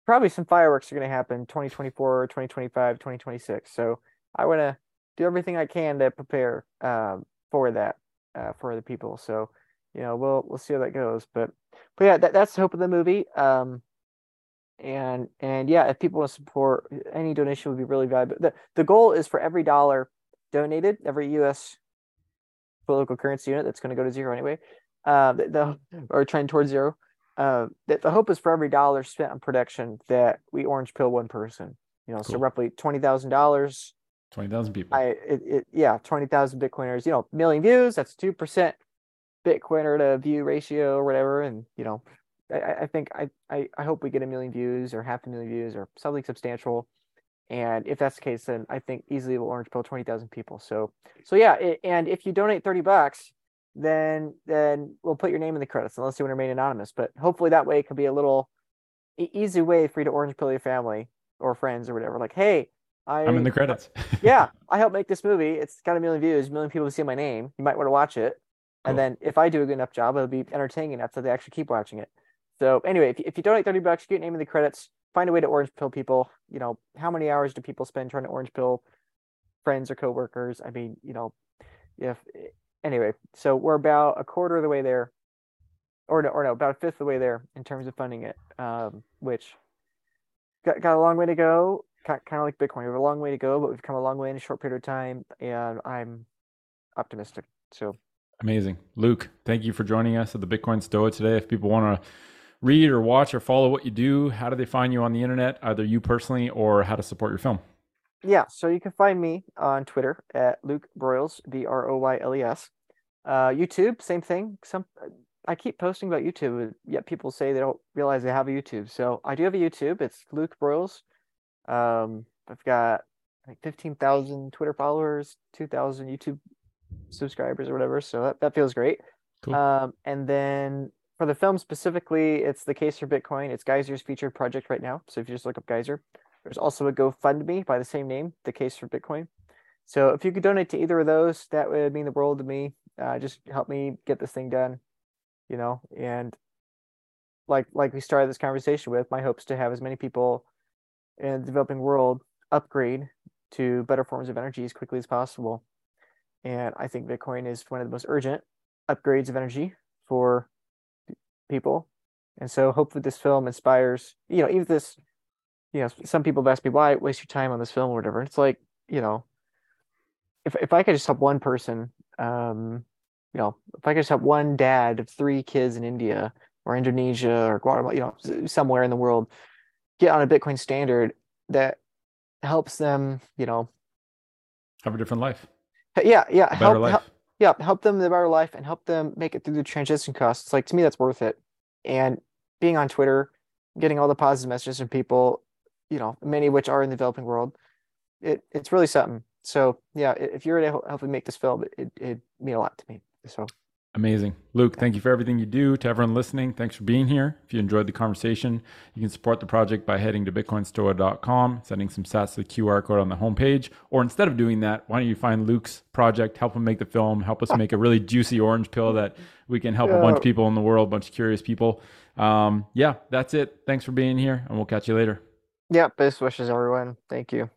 probably some fireworks are going to happen 2024 2025 2026 so i want to do everything i can to prepare um, for that uh, for other people. So you know we'll we'll see how that goes. But but yeah that, that's the hope of the movie. Um and and yeah if people want to support any donation would be really valuable the, the goal is for every dollar donated every us political currency unit that's going to go to zero anyway uh, the, the or trend towards zero. Uh, that the hope is for every dollar spent on production that we orange pill one person. You know, so roughly twenty thousand dollars. Twenty thousand people. I it, it yeah, twenty thousand Bitcoiners. You know, million views. That's two percent Bitcoiner to view ratio or whatever. And you know, I- I, think I, I I hope we get a million views or half a million views or something substantial. And if that's the case, then I think easily we'll orange pill twenty thousand people. So so yeah, it, and if you donate thirty bucks, then then we'll put your name in the credits unless you want to remain anonymous. But hopefully that way it can be a little easy way for you to orange pill your family or friends or whatever. Like, hey, I I'm in the credits. yeah, I helped make this movie. It's got a million views, a million people see my name. You might want to watch it. Cool. And then if I do a good enough job, it'll be entertaining enough so they actually keep watching it. So anyway, if if you donate 30 bucks, get name in the credits. find a way to orange pill people. You know, how many hours do people spend trying to orange pill friends or coworkers? I mean, you know, if anyway, so we're about a quarter of the way there, or no, or no, about a fifth of the way there in terms of funding it, um, which got, got a long way to go. Kind of like Bitcoin, we have a long way to go, but we've come a long way in a short period of time, and I'm optimistic. So amazing, Luke. Thank you for joining us at the Bitcoin Stoa today. If people want to read or watch or follow what you do, how do they find you on the internet, either you personally or how to support your film? Yeah, so you can find me on Twitter at Luke Broyles, B R O Y L E S. Uh, YouTube, same thing. Some I keep posting about YouTube, yet people say they don't realize they have a YouTube. So I do have a YouTube. It's Luke Broyles. Um, I've got like fifteen thousand Twitter followers, two thousand YouTube subscribers or whatever. So that, that feels great. Cool. Um, and then for the film specifically, it's the case for Bitcoin. It's Geyser's featured project right now. So if you just look up Geyser, there's also a GoFundMe by the same name, The Case for Bitcoin. So if you could donate to either of those, that would mean the world to me. Uh, just help me get this thing done, you know. And like like we started this conversation with, my hopes to have as many people in the developing world upgrade to better forms of energy as quickly as possible. And I think Bitcoin is one of the most urgent upgrades of energy for people. And so hopefully this film inspires, you know, even this you know, some people have asked me why waste your time on this film or whatever. It's like, you know, if if I could just help one person, um, you know, if I could just help one dad of three kids in India or Indonesia or Guatemala, you know, somewhere in the world, get on a Bitcoin standard that helps them, you know, have a different life. Yeah, yeah, help, help, yeah, help them live a better life and help them make it through the transition costs. Like to me, that's worth it. And being on Twitter, getting all the positive messages from people, you know, many of which are in the developing world. It it's really something. So yeah, if you're able to help me make this film, it it mean a lot to me. So amazing, Luke. Thank you for everything you do. To everyone listening, thanks for being here. If you enjoyed the conversation, you can support the project by heading to bitcoinstoa.com, sending some sats to the QR code on the homepage. Or instead of doing that, why don't you find Luke's project, help him make the film, help us make a really juicy orange pill that we can help yeah. a bunch of people in the world, a bunch of curious people. Um, yeah, that's it. Thanks for being here, and we'll catch you later. Yeah, best wishes, everyone. Thank you.